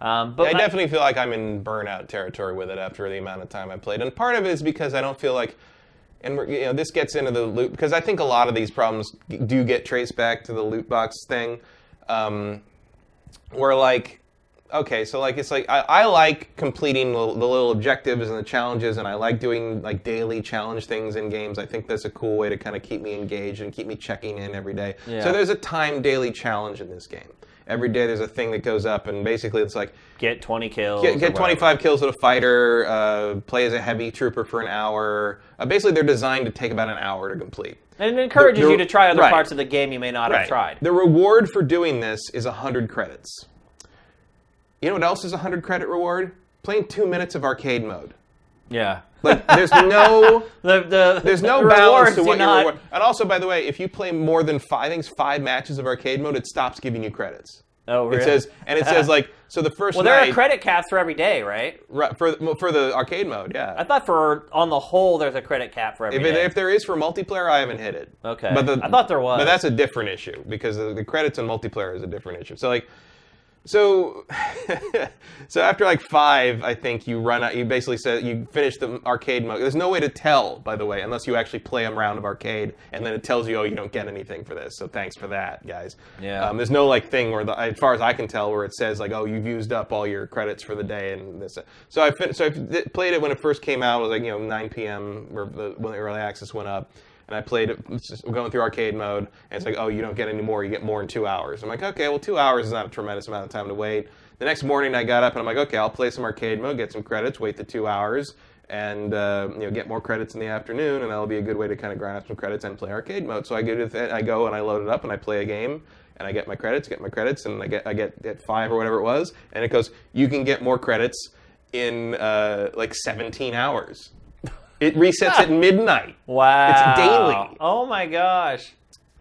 Um, but I I- definitely feel like I'm in burnout territory with it after the amount of time I played, and part of it is because I don't feel like, and we're, you know, this gets into the loop because I think a lot of these problems do get traced back to the loot box thing, um, where like, okay, so like it's like I, I like completing the, the little objectives and the challenges, and I like doing like daily challenge things in games. I think that's a cool way to kind of keep me engaged and keep me checking in every day. Yeah. So there's a time daily challenge in this game. Every day there's a thing that goes up, and basically it's like get 20 kills. Get, or get whatever. 25 kills with a fighter, uh, play as a heavy trooper for an hour. Uh, basically, they're designed to take about an hour to complete. And it encourages The- the- you to try other right. parts of the game you may not have tried. The reward for doing this is 100 credits. You know what else is a 100 credit reward? Playing two minutes of arcade mode. Yeah. Like, there's no. The, the, There's no the balance to what you're. And also, by the way, if you play more than five, I think five matches of arcade mode, it stops giving you credits. Oh, really? It says, and it says like, so the first well, there night are credit caps for every day, right? right, for for the arcade mode, yeah. I thought for on the whole, there's a credit cap for every If, day. if there is for multiplayer, I haven't hit it. Okay. but the, I thought there was. But that's a different issue because the, the credits on multiplayer is a different issue. So like, so so after like five, I think you run out. You basically said you finish the arcade mode. There's no way to tell, by the way, unless you actually play a round of arcade, and then it tells you, oh, you don't get anything for this. So thanks for that, guys. Yeah. Um, there's no like thing where, the, as far as I can tell, where it says like, oh, you've used up all your credits for the day and this. So I fin- so I played it when it first came out. It was like you know 9 p.m. or the, when the early access went up. And I played it, going through arcade mode, and it's like, oh, you don't get any more, you get more in two hours. I'm like, okay, well, two hours is not a tremendous amount of time to wait. The next morning, I got up and I'm like, okay, I'll play some arcade mode, get some credits, wait the two hours, and uh, you know, get more credits in the afternoon, and that'll be a good way to kind of grind up some credits and play arcade mode. So I go to I go and I load it up and I play a game, and I get my credits, get my credits, and I get I get at five or whatever it was, and it goes, you can get more credits in uh, like 17 hours. It resets at midnight. wow. It's daily. Oh my gosh.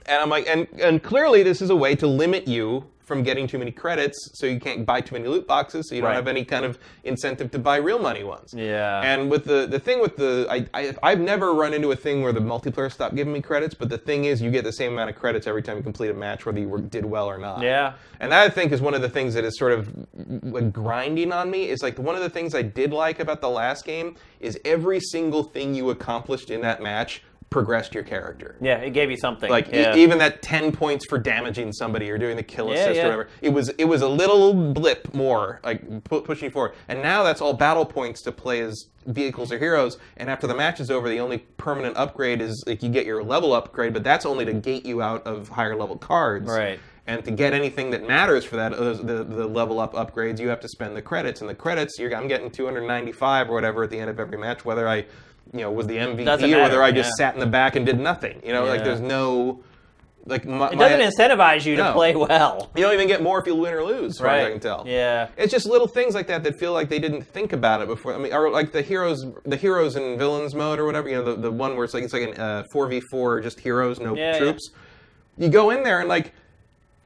And I'm like, and and clearly this is a way to limit you from getting too many credits, so you can't buy too many loot boxes, so you don't Right. have any kind of incentive to buy real money ones. Yeah. And with the the thing with the, I, I I've never run into a thing where the multiplayer stopped giving me credits, but the thing is, you get the same amount of credits every time you complete a match, whether you did well or not. Yeah. And that I think is one of the things that is sort of like grinding on me. Is like one of the things I did like about the last game is every single thing you accomplished in that match progressed your character. Yeah, it gave you something. Like e- even that ten points for damaging somebody or doing the kill Yeah, assist yeah. or whatever, it was it was a little blip more, like pu- pushing you forward. And now that's all battle points to play as vehicles or heroes. And after the match is over, the only permanent upgrade is like you get your level upgrade, but that's only to gate you out of higher level cards. Right. And to get anything that matters for that, uh, the, the level up upgrades, you have to spend the credits. And the credits, you're, I'm getting 295 or whatever at the end of every match, whether I, you know, was the MVP Doesn't or whether I just yeah. sat in the back and did nothing. You know, like there's no, like my, it doesn't incentivize you to No. play well. you don't even get more if you win or lose, as far as I can tell. Yeah. It's just little things like that that feel like they didn't think about it before. I mean, or like the heroes, the heroes and villains mode or whatever. You know, the, the one where it's like it's like an uh, four v four, just heroes, no Yeah, yeah. troops. You go in there and like,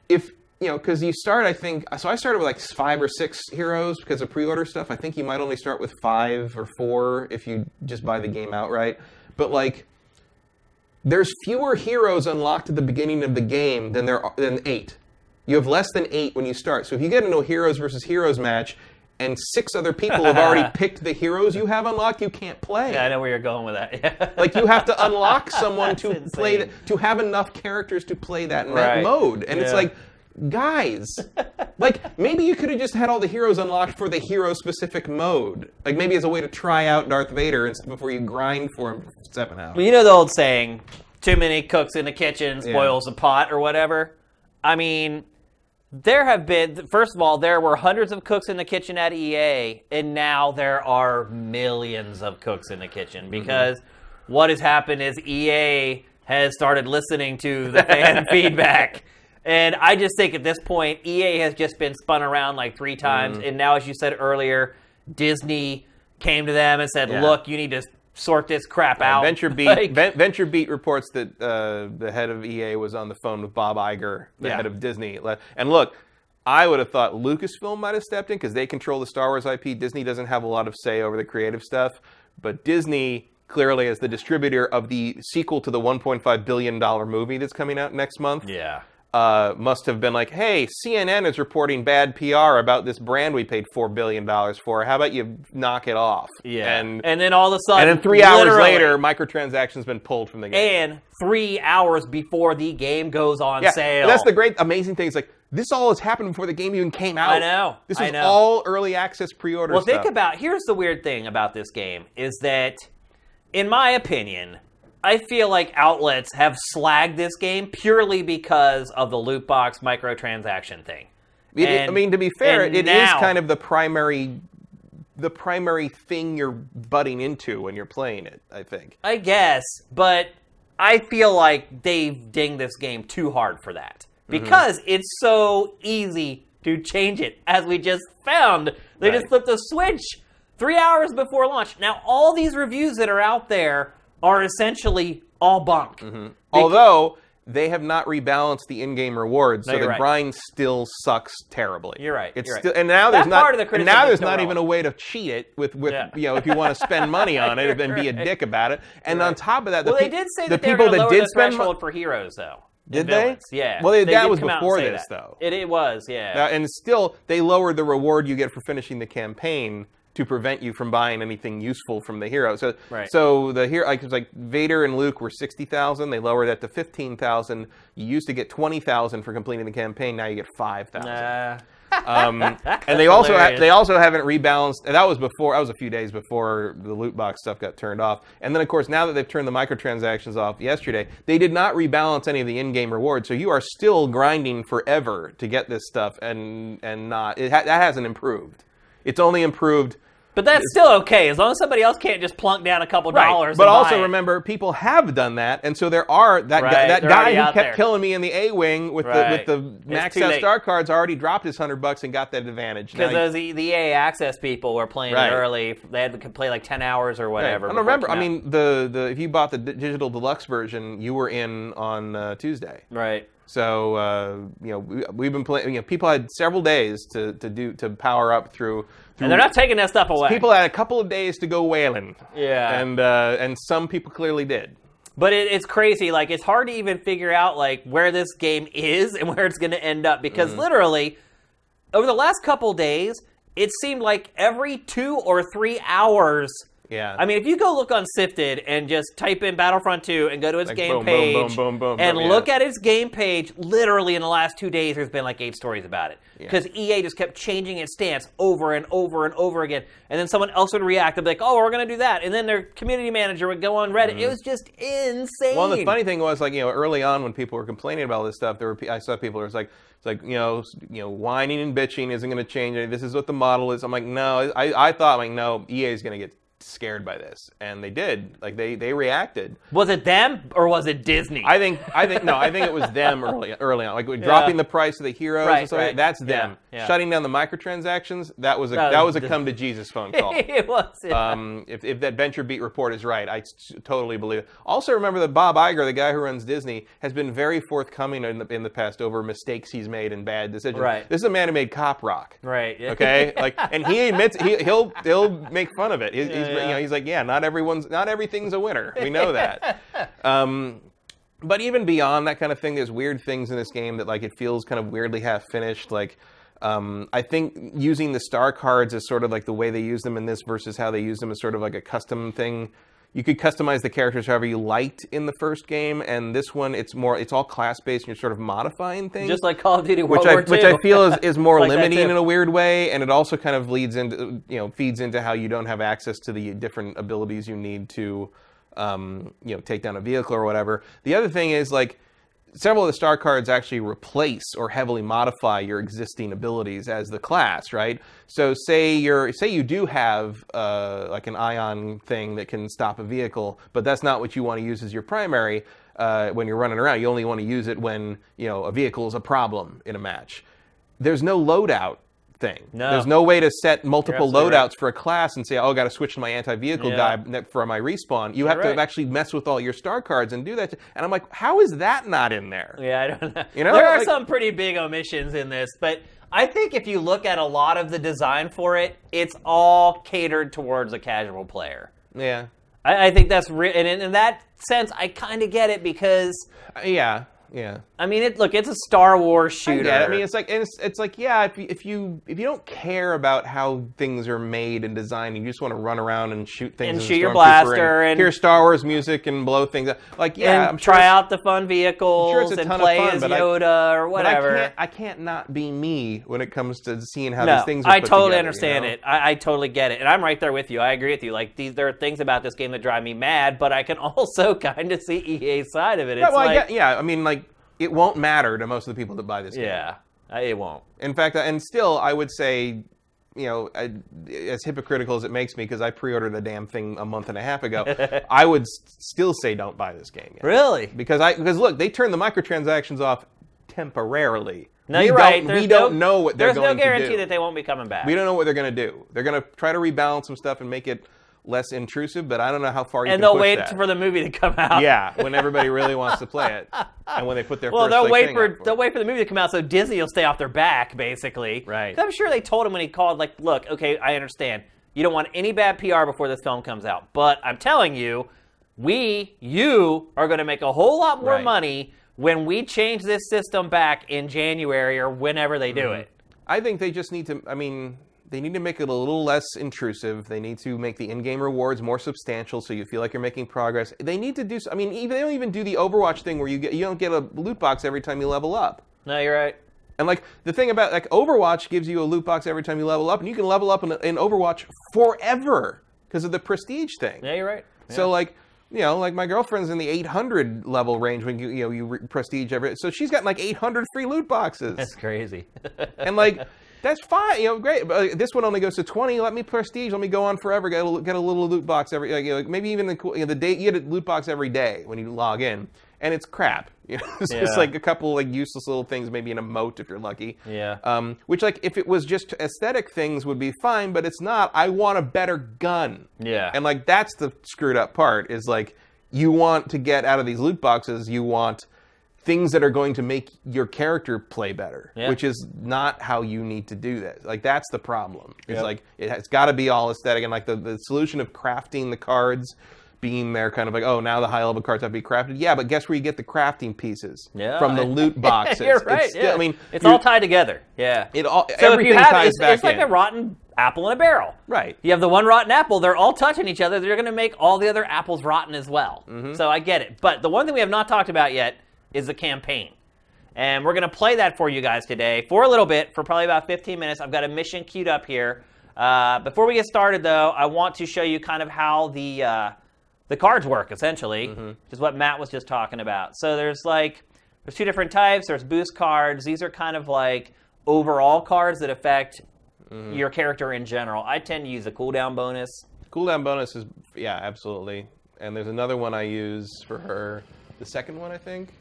if you know, because you start, I think. So I started with like five or six heroes because of pre-order stuff. I think you might only start with five or four if you just buy the game outright. But like, there's fewer heroes unlocked at the beginning of the game than there are, than eight. You have less than eight when you start. So if you get into a heroes versus heroes match, and six other people have already picked the heroes you have unlocked, you can't play. Yeah, I know where you're going with that. Yeah. Like you have to unlock someone to insane. play to have enough characters to play that, that Right. mode, and it's like, guys, like maybe you could have just had all the heroes unlocked for the hero specific mode, like maybe as a way to try out Darth Vader before you grind for him for seven hours. Well, you know the old saying, too many cooks in the kitchen Yeah. spoils the pot or whatever? I mean, there have been, first of all, there were hundreds of cooks in the kitchen at EA, and now there are millions of cooks in the kitchen Mm-hmm. because what has happened is EA has started listening to the fan feedback. And I just think at this point, EA has just been spun around like three times. Mm-hmm. And now, as you said earlier, Disney came to them and said, Yeah. look, you need to sort this crap out. Venture Beat Like- VentureBeat reports that uh, the head of EA was on the phone with Bob Iger, the Yeah. head of Disney. And look, I would have thought Lucasfilm might have stepped in because they control the Star Wars IP. Disney doesn't have a lot of say over the creative stuff, but Disney clearly as the distributor of the sequel to the 1.5 billion dollar movie that's coming out next month. Yeah. Uh, must have been like, hey, CNN is reporting bad PR about this brand we paid four billion dollars for. How about you knock it off? Yeah. and And, then all of a sudden, and then three hours later, microtransactions been pulled from the game. and three hours before the game goes on yeah, sale. that's the great, amazing thing. Is like this all has happened before the game even came out. I know, This I was know. all early access pre-order. Well, stuff. think about here's the weird thing about this game is that, in my opinion, I feel like outlets have slagged this game purely because of the loot box microtransaction thing. It- it- I mean, to be fair, and it is now- kind of the primary, the primary thing you're butting into when you're playing it. I think. I guess, but I feel like they've dinged this game too hard for that Mm-hmm. because it's so easy to change it, as we just found. They just flipped a switch three hours before launch. Now, all these reviews that are out there are essentially all bunk. Mm-hmm. Although they have not rebalanced the in-game rewards, so the right. grind still sucks terribly. You're right, It's you're right. still, and now there's That not. part of the and now there's not even a way to cheat it with, with Yeah. you know, if you want to spend money on it, then be a dick about it. And Right. on top of that, the Well, they pe- did say the that they people that did the spend threshold for heroes, though. Did they? Yeah. Well, they- that was and before this, that. though. It, it was, yeah. Now, and still, they lowered the reward you get for finishing the campaign to prevent you from buying anything useful from the hero. So, Right. so the hero, like, like Vader and Luke were sixty thousand. They lowered that to fifteen thousand. You used to get twenty thousand for completing the campaign. Now you get five thousand. Nah. Um, and they also ha- they also haven't rebalanced. And that was before. That was a few days before the loot box stuff got turned off. And then of course now that they've turned the microtransactions off yesterday, they did not rebalance any of the in-game rewards. So you are still grinding forever to get this stuff, and and not it ha- that hasn't improved. It's only improved. But that's still okay, as long as somebody else can't just plunk down a couple dollars. But also remember, people have done that, and so there are that guy, that they're guy who kept there. killing me in the A wing with Right. the with the max out star cards already dropped his hundred bucks and got that advantage. Because those the EA access people were playing Right. early. They had to play like ten hours or Right. whatever. And remember, I mean, the, the if you bought the digital deluxe version, you were in on uh, Tuesday. right? So uh, you know we, we've been playing. You know, people had several days to, to do to power up through. through And they're not taking that stuff away. people had a couple of days to go whaling. Yeah. And uh, and some people clearly did. But it, it's crazy. Like it's hard to even figure out like where this game is and where it's going to end up because Mm-hmm. literally over the last couple days, it seemed like every two or three hours. Yeah. I mean, if you go look on Sifted and just type in Battlefront 2 and go to its Like game boom, boom, page boom, boom, boom, and yeah. look at its game page, literally in the last two days, there's been like eight stories about it. Yeah. Because EA just kept changing its stance over and over and over again. And then someone else would react and be like, oh, we're going to do that. And then their community manager would go on Reddit. It was just insane. Mm-hmm. Well, the funny thing was, like you know, early on when people were complaining about this stuff, there were I saw people who was like, it's like you know, you know, whining and bitching isn't going to change. it. This is what the model is. I'm like, no, I, I thought like, no, EA is going to get scared by this, and they did. Like they they reacted. Was it them or was it Disney? I think I think no, I think it was them early early on, like dropping the price of the heroes. Right, and stuff right. that. That's them. yeah. Shutting down the microtransactions. That was a That that, was a come to Jesus phone call. it was. yeah. Um, if, if that VentureBeat report is right, I s- totally believe it. Also, remember that Bob Iger, the guy who runs Disney, has been very forthcoming in the, in the past over mistakes he's made and bad decisions. Right. This is a man who made Cop Rock. right. yeah. Okay, like, and he admits he, he'll he'll make fun of it. He's, he's, Yeah. You know, he's like, yeah, not everyone's not everything's a winner. We know that. um, but even beyond that kind of thing, there's weird things in this game that like it feels kind of weirdly half finished. Like um, I think using the star cards is sort of like the way they use them in this versus how they use them is sort of like a custom thing. You could customize the characters however you liked in the first game, and this one it's more it's all class based and you're sort of modifying things. Just like Call of Duty World which I War which I feel is, is more Like limiting in a weird way, and it also kind of leads into you know feeds into how you don't have access to the different abilities you need to um, you know take down a vehicle or whatever. The other thing is like several of the star cards actually replace or heavily modify your existing abilities as the class, right? So say you're say you do have uh, like an ion thing that can stop a vehicle, but that's not what you want to use as your primary uh, when you're running around. You only want to use it when you know a vehicle is a problem in a match. There's no loadout thing. No. There's no way to set multiple loadouts right. for a class and say, "Oh, I got to switch to my anti-vehicle Yeah. guy for my respawn." You have right. to actually mess with all your star cards and do that. And I'm like, how is that not in there? Yeah, I don't know. You know, there are like- some pretty big omissions in this, but I think if you look at a lot of the design for it, it's all catered towards a casual player. Yeah, I, I think that's re- and in, in that sense, I kind of get it because Uh, yeah, yeah. I mean, it look, it's a Star Wars shooter. it. I mean, it's like and it's, it's like yeah, if you, if you if you don't care about how things are made and designed, and you just want to run around and shoot things And shoot your blaster and- hear Star Wars music and blow things up. Like yeah, and I'm sure try out the fun vehicles sure it's a and ton of play fun, as but I- Yoda or But whatever. I can't I can't not be me when it comes to seeing how no, these things are I put totally together, understand you know? it. I, I totally get it, and I'm right there with you. I agree with you. Like these, there are things about this game that drive me mad, but I can also kind of see EA's side of it. It's Yeah, well, I get, yeah, I mean, like it won't matter to most of the people that buy this game. yeah, uh, it won't. In fact, and still, I would say, you know, I, as hypocritical as it makes me, because I pre-ordered the damn thing a month and a half ago, I would s- still say don't buy this game. Yet. Really? Because I because look, they turned the microtransactions off temporarily. No, we you're don't, right. we don't no, know what they're going to do. There's no guarantee that they won't be coming back. we don't know what they're going to do. They're going to try to rebalance some stuff and make it less intrusive, but I don't know how far you can do it. and they'll wait that. for the movie to come out. yeah, when everybody really wants to play it, and when they put their Well, first they'll wait for out they'll wait for the movie to come out so Disney will stay off their back, basically. Right. I'm sure they told him when he called, like, look, okay, I understand. You don't want any bad PR before this film comes out, but I'm telling you, we, you, are going to make a whole lot more Right. money when we change this system back in January or whenever they do Mm-hmm. it. I think they just need to. I mean, they need to make it a little less intrusive. They need to make the in-game rewards more substantial, so you feel like you're making progress. They need to do. I mean, even they don't even do the Overwatch thing where you get you don't get a loot box every time you level up. No, you're right. And like the thing about like Overwatch gives you a loot box every time you level up, and you can level up in, in Overwatch forever because of the prestige thing. Yeah, you're right. So like, you know, like my girlfriend's in the 800 level range when you you know you re- prestige every. So she's got like 800 free loot boxes, That's crazy. and like that's fine. You know, great. But this one only goes to 20. Let me prestige. Let me go on forever. Get a, get a little loot box every. Like, you know, maybe even the you know, the day you get a loot box every day when you log in, and it's crap. You know, it's just like a couple like useless little things, maybe an emote if you're lucky. Yeah. Um, which like if it was just aesthetic things would be fine, but it's not. I want a better gun. Yeah. And like that's the screwed up part is like you want to get out of these loot boxes, you want things that are going to make your character play better, Yeah. which is not how you need to do that. Like that's the problem. It's Yep. like it has got to be all aesthetic and like the, the solution of crafting the cards being there kind of like oh now the high level cards have to be crafted yeah but guess where you get the crafting pieces Yeah. from the loot boxes you're right. It's still- yeah. i mean it's all tied together. Yeah. it all so if you have, ties it's, back it's like in. a rotten apple in a barrel. right You have the one rotten apple, they're all touching each other. They're going to make all the other apples rotten as well. Mm-hmm. So I get it. But the one thing we have not talked about yet is the campaign. And we're going to play that for you guys today for a little bit, for probably about 15 minutes. I've got a mission queued up here. Uh, before we get started, though, I want to show you kind of how the uh, the cards work, essentially, Mm-hmm. which is what Matt was just talking about. So there's like there's two different types. There's boost cards. These are kind of like overall cards that affect Mm-hmm. your character in general. I tend to use a cooldown bonus. Cooldown bonus is yeah, absolutely. And there's another one I use for her. The second one, I think.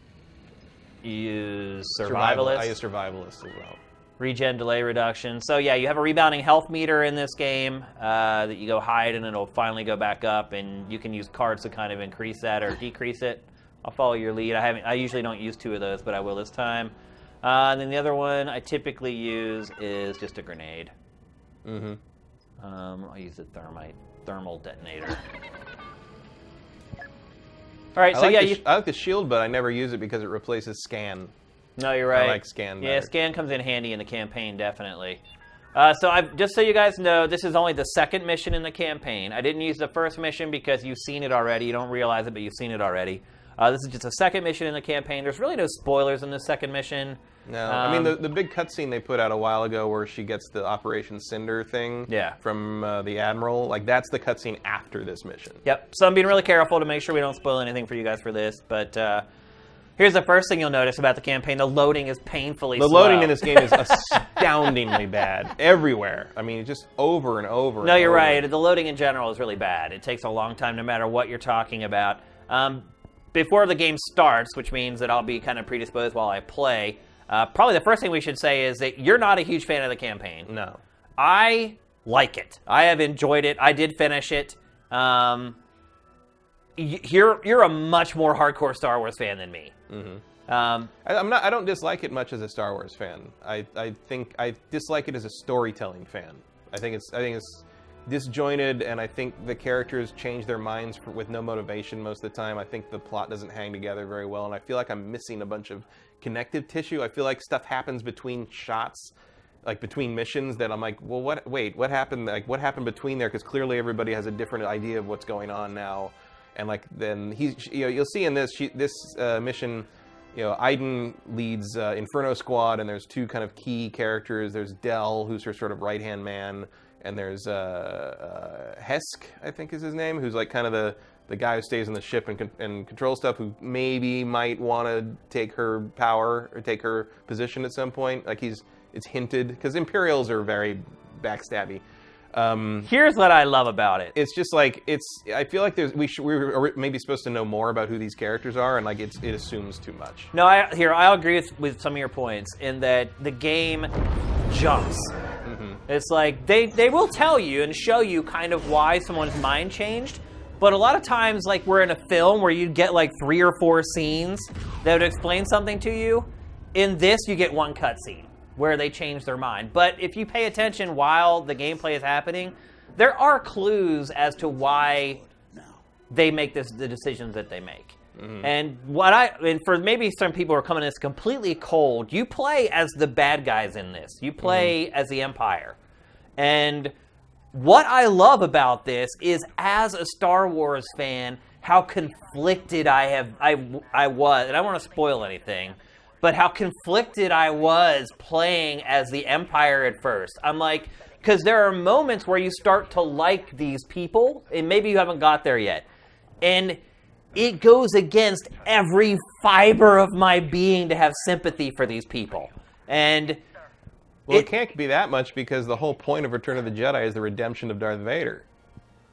You use Survival- survivalist, I use survivalist as well. regen delay reduction. So yeah, you have a rebounding health meter in this game uh, that you go hide and it'll finally go back up, and you can use cards to kind of increase that or decrease it. I'll follow your lead. I haven't. I usually don't use two of those, but I will this time. Uh, and then the other one I typically use is just a grenade. Mm-hmm. Um, I'll use the thermite thermal detonator. All right, I, so like yeah, the, you, I like the shield, but I never use it because it replaces scan. No, you're right. I like scan Better. Yeah, scan comes in handy in the campaign, definitely. Uh, so I've, just so you guys know, this is only the second mission in the campaign. I didn't use the first mission because you've seen it already. You don't realize it, but you've seen it already. Uh, this is just a second mission in the campaign. There's really no spoilers in the second mission. No, I mean Um, the, the big cutscene they put out a while ago where she gets the Operation Cinder thing Yeah. from uh, the Admiral. Like that's the cutscene after this mission. Yep. So I'm being really careful to make sure we don't spoil anything for you guys for this. But uh, here's the first thing you'll notice about the campaign: the loading is painfully The slow. loading in this game is astoundingly bad everywhere. I mean, just over and over. No, and you're over. right. The loading in general is really bad. It takes a long time, no matter what you're talking about. Um, before the game starts, which means that I'll be kind of predisposed while I play. Uh, probably the first thing we should say is that you're not a huge fan of the campaign. No. I like it. I have enjoyed it. I did finish it. Um, you're you're a much more hardcore Star Wars fan than me. Mm-hmm. Um, I, I'm not. I don't dislike it much as a Star Wars fan. I, I think I dislike it as a storytelling fan. I think it's I think it's disjointed, and I think the characters change their minds for, with no motivation most of the time. I think the plot doesn't hang together very well, and I feel like I'm missing a bunch of connective tissue. I feel like stuff happens between shots. Like between missions, that I'm like, well, what? Wait, what happened? Like, what happened between there? Because clearly everybody has a different idea of what's going on now, and like then he's, you know, you'll see in this she, this uh, mission, you know, Iden leads uh, Inferno Squad, and there's two kind of key characters. There's Del, who's her sort of right hand man, and there's uh, uh, Hask, I think is his name, who's like kind of the the guy who stays in the ship and, con- and control stuff, who maybe might want to take her power or take her position at some point. Like he's it's hinted because Imperials are very backstabby. Um, here's what I love about it. it's just like it's. I feel like there's we should, we were maybe supposed to know more about who these characters are, and like it's it assumes too much. No, I, here I'll agree with, with some of your points in that the game jumps. It's like they they will tell you and show you kind of why someone's mind changed, but a lot of times like we're in a film where you'd get like three or four scenes that would explain something to you. In this, you get one cutscene where they change their mind. But if you pay attention while the gameplay is happening, there are clues as to why they make this the decisions that they make. Mm-hmm. And what I and for maybe some people who are coming at this completely cold, you play as the bad guys in this. You play mm-hmm. as the Empire. And what I love about this is as a Star Wars fan, how conflicted I have I I was, and I don't want to spoil anything, but how conflicted I was playing as the Empire at first. I'm like because there are moments where you start to like these people, and maybe you haven't got there yet. And it goes against every fiber of my being to have sympathy for these people. And Well, it, It- can't be that much because the whole point of Return of the Jedi is the redemption of Darth Vader.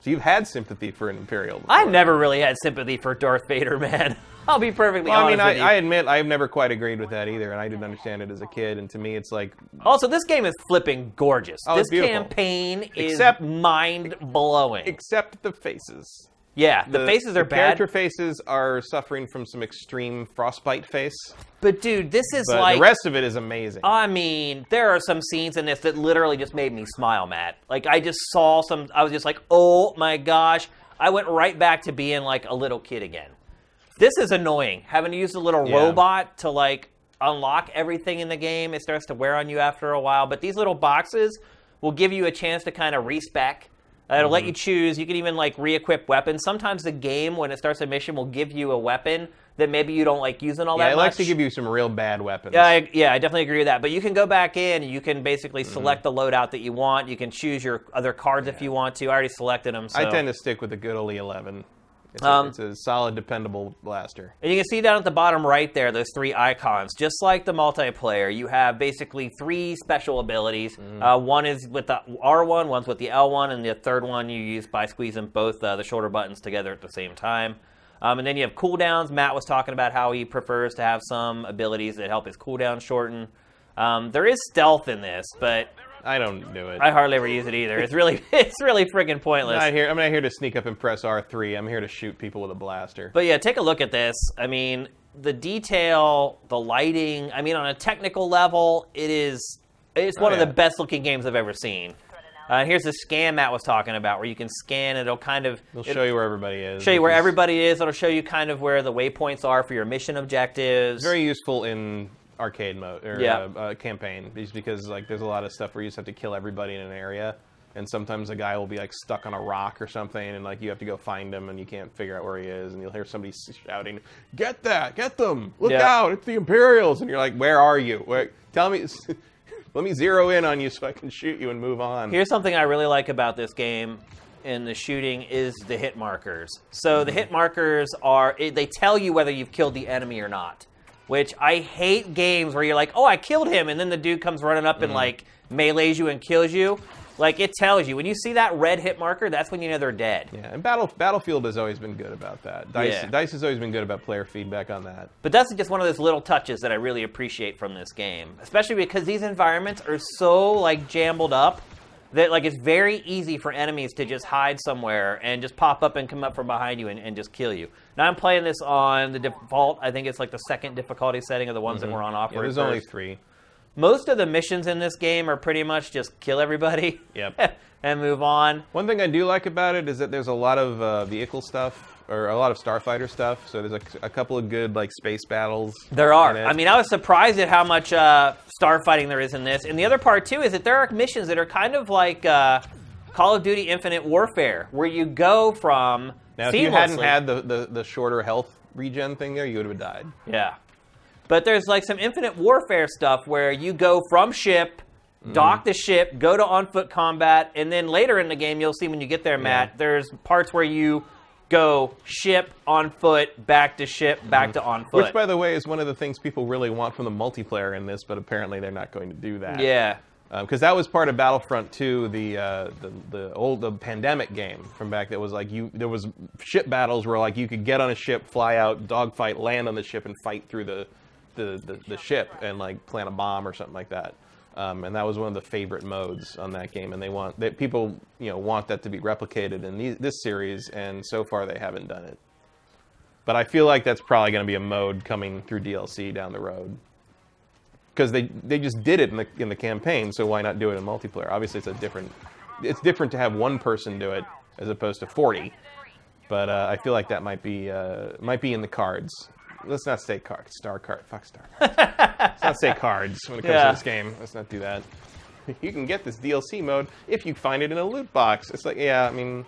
So you've had sympathy for an Imperial. Before. I've never really had sympathy for Darth Vader, man. I'll be perfectly Well, I mean, with you. I, I admit I've never quite agreed with that either, and I didn't understand it as a kid. And to me, it's like also, this game is flipping gorgeous. Oh, this campaign is Except- mind blowing. except the faces. Yeah, the, faces are the bad. Character faces are suffering from some extreme frostbite face, But dude, this is but like the rest of it is amazing. I mean, there are some scenes in this that literally just made me smile, Matt. Like I just saw some I was just like, "Oh my gosh." I went right back to being like a little kid again. This is annoying. Having to use a little Yeah. robot to like unlock everything in the game. It starts to wear on you after a while, but these little boxes will give you a chance to kind of respec. It'll Mm-hmm. let you choose. You can even like re-equip weapons. Sometimes the game, when it starts a mission, will give you a weapon that maybe you don't like using all yeah, that it much. likes to give you some real bad weapons. Yeah, I, yeah, I definitely agree with that. But you can go back in. You can basically Mm-hmm. select the loadout that you want. You can choose your other cards if you want to. I already selected them. So. I tend to stick with the good old E11. It's, Um, a, it's a solid, dependable blaster. And you can see down at the bottom right there, those three icons. Just like the multiplayer, you have basically three special abilities. Mm-hmm. Uh, one is with the R1, one's with the L1, and the third one you use by squeezing both uh, the shoulder buttons together at the same time. Um, and then you have cooldowns. Matt was talking about how he prefers to have some abilities that help his cooldown shorten. Um, there is stealth in this, but I don't do it. I hardly ever use it either. It's really, it's really friggin' pointless. I'm not here. I'm not here to sneak up and press R3. I'm here to shoot people with a blaster. But yeah, take a look at this. I mean, the detail, the lighting. I mean, on a technical level, it is. It's one Oh, of the best looking games I've ever seen. Uh, here's the scan Matt was talking about, where you can scan. It'll kind of It'll it'll show you where everybody is. show you where everybody is. It'll show you kind of where the waypoints are for your mission objectives. Very useful in arcade mode or Yeah. uh, uh, campaign, just because like there's a lot of stuff where you just have to kill everybody in an area, and sometimes a guy will be like stuck on a rock or something, and like you have to go find him, and you can't figure out where he is, and you'll hear somebody shouting, "Get that! Get them! Look Yeah. out! It's the Imperials!" And you're like, "Where are you? Where, tell me." Let me zero in on you so I can shoot you and move on. Here's something I really like about this game in the shooting is the hit markers. So the hit markers are they tell you whether you've killed the enemy or not. Which I hate games where you're like, "Oh, I killed him," and then the dude comes running up and mm. like melees you and kills you. Like it tells you when you see that red hit marker, that's when you know they're dead. Yeah, and Battle Battlefield has always been good about that. Dice, Yeah. Dice has always been good about player feedback on that. But that's just one of those little touches that I really appreciate from this game, especially because these environments are so like jumbled up that like it's very easy for enemies to just hide somewhere and just pop up and come up from behind you and, and just kill you. Now I'm playing this on the default. I think it's like the second difficulty setting of the ones that were on offer. Mm-hmm. Yeah, there's only three. Most of the missions in this game are pretty much just kill everybody. Yep. and move on. One thing I do like about it is that there's a lot of uh, vehicle stuff or a lot of starfighter stuff. So there's a, a couple of good like space battles. There are. I mean, I was surprised at how much uh, starfighting there is in this. And the other part too is that there are missions that are kind of like uh, Call of Duty Infinite Warfare, where you go from now if you hadn't had the, the, the shorter health regen thing there, you would have died. yeah. But there's like some Infinite Warfare stuff where you go from ship. Mm-hmm. Dock the ship, go to on foot combat, and then later in the game, you'll see when you get there, Matt. There's parts where you go ship on foot, back to ship, back to on foot. Which, by the way, is one of the things people really want from the multiplayer in this, but apparently they're not going to do that. yeah, because that was part of Battlefront 2, the, uh, the the old the pandemic game from back that was like you there was ship battles where like you could get on a ship, fly out, dogfight, land on the ship, and fight through the the, the, the ship and like plant a bomb or something like that. Um, and that was one of the favorite modes on that game, and they want that people you know want that to be replicated in these, this series, and so far they haven't done it. But I feel like that's probably going to be a mode coming through DLC down the road because they they just did it in the in the campaign, so why not do it in multiplayer? Obviously, it's a different it's different to have one person do it as opposed to forty. But uh, I feel like that might be uh, might be in the cards. Let's not say cards. Star card. Fuck star. Let's not say cards when it comes Yeah. to this game. Let's not do that. You can get this DLC mode if you find it in a loot box. It's like, yeah, I mean,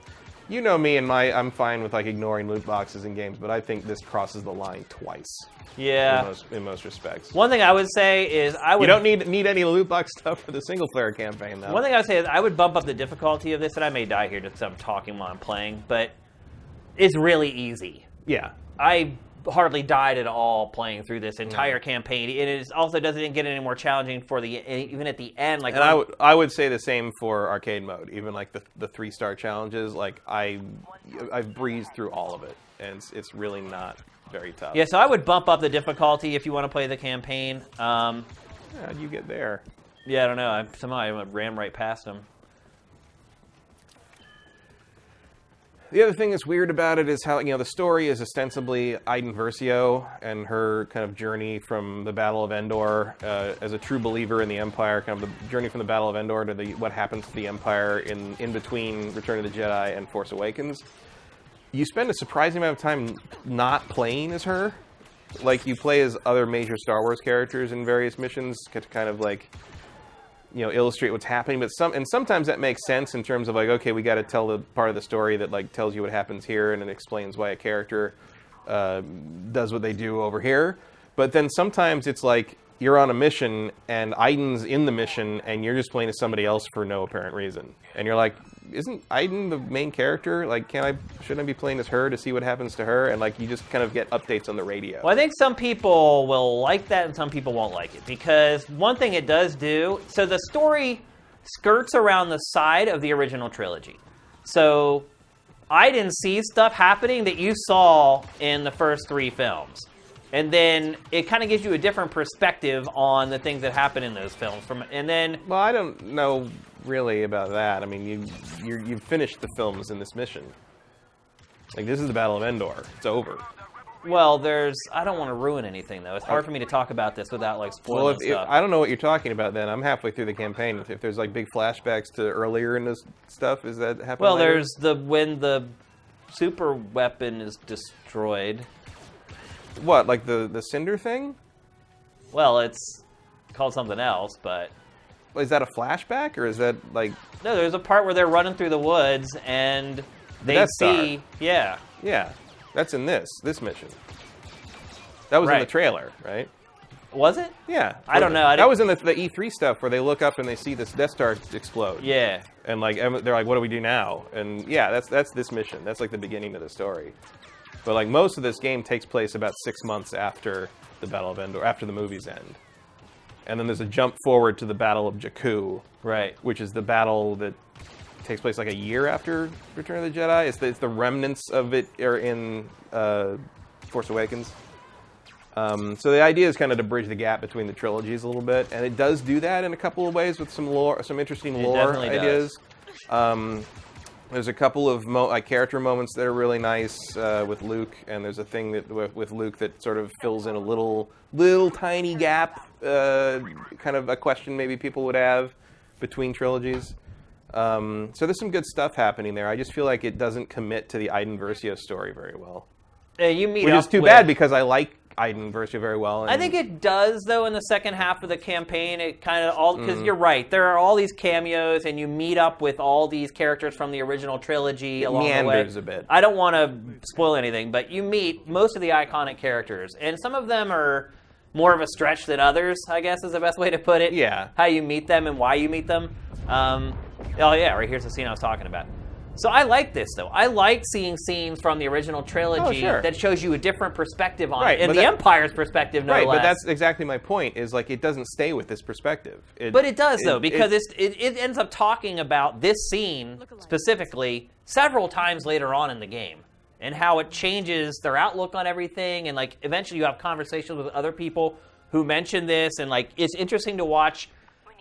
you know me and my, I'm fine with like ignoring loot boxes in games, but I think this crosses the line twice Yeah. in most in most respects. One thing I would say is I would. You don't need need any loot box stuff for the single player campaign though. One thing I would say is I would bump up the difficulty of this, and I may die here just 'cause I'm talking while I'm playing, but it's really easy. yeah, I hardly died at all playing through this entire campaign. It is also doesn't get any more challenging for the even at the end. Like and I would I would say the same for arcade mode. Even like the the three star challenges, like I I've breezed through all of it, and it's, it's really not very tough. yeah, so I would bump up the difficulty if you want to play the campaign. Um, How'd you get there? yeah, I don't know. I, somehow I ran right past him. The other thing that's weird about it is how you know the story is ostensibly Iden Versio and her kind of journey from the Battle of Endor uh, as a true believer in the Empire, kind of the journey from the Battle of Endor to the what happens to the Empire in in between Return of the Jedi and Force Awakens. You spend a surprising amount of time not playing as her. Like you play as other major Star Wars characters in various missions to kind of like you know illustrate what's happening but some and sometimes that makes sense in terms of like okay we got to tell the part of the story that like tells you what happens here and it explains why a character uh, does what they do over here. But then sometimes it's like you're on a mission and Iden's in the mission and you're just playing as somebody else for no apparent reason. And you're like isn't Iden the main character like can I shouldn't I be playing as her to see what happens to her and like you just kind of get updates on the radio Well, I think some people will like that and some people won't like it because one thing it does do so the story skirts around the side of the original trilogy. So I didn't see stuff happening that you saw in the first three films. And then it kind of gives you a different perspective on the things that happen in those films. From and then Well, I don't know really about that. I mean, you you you've finished the films in this mission. Like this is the Battle of Endor. It's over. well, there's I don't want to ruin anything though. It's hard for me to talk about this without like spoiling Well, if, if stuff. I don't know what you're talking about, then I'm halfway through the campaign. If, if there's like big flashbacks to earlier in this stuff, is that happening? Well, later? there's the when the super weapon is destroyed. what like the the cinder thing. Well, it's called something else, but Is that a flashback or is that like no, there's a part where they're running through the woods and they Death Star. see, yeah, yeah? That's in this this mission. That was in the trailer, right? was it? Yeah. I don't know, I that was in the, the E3 stuff where they look up and they see this Death Star explode. Yeah, and like they're like, "What do we do now?" And yeah, that's that's this mission. That's like the beginning of the story. But like most of this game takes place about six months after the Battle of Endor, after the movies end, and then there's a jump forward to the Battle of Jakku, right. which is the battle that takes place like a year after Return of the Jedi. It's the, it's the remnants of it are in uh, Force Awakens. Um, so the idea is kind of to bridge the gap between the trilogies a little bit, and it does do that in a couple of ways with some lore, some interesting It lore definitely does. ideas. Um, there's a couple of mo- character moments that are really nice uh, with Luke, and there's a thing that with, with Luke that sort of fills in a little, little tiny gap, uh, kind of a question maybe people would have between trilogies. Um, so there's some good stuff happening there. I just feel like it doesn't commit to the Iden Versio story very well, Uh, you meet which is too with- bad because I like Iden Versio very well. And I think it does though in the second half of the campaign. It kind of all because Mm. you're right. There are all these cameos, and you meet up with all these characters from the original trilogy along meanders the way. a bit. I don't want to spoil anything, but you meet most of the iconic characters, and some of them are more of a stretch than others. I guess is the best way to put it. Yeah. How you meet them and why you meet them. Um, oh yeah, right here's the scene I was talking about. So I like this though. I like seeing scenes from the original trilogy Oh, sure. that shows you a different perspective on Right, it, and the that- Empire's perspective, no right, less. but that's exactly my point. Is like it doesn't stay with this perspective. It, But it does though, because it- it, it ends up talking about this scene specifically several times later on in the game, and how it changes their outlook on everything, and like eventually you have conversations with other people who mention this, and like it's interesting to watch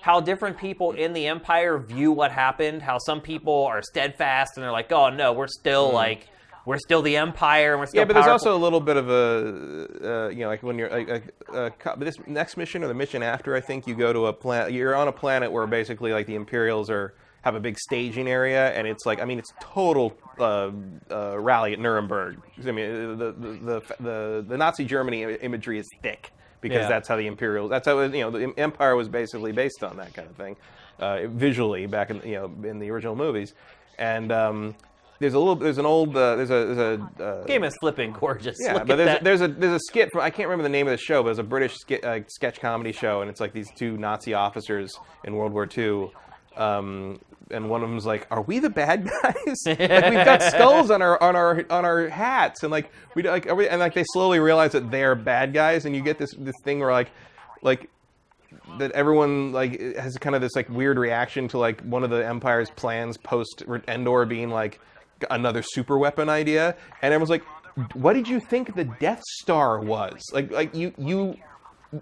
how different people in the Empire view what happened. How some people are steadfast and they're like, "Oh no, we're still like, we're still the Empire, and we're still." Mm. Yeah, but there's also a little bit of a, uh, you know, like when you're like, uh, this next mission or the mission after, I think you go to a planet. You're on a planet where basically like the Imperials are have a big staging area, and it's like, I mean, it's total uh, uh, rally at Nuremberg. I mean, the the the, the, the Nazi Germany imagery is thick because Yeah. that's how the Imperials. That's how you know the Empire was basically based on that kind of thing, uh, visually back in you know in the original movies, and. Um, there's a little. There's an old. Uh, there's a. There's a. Uh, game is flipping gorgeous. yeah, Look but at there's a, there's a there's a skit. From, I can't remember the name of the show, but it's a British skit, uh, sketch comedy show, and it's like these two Nazi officers in World War II. Um, and one of them's like, "Are we the bad guys? like we've got skulls on our on our on our hats, and like we like are we, and like they slowly realize that they're bad guys, and you get this this thing where like like that everyone like has kind of this like weird reaction to like one of the empire's plans post Endor being like another super weapon idea, and everyone's like, "What did you think the Death Star was?" Like like you you.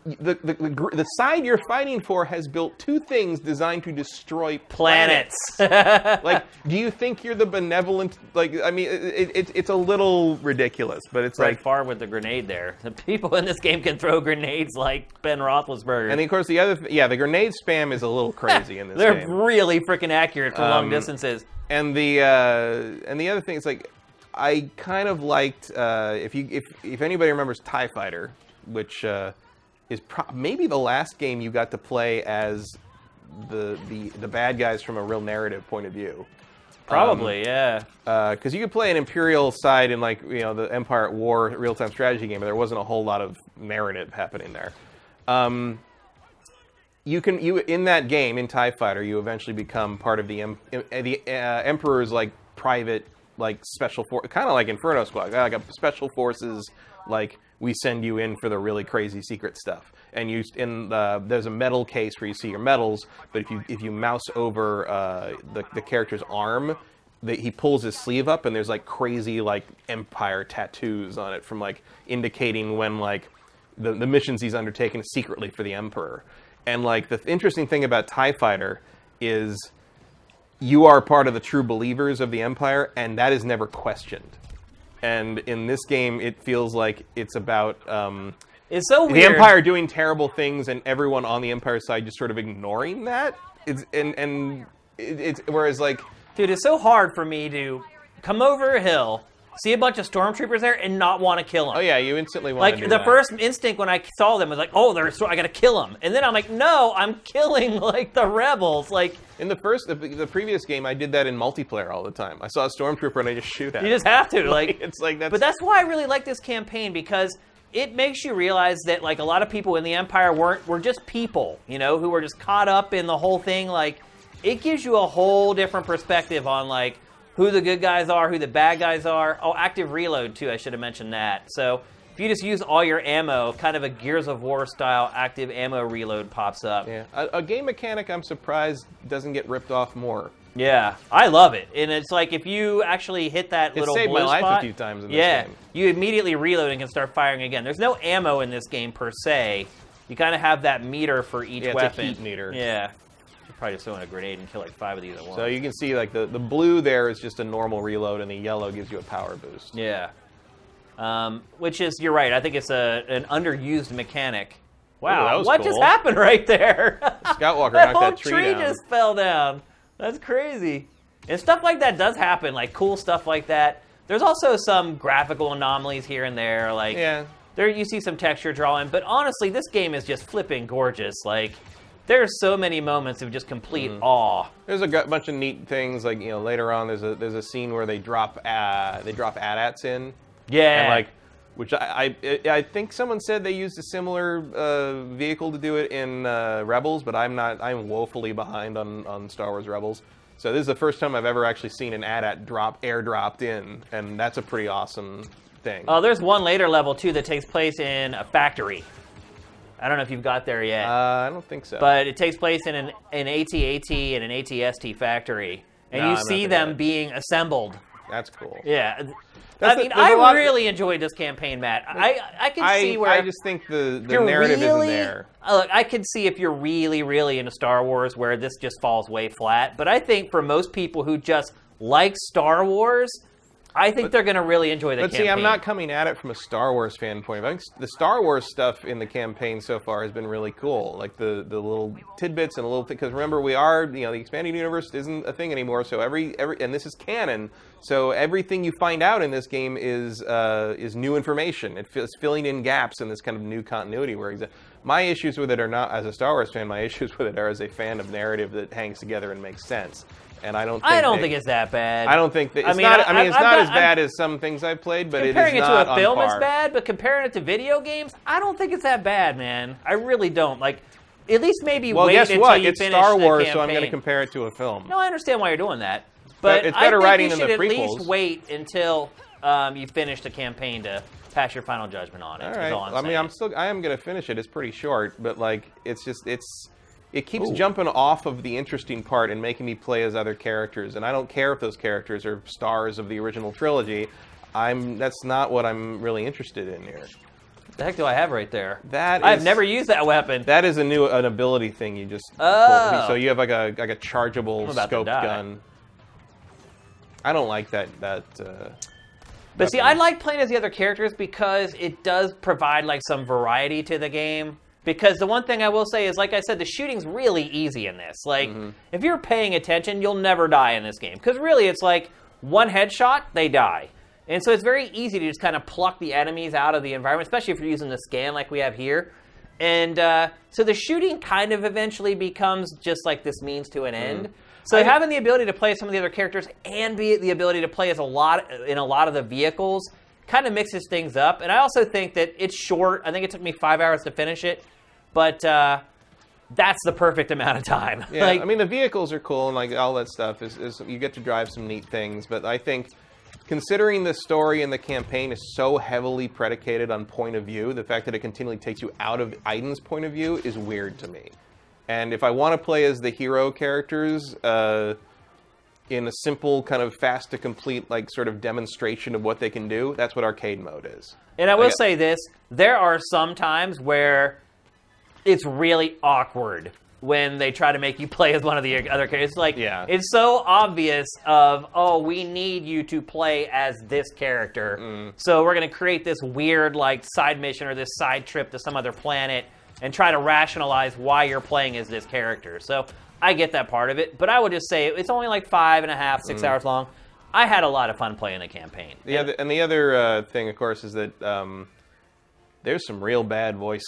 The, the, the, the side you're fighting for has built two things designed to destroy planets. like, do you think you're the benevolent? Like, I mean, it, it, it's a little ridiculous, but it's Right like, far with the grenade there. The people in this game can throw grenades like Ben Roethlisberger. and of course the other, yeah, the grenade spam is a little crazy in this They're game. really freaking accurate for long Um, distances. and the uh, and the other thing is like I kind of liked uh, if you if if anybody remembers Tie Fighter, which uh, is pro- maybe the last game you got to play as the the the bad guys from a real narrative point of view. Probably, yeah. Because you could play an Imperial side in like you know the Empire at War real time strategy game, but there wasn't a whole lot of narrative happening there. Um, you can you in that game in Tie Fighter, you eventually become part of the em, uh, the uh, Emperor's like private like special force, kind of like Inferno Squad, like a special forces like we send you in for the really crazy secret stuff. And you in the, there's a medal case where you see your medals, but if you if you mouse over uh, the the character's arm, that he pulls his sleeve up and there's like crazy like empire tattoos on it from like indicating when like the, the missions he's undertaken secretly for the emperor and like the interesting thing about tie fighter is you are part of the true believers of the empire and that is never questioned and in this game it feels like it's about um, It's so the empire doing terrible things and everyone on the empire side just sort of ignoring that. It's and and it, it's whereas like Dude, it's so hard for me to come over a hill, see a bunch of stormtroopers there, and not want to kill them. oh yeah you instantly want Like to the that. first instinct when I saw them was like, "Oh, they're so I gotta kill them," and then I'm like, "No, I'm killing like the rebels." Like In the first, the, the previous game, I did that in multiplayer all the time. I saw a stormtrooper and I just shoot at. Him. You him. just have to like. it's like that's. But that's why I really like this campaign because it makes you realize that like a lot of people in the Empire weren't were just people, you know, who were just caught up in the whole thing. Like it gives you a whole different perspective on like who the good guys are, who the bad guys are. Oh, active reload too. I should have mentioned that. So if you just use all your ammo, kind of a Gears of War style active ammo reload pops up. yeah, a, a game mechanic. I'm surprised doesn't get ripped off more. Yeah, I love it, and it's like if you actually hit that little saved blue my life a few times in this yeah, game. you immediately reload and can start firing again. There's no ammo in this game per se. You kind of have that meter for each Yeah, it's a weapon. heat meter. Yeah, probably just throw in a grenade and kill like five of these at once. So you can see like the, the blue there is just a normal reload, and the yellow gives you a power boost. yeah, um, which is you're right. I think it's a an underused mechanic. Wow, was what just happened right there? Scoutwalker that knocked whole that tree tree down. just fell down. That's crazy. And stuff like that does happen, like cool stuff like that. There's also some graphical anomalies here and there, like Yeah, there you see some texture drawing. But honestly, this game is just flipping gorgeous. Like there's so many moments of just complete Mm-hmm. awe. there's a bunch of neat things. Like you know, later on, there's a there's a scene where they drop uh, they drop AT-ATs in, Yeah, and like which I, I I think someone said they used a similar uh, vehicle to do it in uh, Rebels, but I'm not I'm woefully behind on, on Star Wars Rebels. So this is the first time I've ever actually seen an AT-AT drop airdropped in, and that's a pretty awesome thing. Oh, there's one later level too that takes place in a factory. I don't know if you've got there yet. Uh, I don't think so. but it takes place in an, an AT-AT and an ATST factory, and No, you I'm see them yet. being assembled. that's cool. Yeah, I mean, a I really enjoyed this campaign, Matt. I I can I, see where I just think the, the narrative really, isn't there. uh, look, I can see if you're really, really into Star Wars where this just falls way flat. But I think for most people who just like Star Wars, I think they're going to really enjoy the But campaign. see, I'm not coming at it from a Star Wars fan point of view. I think the Star Wars stuff in the campaign so far has been really cool, like the, the little tidbits and a little because remember we are you know the expanded universe isn't a thing anymore. So every every and this is canon. So everything you find out in this game is uh, is new information. It feels filling in gaps in this kind of new continuity. Where exa- my issues with it are not as a Star Wars fan. My issues with it are as a fan of narrative that hangs together and makes sense. And I don't. Think I don't they- think it's that bad. I don't think that I it's mean, not. I- I, mean, it's I've not got- as bad as some things I've played, but it is comparing it, not to a film is bad, but comparing it to video games, I don't think it's that bad, man. I really don't. Like, at least maybe Well, wait guess until what? you It's finish Star Wars, so I'm going to compare it to a film. No, I understand why you're doing that, but it's I better think writing you than should the at least wait until um, you finish the campaign to pass your final judgment on it. All is all I'm I mean. I'm still. I am going to finish it. It's pretty short, but like, it's just it's. It keeps Ooh. jumping off of the interesting part and making me play as other characters, and I don't care if those characters are stars of the original trilogy. I'm. That's not what I'm really interested in here. the heck do I have right there? That I've is- never used that weapon. That is a new an ability thing you just. Oh. pull. So you have like a like a chargeable scoped gun. I don't like that that. Uh, But see. I like playing as the other characters because it does provide like some variety to the game. Because the one thing I will say is, like I said, the shooting's really easy in this. Like, Mm-hmm. if you're paying attention, you'll never die in this game. Because really, it's like one headshot, they die. And so it's very easy to just kind of pluck the enemies out of the environment, especially if you're using the scan like we have here. And uh, so the shooting kind of eventually becomes just like this means to an end. So Mm-hmm. I- having the ability to play some of the other characters and be the ability to play as a lot in a lot of the vehicles kind of mixes things up. And I also think that it's short. I think it took me five hours to finish it, but uh, that's the perfect amount of time. Yeah, like, I mean the vehicles are cool and like all that stuff is, is you get to drive some neat things, but I think considering the story and the campaign is so heavily predicated on point of view, the fact that it continually takes you out of Iden's point of view is weird to me. And if I want to play as the hero characters uh, in a simple kind of fast to complete like sort of demonstration of what they can do, that's what arcade mode is. And I will Like, say this: there are some times where it's really awkward when they try to make you play as one of the other characters. It's like Yeah. it's so obvious of oh, we need you to play as this character, Mm. so we're going to create this weird like side mission or this side trip to some other planet and try to rationalize why you're playing as this character. So I get that part of it, but I would just say it's only like five and a half, six hours long. I had a lot of fun playing the campaign. The other, and the other uh, thing, of course, is that um, there's some real bad voice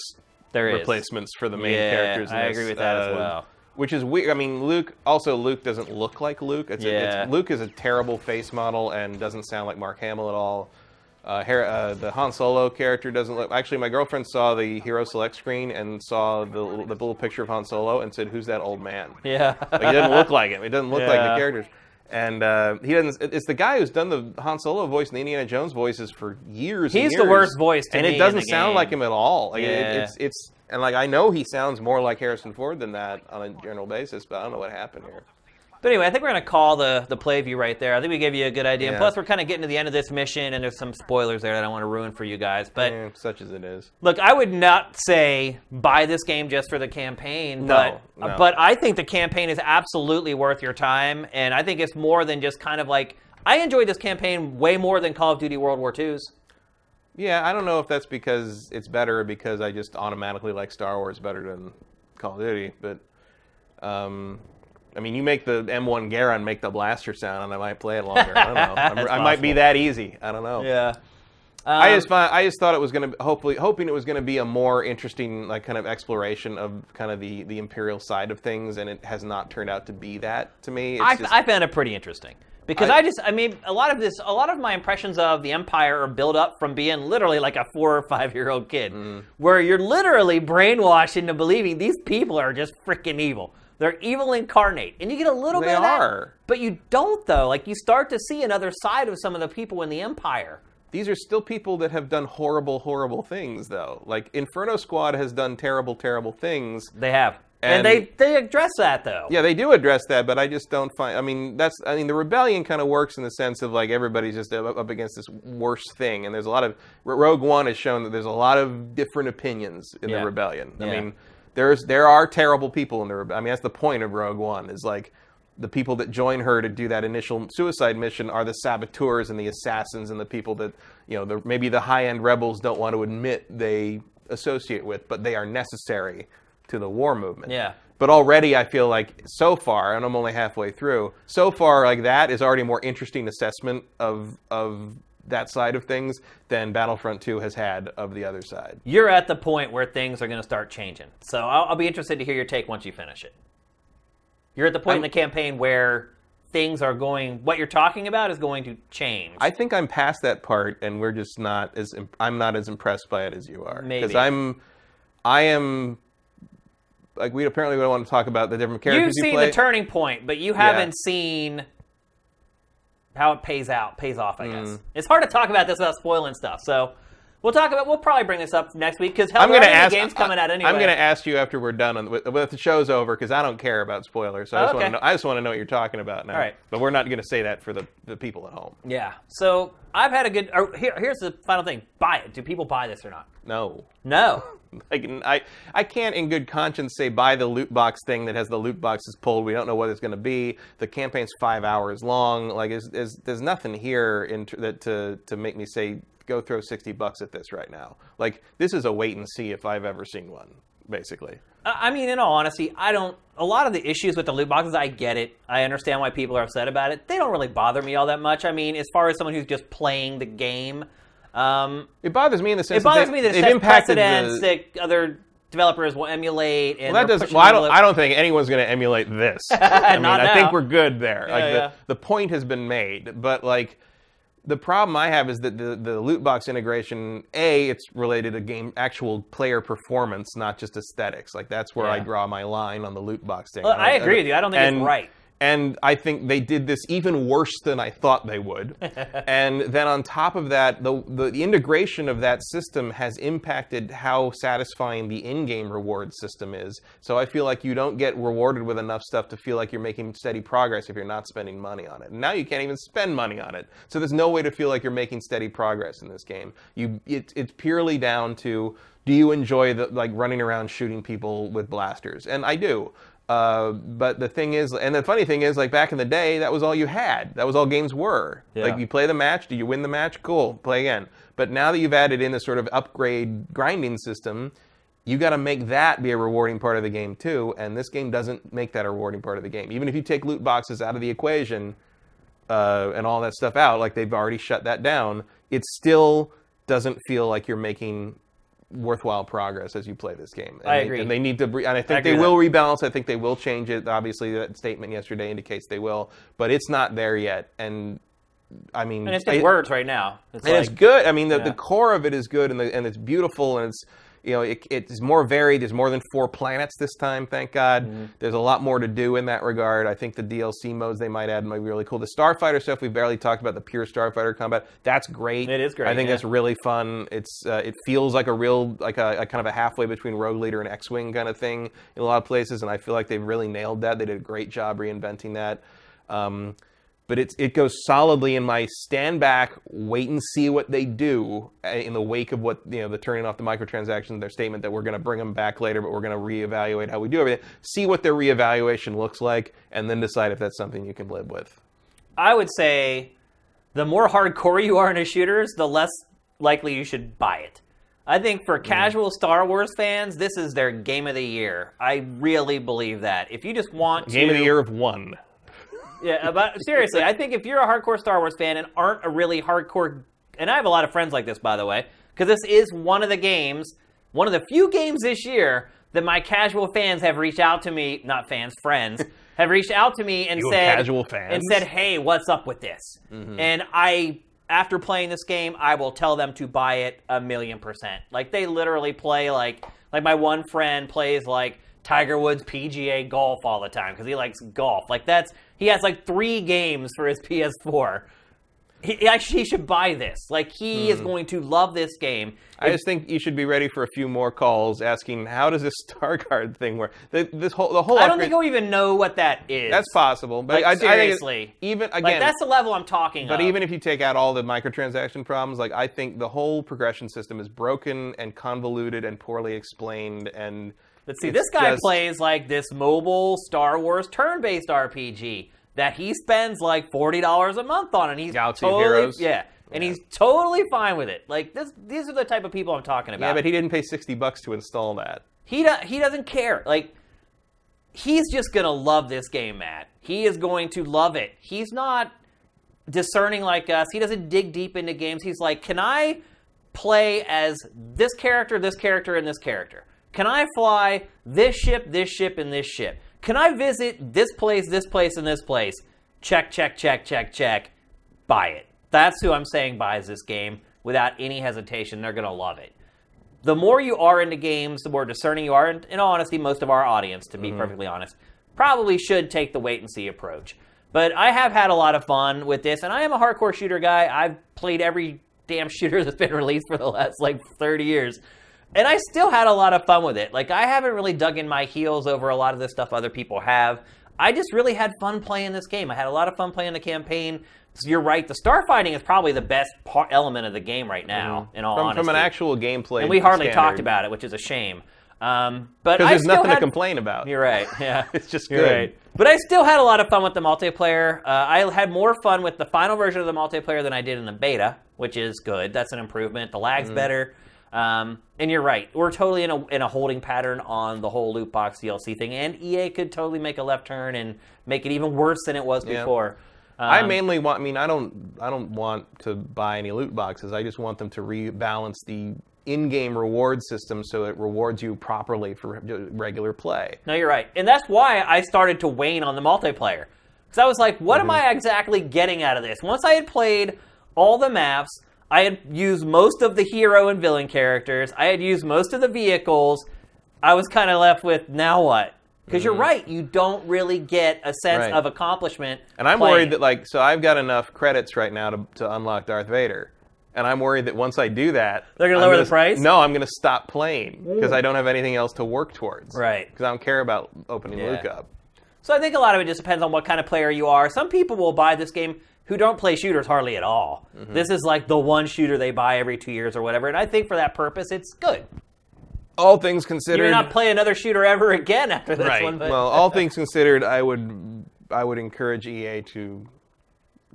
There is. replacements for the main Yeah, characters. I agree with that as uh, well. Which is weird. I mean, Luke. Also, Luke doesn't look like Luke. It's a, Yeah. it's, Luke is a terrible face model and doesn't sound like Mark Hamill at all. Uh, Har- uh, the Han Solo character doesn't look. Actually, my girlfriend saw the Hero Select screen and saw the, little- the little picture of Han Solo and said, "Who's that old man?" Yeah. Like, he doesn't look like him. It doesn't look like the characters. And uh, he doesn't. It's the guy who's done the Han Solo voice and the Indiana Jones voices for years. and He's the worst voice to and it doesn't sound game. like him at all. Like it- Yeah. it's it's and like I know he sounds more like Harrison Ford than that on a general basis, but I don't know what happened here. But anyway, I think we're going to call the, the play view right there. I think we gave you a good idea. And plus, we're kind of getting to the end of this mission, and there's some spoilers there that I don't want to ruin for you guys. But Eh, such as it is. look, I would not say buy this game just for the campaign. No, but, no. but I think the campaign is absolutely worth your time. And I think it's more than just kind of like. I enjoyed this campaign way more than Call of Duty World War II's. Yeah, I don't know if that's because it's better or because I just automatically like Star Wars better than Call of Duty, but um, I mean, you make the M1 Garand make the blaster sound, and I might play it longer. I don't know. I might be that easy. I don't know. Yeah. I Um, just find, I just thought it was going to hopefully hoping it was going to be a more interesting like kind of exploration of kind of the the imperial side of things, and it has not turned out to be that to me. It's I, just- I found it pretty interesting because I- I, just I mean a lot of this a lot of my impressions of the empire are built up from being literally like a four or five year old kid Mm. where you're literally brainwashed into believing these people are just freaking evil they're evil incarnate and you get a little They bit of that are. but you don't though like you start to see another side of some of the people in the empire these are still people that have done horrible, horrible things, though. Like Inferno Squad has done terrible, terrible things. they have and, And- they they address that though Yeah, they do address that, but I just don't find. I mean, that's. I mean, the rebellion kind of works in the sense of like everybody's just up, up against this worst thing, and there's a lot of Rogue One has shown that there's a lot of different opinions in Yeah. the rebellion. I Yeah. mean, there's there are terrible people in there. I mean, that's the point of Rogue One is like the people that join her to do that initial suicide mission are the saboteurs and the assassins and the people that you know the, maybe the high end rebels don't want to admit they associate with, but they are necessary to the war movement. Yeah. But already, I feel like so far, and I'm only halfway through. So far, like that is already a more interesting assessment of of that side of things than Battlefront 2 has had of the other side. You're at the point where things are going to start changing. So I'll, I'll be interested to hear your take once you finish it. You're at the point in I'm- the campaign where things are going. What you're talking about is going to change. I think I'm past that part, and we're just not as im- not as impressed by it as you are. Maybe. Because I'm, I am, like we apparently don't want to talk about the different characters. You've you seen play. the turning point, but you haven't seen how it pays out, pays off. I guess Mm. it's hard to talk about this without spoiling stuff. So we'll talk about. We'll probably bring this up next week because hell, I'm going to ask. games coming out anyway. I'm going to ask you after we're done on, with, with the show's over because I don't care about spoilers. So I Oh, just want okay. to know. I just want to know what you're talking about now. All right. But we're not going to say that for the, the people at home. Yeah. So I've had a good. Or here, here's the final thing: buy it. Do people buy this or not? No. No. Like I, I can't in good conscience say buy the loot box thing that has the loot boxes pulled. We don't know what it's going to be. The campaign's five hours long. Like, is, is, there's nothing here in t- that to to make me say go throw sixty bucks at this right now. Like, this is a wait and see if I've ever seen one. Basically, I mean, in all honesty, I don't. A lot of the issues with the loot boxes, I get it. I understand why people are upset about it. They don't really bother me all that much. I mean, as far as someone who's just playing the game, um, it bothers me in the sense it bothers that me that it sets precedents the. that other developers will emulate. And Well, that doesn't. Well, I don't. I don't think anyone's going to emulate this. I mean, Not I think we're good there. like yeah. the the point has been made, but like the problem I have is that the the loot box integration, a, it's related to game actual player performance, not just aesthetics. Like that's where I draw my line on the loot box thing. Well, I don't- agree with you. I don't think it's right. And I think they did this even worse than I thought they would. and then on top of that, the, the the integration of that system has impacted how satisfying the in-game reward system is. So I feel like you don't get rewarded with enough stuff to feel like you're making steady progress if you're not spending money on it. And now you can't even spend money on it. So there's no way to feel like you're making steady progress in this game. You it, it's purely down to do you enjoy the like running around shooting people with blasters? And I do. Uh, but the thing is, and the funny thing is, like back in the day, that was all you had. That was all games were. Yeah. Like you play the match, do you win the match? Cool, play again. But now that you've added in this sort of upgrade grinding system, you got to make that be a rewarding part of the game too. And this game doesn't make that a rewarding part of the game. Even if you take loot boxes out of the equation uh, and all that stuff out, like they've already shut that down, it still doesn't feel like you're making worthwhile progress as you play this game. And I they- agree. And they need to, and I think agree they will rebalance. I think they will change it. Obviously, that statement yesterday indicates they will, but it's not there yet. And I mean, And it's just it- words right now. It's and like, it's good. I mean, the, Yeah. the core of it is good, and the, and it's beautiful, and it's you know it, it's more varied. There's more than four planets this time, thank God. Mm-hmm. There's a lot more to do in that regard. I think the DLC modes they might add might be really cool. The Starfighter stuff we barely talked about. The pure Starfighter combat that's great. It is great, I think yeah. that's really fun. It's uh, it feels like a real like a, a kind of a halfway between Rogue Leader and X-wing kind of thing in a lot of places, and I feel like they've really nailed that. They did a great job reinventing that. Um, but it's it goes solidly in my stand back, wait and see what they do uh, in the wake of what you know the turning off the microtransactions. Their statement that we're going to bring them back later, but we're going to reevaluate how we do everything. See what their reevaluation looks like, and then decide if that's something you can live with. I would say the more hardcore you are in into shooters, the less likely you should buy it. I think for casual Star Wars fans, this is their game of the year. I really believe that. If you just want Game to, of the year of one. Yeah, uh, but seriously, I think if you're a hardcore Star Wars fan and aren't a really hardcore, and I have a lot of friends like this, by the way, because this is one of the games, one of the few games this year that my casual fans have reached out to me, not fans, friends, have reached out to me and You said, casual fans? and said, "Hey, what's up with this?" Mm-hmm. And I, after playing this game, I will tell them to buy it a million percent. Like they literally play like, like my one friend plays like Tiger Woods PGA golf all the time because he likes golf. Like that's he has like three games for his PS4. He, actually he should buy this. Like he is going to love this game. Hmm. I just think you should be ready for a few more calls asking how does this star card thing work. The, this whole the whole I don't upgrade- think he'll even know what that is. that's possible, but Like, I, I think seriously. even again like that's the level I'm talking. About. But of. even if you take out all the microtransaction problems, like I think the whole progression system is broken and convoluted and poorly explained, and But see, It's this guy just- plays like this mobile Star Wars turn-based RPG that he spends like forty dollars a month on, and he's Galaxy totally Heroes? yeah, and Yeah. he's totally fine with it. Like this, these are the type of people I'm talking about. Yeah, but he didn't pay sixty bucks to install that. He do, he doesn't care. Like he's just gonna love this game, Matt. He is going to love it. He's not discerning like us. He doesn't dig deep into games. He's like, can I play as this character, this character, and this character? Can I fly this ship, this ship, and this ship? Can I visit this place, this place, and this place? Check, check, check, check, check. Buy it. That's who I'm saying buys this game without any hesitation. They're gonna love it the more you are into games, the more discerning you are. And in all honesty, most of our audience, to be mm-hmm. perfectly honest, probably should take the wait and see approach. But I have had a lot of fun with this, and I am a hardcore shooter guy. I've played every damn shooter that's been released for the last like 30 years. And I still had a lot of fun with it. Like, I haven't really dug in my heels over a lot of the stuff other people have. I just really had fun playing this game. I had a lot of fun playing the campaign. So you're right. The starfighting is probably the best part, element of the game right now. In all From, honesty, from an actual gameplay, and we hardly standard. talked about it, which is a shame. Um, but because there's nothing had, to complain about. You're right. Yeah, It's just You're good. right. But I still had a lot of fun with the multiplayer. Uh, I had more fun with the final version of the multiplayer than I did in the beta, which is good. That's an improvement. The lag's Mm-hmm. better. Um, and you're right. We're totally in a, in a holding pattern on the whole loot box DLC thing. And EA could totally make a left turn and make it even worse than it was Yeah. before. I Um, mainly want. I mean, I don't. I don't want to buy any loot boxes. I just want them to rebalance the in-game reward system so it rewards you properly for regular play. No, you're right. And that's why I started to wane on the multiplayer. Because I was like, what am Mm-hmm. I exactly getting out of this? Once I had played all the maps, I had used most of the hero and villain characters, I had used most of the vehicles, I was kind of left with, now what? Because you're right, you don't really get a sense Mm-hmm. Right. of accomplishment. And I'm playing. worried that like so I've got enough credits right now to, to unlock Darth Vader. And I'm worried that once I do that, They're gonna I'm lower the price? No, I'm going to stop playing because I don't have anything else to work towards. Right. Because I don't care about opening Yeah. Luke up. So I think a lot of it just depends on what kind of player you are. Some people will buy this game who don't play shooters hardly at all. Mm-hmm. This is like the one shooter they buy every two years or whatever. And I think for that purpose, it's good. All things considered, You considered, may not play another shooter ever again after this right. one. But Well, all things considered, I would I would encourage EA to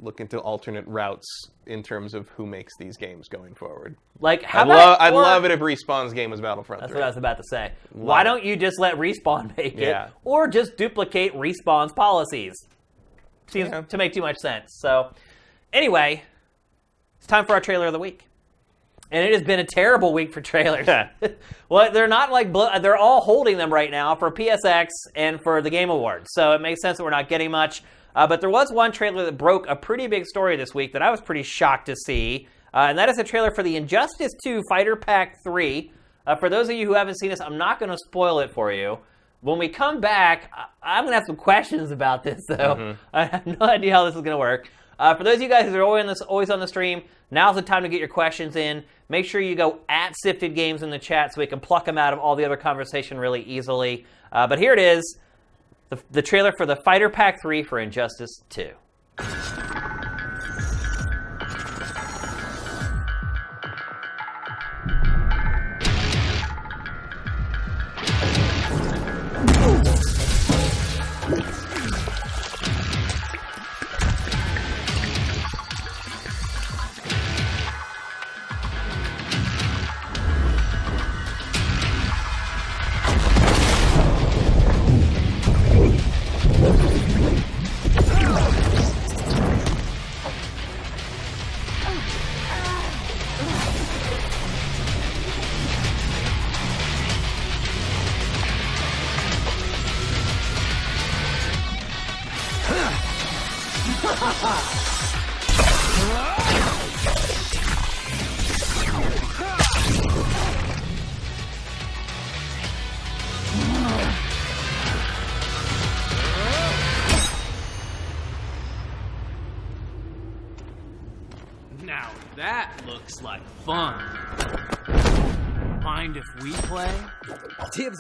look into alternate routes in terms of who makes these games going forward. like, how I'd, about, love I'd love it if Respawn's game was Battlefront That's 3. what I was about to say. Why it. don't you just let Respawn make it, or just duplicate Respawn's policies? Seems Yeah. to make too much sense. So, anyway, it's time for our trailer of the week. And it has been a terrible week for trailers. well, they're not like blo- they're all holding them right now for PSX and for the Game Awards. So it makes sense that we're not getting much. Uh, but there was one trailer that broke a pretty big story this week that I was pretty shocked to see, uh, and that is a trailer for the Injustice 2 Fighter Pack 3. Uh, for those of you who haven't seen this, I'm not going to spoil it for you. When we come back, I'm going to have some questions about this, though. I have no idea how this is going to work. Uh, for those of you guys who are always on, this, always on the stream, now's the time to get your questions in. Make sure you go at Sifted Games in the chat so we can pluck them out of all the other conversation really easily. Uh, but here it is the, the trailer for the Fighter Pack 3 for Injustice 2.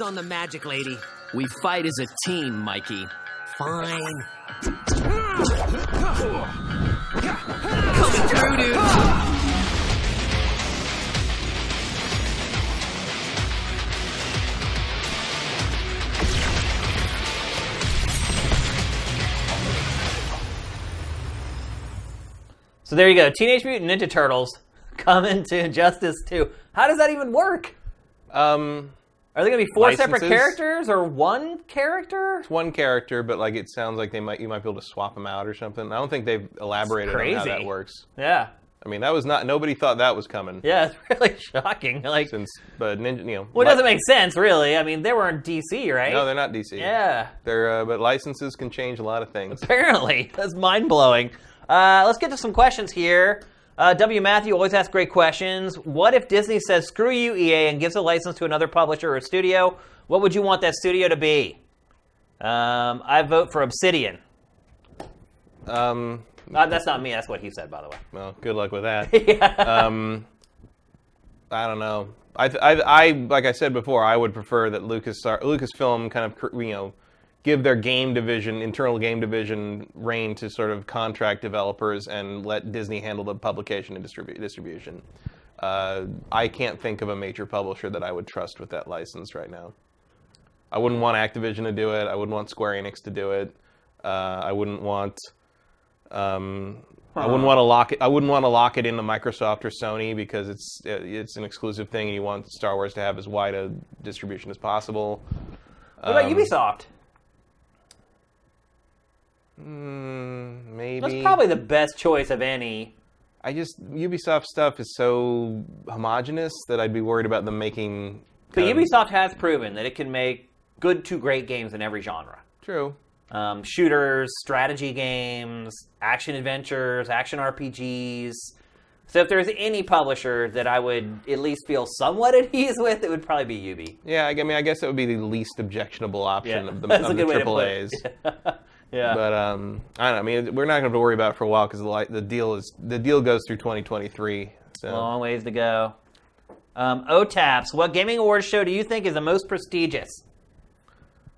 on the magic lady. We fight as a team, Mikey. Fine. Coming through, dude. So there you go, Teenage Mutant Ninja Turtles coming to justice 2. How does that even work? Um, are they going to be four separate characters or one character? It's one character, but like it sounds like they might you might be able to swap them out or something. I don't think they've elaborated on how that works. Yeah. I mean, that was not nobody thought that was coming. Yeah, it's really shocking. Like, Since but ninja, you know, well, it doesn't make sense, really. I mean, they were in DC, right? No, they're not DC. yeah. They're uh, but licenses can change a lot of things. Apparently, that's mind blowing. Uh, let's get to some questions here. Uh, w. Matthew always asks great questions. What if Disney says screw you, EA, and gives a license to another publisher or studio? What would you want that studio to be? Um, I vote for Obsidian. Um, Uh, that's not me. That's what he said, by the way. well, good luck with that. yeah. um, I don't know. I, I, I, like I said before, I would prefer that Lucas, Lucasfilm kind of, you know, give their game division, internal game division, reign to sort of contract developers and let Disney handle the publication and distribu- distribution. Uh, I can't think of a major publisher that I would trust with that license right now. I wouldn't want Activision to do it. I wouldn't want Square Enix to do it. Uh, I wouldn't want. Um, I wouldn't want to lock it. I wouldn't want to lock it into Microsoft or Sony because it's it's an exclusive thing, and you want Star Wars to have as wide a distribution as possible. what about um, Ubisoft? Mm, maybe. That's probably the best choice of any. I just Ubisoft stuff is so homogenous that I'd be worried about them making. But of- Ubisoft has proven that it can make good to great games in every genre. True. um, shooters, strategy games, action adventures, action RPGs. So if there's any publisher that I would at least feel somewhat at ease with, it would probably be Ubi. Yeah, I mean, I guess it would be the least objectionable option of the, that's of a the good way to triple A's. it. yeah. But um, I don't know. I mean, we're not going to have to worry about it for a while because the, the deal is the deal goes through 2023. So Long ways to go. Um, OTAPS, what gaming awards show do you think is the most prestigious?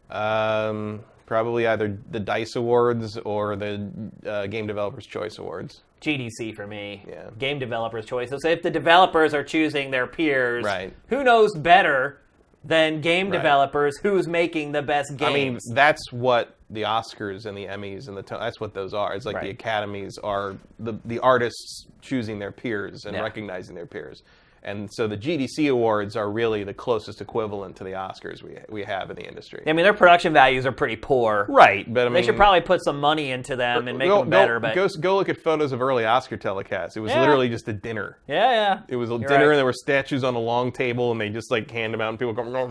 um, probably either the Dice Awards or the uh, Game Developers Choice Awards. GDC for me. Yeah. Game developers' choice. So if the developers are choosing their peers, Right. who knows better than game Right. developers who's making the best games? I mean, that's what the Oscars and the Emmys and the that's what those are. It's like the academies are the the artists choosing their peers and Yeah. recognizing their peers. And so the GDC awards are really the closest equivalent to the Oscars we we have in the industry. I mean, their production values are pretty poor. Right, but I mean, They should probably put some money into them and make go, them better. Go, but go, go look at photos of early Oscar telecasts. It was Yeah. literally just a dinner. yeah, yeah, It was a You're dinner, right. and there were statues on a long table, and they just like hand them out, and people go, "Oh,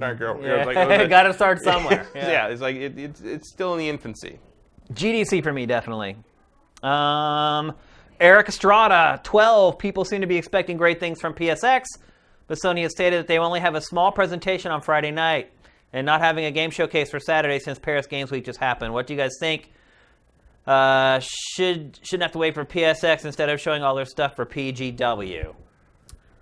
thank you." Yeah. like, a- Got to start somewhere. yeah. Yeah. it's like it, it's it's still in the infancy. GDC for me, definitely. Um, Eric Estrada, 12. People seem to be expecting great things from PSX, but Sony has stated that they only have a small presentation on Friday night and not having a game showcase for Saturday since Paris Games Week just happened. What do you guys think? Uh, should shouldn't have to wait for PSX instead of showing all their stuff for PGW.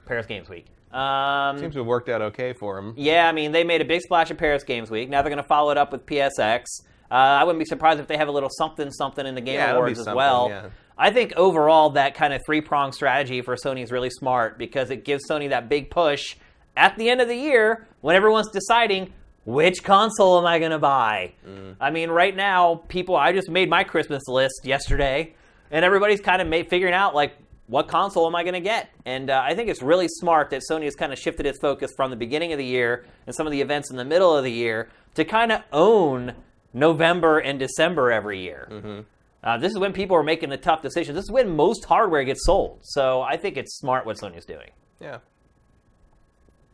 Paris Games Week. Um, Seems to have worked out okay for them. yeah, I mean, they made a big splash at Paris Games Week. Now they're going to follow it up with PSX. Uh, I wouldn't be surprised if they have a little something something in the Game Yeah, Awards as well. yeah. I think overall that kind of three pronged strategy for Sony is really smart because it gives Sony that big push at the end of the year when everyone's deciding which console am I going to buy. Mm. I mean, right now, people. I just made my Christmas list yesterday, and everybody's kind of made, figuring out like what console am I going to get? And uh, I think it's really smart that Sony has kind of shifted its focus from the beginning of the year and some of the events in the middle of the year to kind of own November and December every year. Mm-hmm. Uh, this is when people are making the tough decisions. This is when most hardware gets sold. So I think it's smart what Sony's doing. Yeah,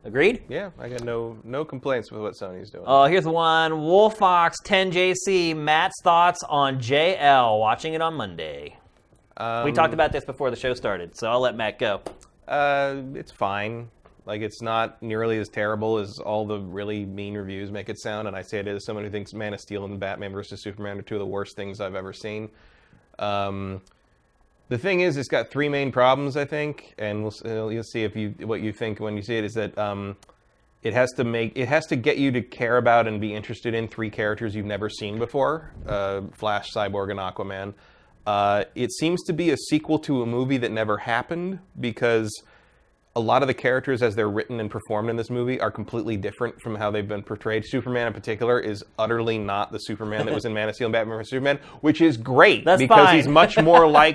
Agreed? yeah. I got no no complaints with what Sony's doing. Oh, here's one. Wolfox 10JC. Matt's thoughts on JL. Watching it on Monday. um, We talked about this before the show started, so I'll let Matt go. Uh, it's fine. Like it's not nearly as terrible as all the really mean reviews make it sound. And I say it as someone who thinks Man of Steel and Batman vs Superman are two of the worst things I've ever seen. Um, the thing is, it's got three main problems, I think, and we'll, uh, you'll see if you what you think when you see it. Is that um, it has to make it has to get you to care about and be interested in three characters you've never seen before: uh, Flash, Cyborg, and Aquaman. Uh, it seems to be a sequel to a movie that never happened because a lot of the characters as they're written and performed in this movie are completely different from how they've been portrayed. Superman in particular is utterly not the Superman that was in Man of Steel and Batman vs Superman, which is great That's because fine. he's much more like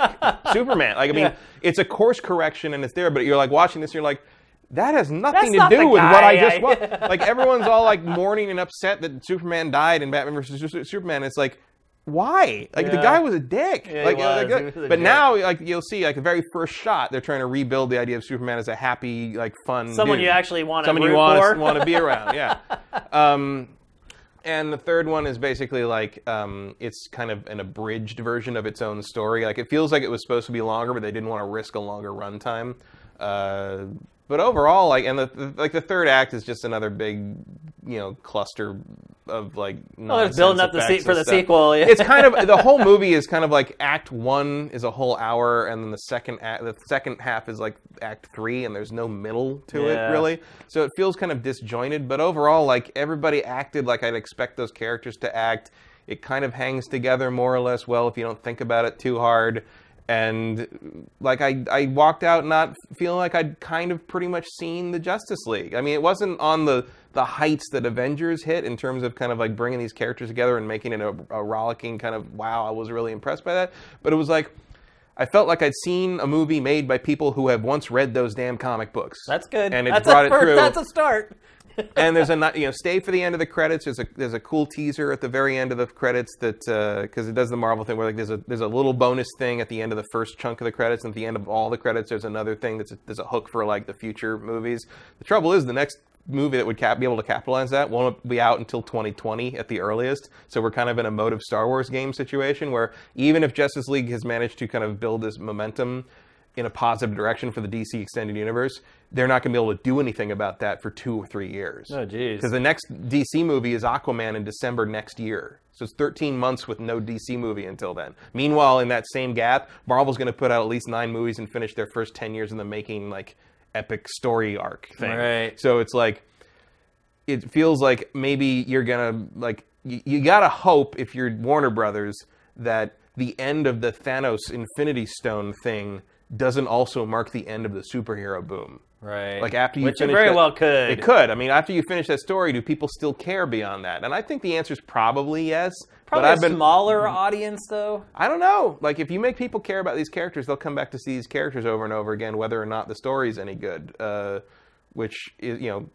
Superman. Like I mean, Yeah. it's a course correction and it's there, but you're like watching this, and you're like. That has nothing That's not to do the with what I just watched. like everyone's all like mourning and upset that Superman died in Batman vs Superman. It's like, why? Like the guy was a dick. Yeah, like, was. like, He was a but jerk. now, like you'll see, like the very first shot, they're trying to rebuild the idea of Superman as a happy, like fun, Someone dude. you actually want to someone you want to want to be around. Yeah. Um, and the third one is basically like um, it's kind of an abridged version of its own story. Like it feels like it was supposed to be longer, but they didn't want to risk a longer runtime. Uh, but overall, like, and the, the like the third act is just another big, you know, cluster of like. Well, they're building up the se- for the stuff. sequel. yeah. It's kind of the whole movie is kind of like Act One is a whole hour, and then the second act, the second half is like Act Three, and there's no middle to Yeah. it really. So it feels kind of disjointed. But overall, like everybody acted like I'd expect those characters to act. It kind of hangs together more or less well if you don't think about it too hard. And like I, I walked out not feeling like I'd kind of pretty much seen the Justice League. I mean, it wasn't on the the heights that Avengers hit in terms of kind of like bringing these characters together and making it a, a rollicking kind of wow. I was really impressed by that. But it was like I felt like I'd seen a movie made by people who have once read those damn comic books. That's good. And it that's brought a it first, through That's a start. And there's a you know stay for the end of the credits. There's a there's a cool teaser at the very end of the credits that uh, because it does the Marvel thing where like there's a there's a little bonus thing at the end of the first chunk of the credits, and at the end of all the credits there's another thing that's a, there's a hook for like the future movies. The trouble is the next movie that would cap- be able to capitalize that won't be out until 2020 at the earliest. So we're kind of in a mode of Star Wars game situation where even if Justice League has managed to kind of build this momentum in a positive direction for the DC extended universe, they're not going to be able to do anything about that for two or three years. Oh, jeez. Because the next DC movie is Aquaman in December next year. So it's 13 months with no DC movie until then. Meanwhile, in that same gap, Marvel's going to put out at least nine movies and finish their first 10 years in the making, like, epic story arc thing. Right. So it's like, it feels like maybe you're gonna like you, you gotta hope if you're Warner Brothers that the end of the Thanos Infinity Stone thing doesn't also mark the end of the superhero boom. Right. Like after you Which it finish very that- well could. It could. I mean, after you finish that story, do people still care beyond that? And I think the answer is probably yes. Probably a been smaller audience, though. I don't know. Like, if you make people care about these characters, they'll come back to see these characters over and over again, whether or not the story's any good. Uh, which is, you know,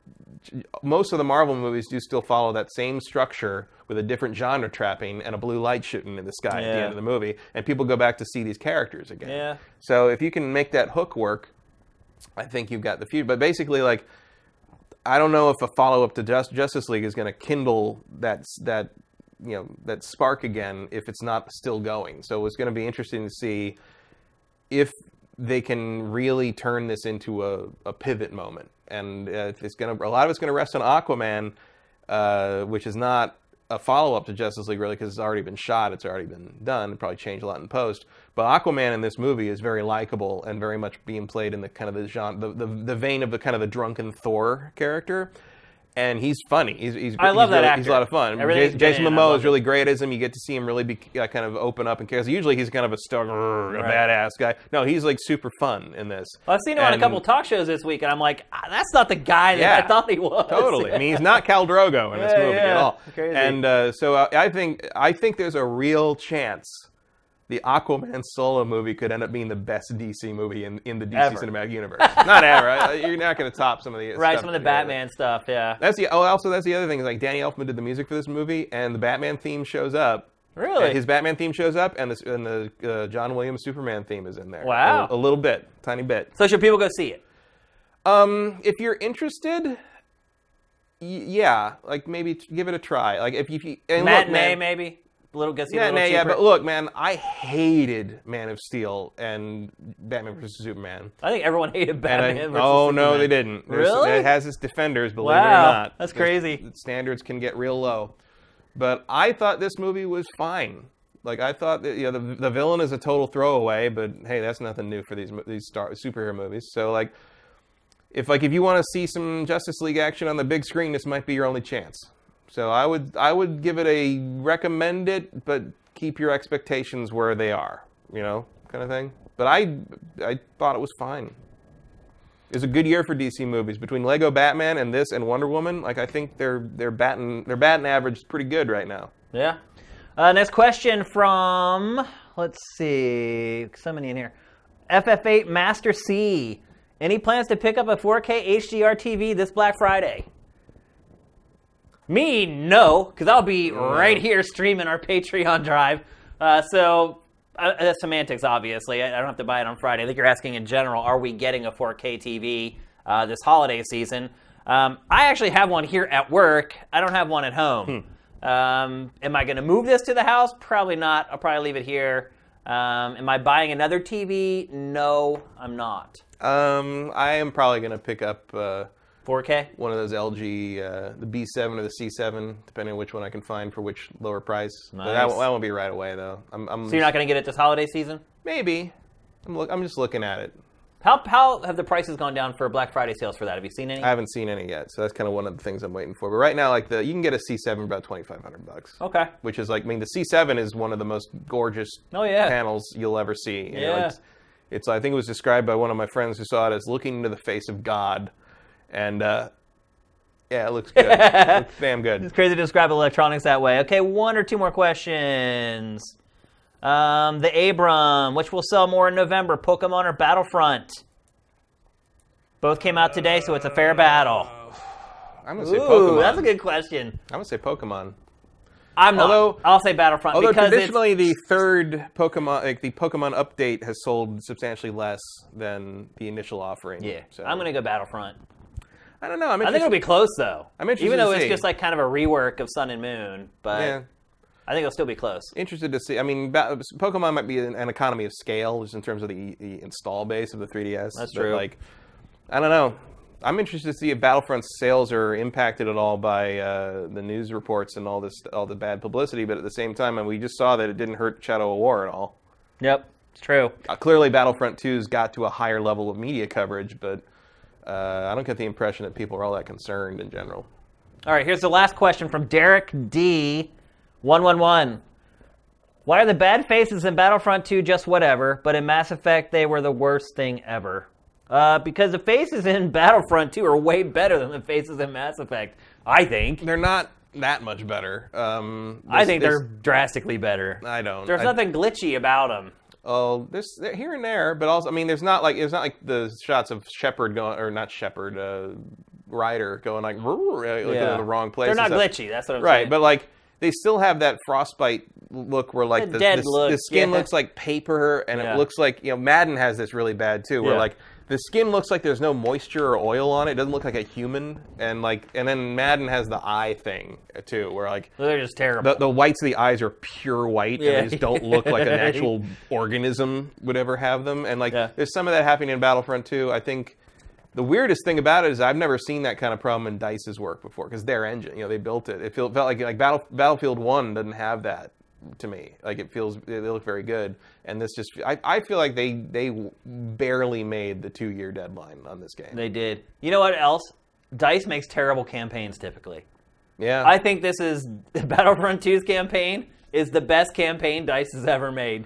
most of the Marvel movies do still follow that same structure with a different genre trapping and a blue light shooting in the sky at the end of the movie, and people go back to see these characters again. Yeah. So if you can make that hook work, I think you've got the future. But basically, like, I don't know if a follow up to Just, Justice League is going to kindle that that you know that spark again if it's not still going. So it's going to be interesting to see if they can really turn this into a, a pivot moment. And uh, it's to a lot of it's to rest on Aquaman, uh, which is not a follow up to Justice League really because it's already been shot, it's already been done, it probably changed a lot in post. But Aquaman in this movie is very likable and very much being played in the kind of the genre, the, the, the vein of the kind of the drunken Thor character. And he's funny. He's, he's I love he's that really- He's a lot of fun. Jason, Jason Momoa is really great as him. You get to see him really be uh, kind of open up and care. Usually he's kind of a star, a Right. badass guy. No, he's like super fun in this. Well, I've seen him on a couple talk shows this week, and I'm like, ah, that's not the guy that Yeah. I thought he was. Totally. I mean, he's not Khal Drogo in this Yeah, movie at all. Crazy. And uh, so uh, I think I think there's a real chance the Aquaman solo movie could end up being the best DC movie in, in the DC Ever. cinematic universe. not ever. You're not going to top some of the right, some of the. Batman stuff, yeah. That's the oh, also that's the other thing is like Danny Elfman did the music for this movie, and the Batman theme shows up. Really? And his Batman theme shows up, and the and the uh, John Williams Superman theme is in there. Wow. a, a little bit, tiny bit. So should people go see it? Um, if you're interested, yeah, like maybe give it a try. Like if you, and look, man, maybe. Little go yeah, little yeah, but look, man, I hated Man of Steel and Batman vs Superman. I think everyone hated Batman. I- versus oh no, they didn't. There's- Really? It has its defenders, believe it or Wow, not. that's crazy. the standards can get real low, but I thought this movie was fine. Like I thought, that, you know, the, the villain is a total throwaway, but hey, that's nothing new for these these star, superhero movies. So like, if like if you want to see some Justice League action on the big screen, this might be your only chance. So I would I would give it a recommend it, but keep your expectations where they are, you know, kind of thing. But I I thought it was fine. It was a good year for DC movies between Lego Batman and this and Wonder Woman. Like I think they're they're batting their batting average is pretty good right now. Yeah. Uh, next question from, let's see, so many in here. FF8 Master C. Any plans to pick up a 4K HDR TV this Black Friday? Me, no, because I'll be right here streaming our Patreon drive. Uh, so, uh, that's semantics, obviously. I, I don't have to buy it on Friday. I think you're asking in general, are we getting a 4K TV uh, this holiday season? Um, I actually have one here at work. I don't have one at home. Um, am I going to move this to the house? Probably not. I'll probably leave it here. Um, am I buying another TV? No, I'm not. Um, I am probably gonna pick up uh, 4K? one of those LG, uh, the B7 or the C7, depending on which one I can find for which lower price. But that, Nice. won't- that won't be right away though. I'm, I'm So you're not going to get it this holiday season? maybe. I'm look. I'm just looking at it. How, how have the prices gone down for Black Friday sales for that? Have you seen any? I haven't seen any yet, so that's kind of one of the things I'm waiting for. But right now, like the you can get a C7 for about 2,500 bucks. okay. Which is like, I mean, the C7 is one of the most gorgeous Oh, yeah. panels you'll ever see. You know, Yeah. it's, it's, I think it was described by one of my friends who saw it as looking into the face of God, and uh, yeah, it looks good. it looks damn good. It's crazy to describe electronics that way. Okay, one or two more questions. Um, the Abram, which will sell more in November, Pokemon or Battlefront? Both came out today, so it's a fair battle. I'm gonna say Ooh, Pokemon. that's a good question. I'm gonna say Pokemon. I'm not. Although- I'll say Battlefront Although because it's, traditionally the third Pokemon, like the Pokemon update, has sold substantially less than the initial offering. yeah. so I'm gonna go Battlefront. I don't know. I'm I think it'll be close though. I'm interested even though it's see. just like kind of a rework of Sun and Moon, but yeah. I think it'll still be close. interested to see. I mean, Pokemon might be an, an economy of scale, just in terms of the, the install base of the 3DS. That's true. Like, I don't know. I'm interested to see if Battlefront's sales are impacted at all by uh, the news reports and all this, all the bad publicity. But at the same time, and we just saw that it didn't hurt Shadow of War at all. Yep, it's true. Uh, clearly, Battlefront 2's got to a higher level of media coverage, but uh, I don't get the impression that people are all that concerned in general. All right, here's the last question from Derek D. One one one. Why are the bad faces in Battlefront 2 just whatever, but in Mass Effect they were the worst thing ever? Uh, because the faces in Battlefront 2 are way better than the faces in Mass Effect. I think. They're not that much better. Um, I think they're drastically better. I don't. There's I- nothing glitchy about them. Oh, there's here and there, but also, I mean, there's not like it's not like the shots of Shepard going or not Shepard, uh, Ryder going like, like in the wrong place. They're not glitchy. That's what I'm saying. right? saying. But like they still have that frostbite look where like The the, dead the, look, the skin yeah. looks like paper, and Yeah. it looks like you know Madden has this really bad too, where Yeah. like the skin looks like there's no moisture or oil on it. It doesn't look like a human, and like and then Madden has the eye thing too, where like they're just terrible. the, the whites of the eyes are pure white Yeah. and they just don't look like an actual organism would ever have them. And like Yeah. there's some of that happening in Battlefront too. I think the weirdest thing about it is I've never seen that kind of problem in Dice's work before because their engine, you know, they built it. It felt, felt like like Battle, Battlefield 1 doesn't have that to me. Like it feels they look very good. And this just I, I feel like they they barely made the 2-year deadline on this game. they did. You know what else? Dice makes terrible campaigns typically. yeah. I think this is Battlefront 2's campaign is the best campaign Dice has ever made.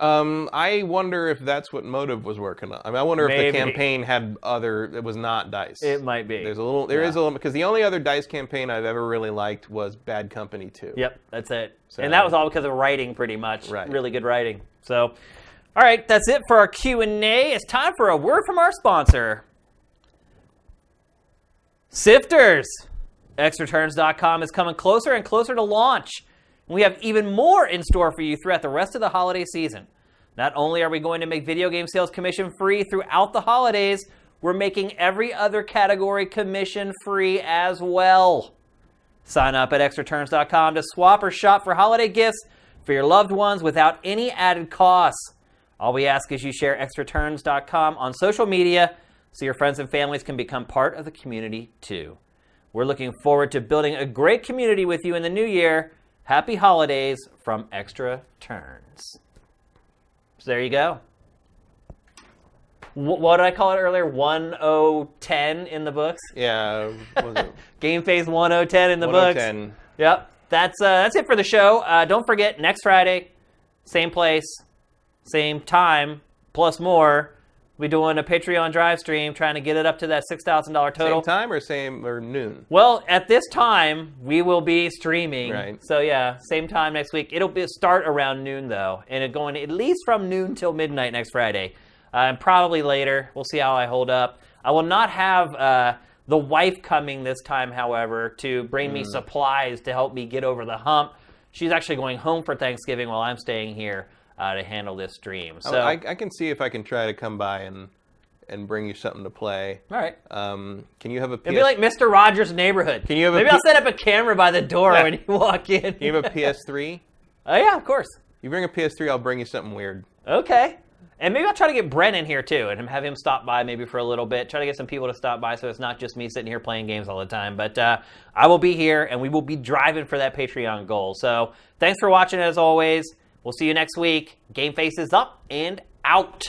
Um, I wonder if that's what Motive was working on. I mean, I wonder if the campaign had other. It was not Dice. It might be. There's a little. There is Yeah. a little because the only other Dice campaign I've ever really liked was Bad Company 2. Yep, that's it. So- and that was all because of writing, pretty much. Right. Really good writing. So, all right, that's it for our Q and A. It's time for a word from our sponsor, Sifters. XReturns.com is coming closer and closer to launch. We have even more in store for you throughout the rest of the holiday season. Not only are we going to make video game sales commission free throughout the holidays, we're making every other category commission free as well. Sign up at xreturns.com to swap or shop for holiday gifts for your loved ones without any added costs. All we ask is you share xreturns.com on social media so your friends and families can become part of the community too. We're looking forward to building a great community with you in the new year. Happy holidays from Extra Turns. So there you go. Wh- What did I call it earlier? 1010 in the books? Yeah. what was it? GameFace 1010 in the books. 110. Yep. That's uh, that's it for the show. Uh, don't forget next Friday, same place, same time, plus more. We'll be doing a Patreon drive stream, trying to get it up to that six thousand dollar total. Same time or same or noon? Well, at this time, we will be streaming. Right. So yeah, same time next week. It'll be start around noon though, and it going at least from noon till midnight next Friday, uh, and probably later. We'll see how I hold up. I will not have uh, the wife coming this time, however, to bring me supplies to help me get over the hump. She's actually going home for Thanksgiving while I'm staying here uh, to handle this stream. So, I, I can see if I can try to come by and and bring you something to play. all right. Um, can you have a PS, It'd be like Mr. Rogers' Neighborhood. Can you have a Maybe P- I'll set up a camera by the door Yeah. when you walk in. Can you have a PS3? Oh yeah, of course. You bring a PS3, I'll bring you something weird. Okay. And maybe I'll try to get Brent in here too and have him stop by maybe for a little bit. Try to get some people to stop by so it's not just me sitting here playing games all the time. But uh, I will be here and we will be driving for that Patreon goal. So thanks for watching as always. We'll see you next week. Game Face is up and out.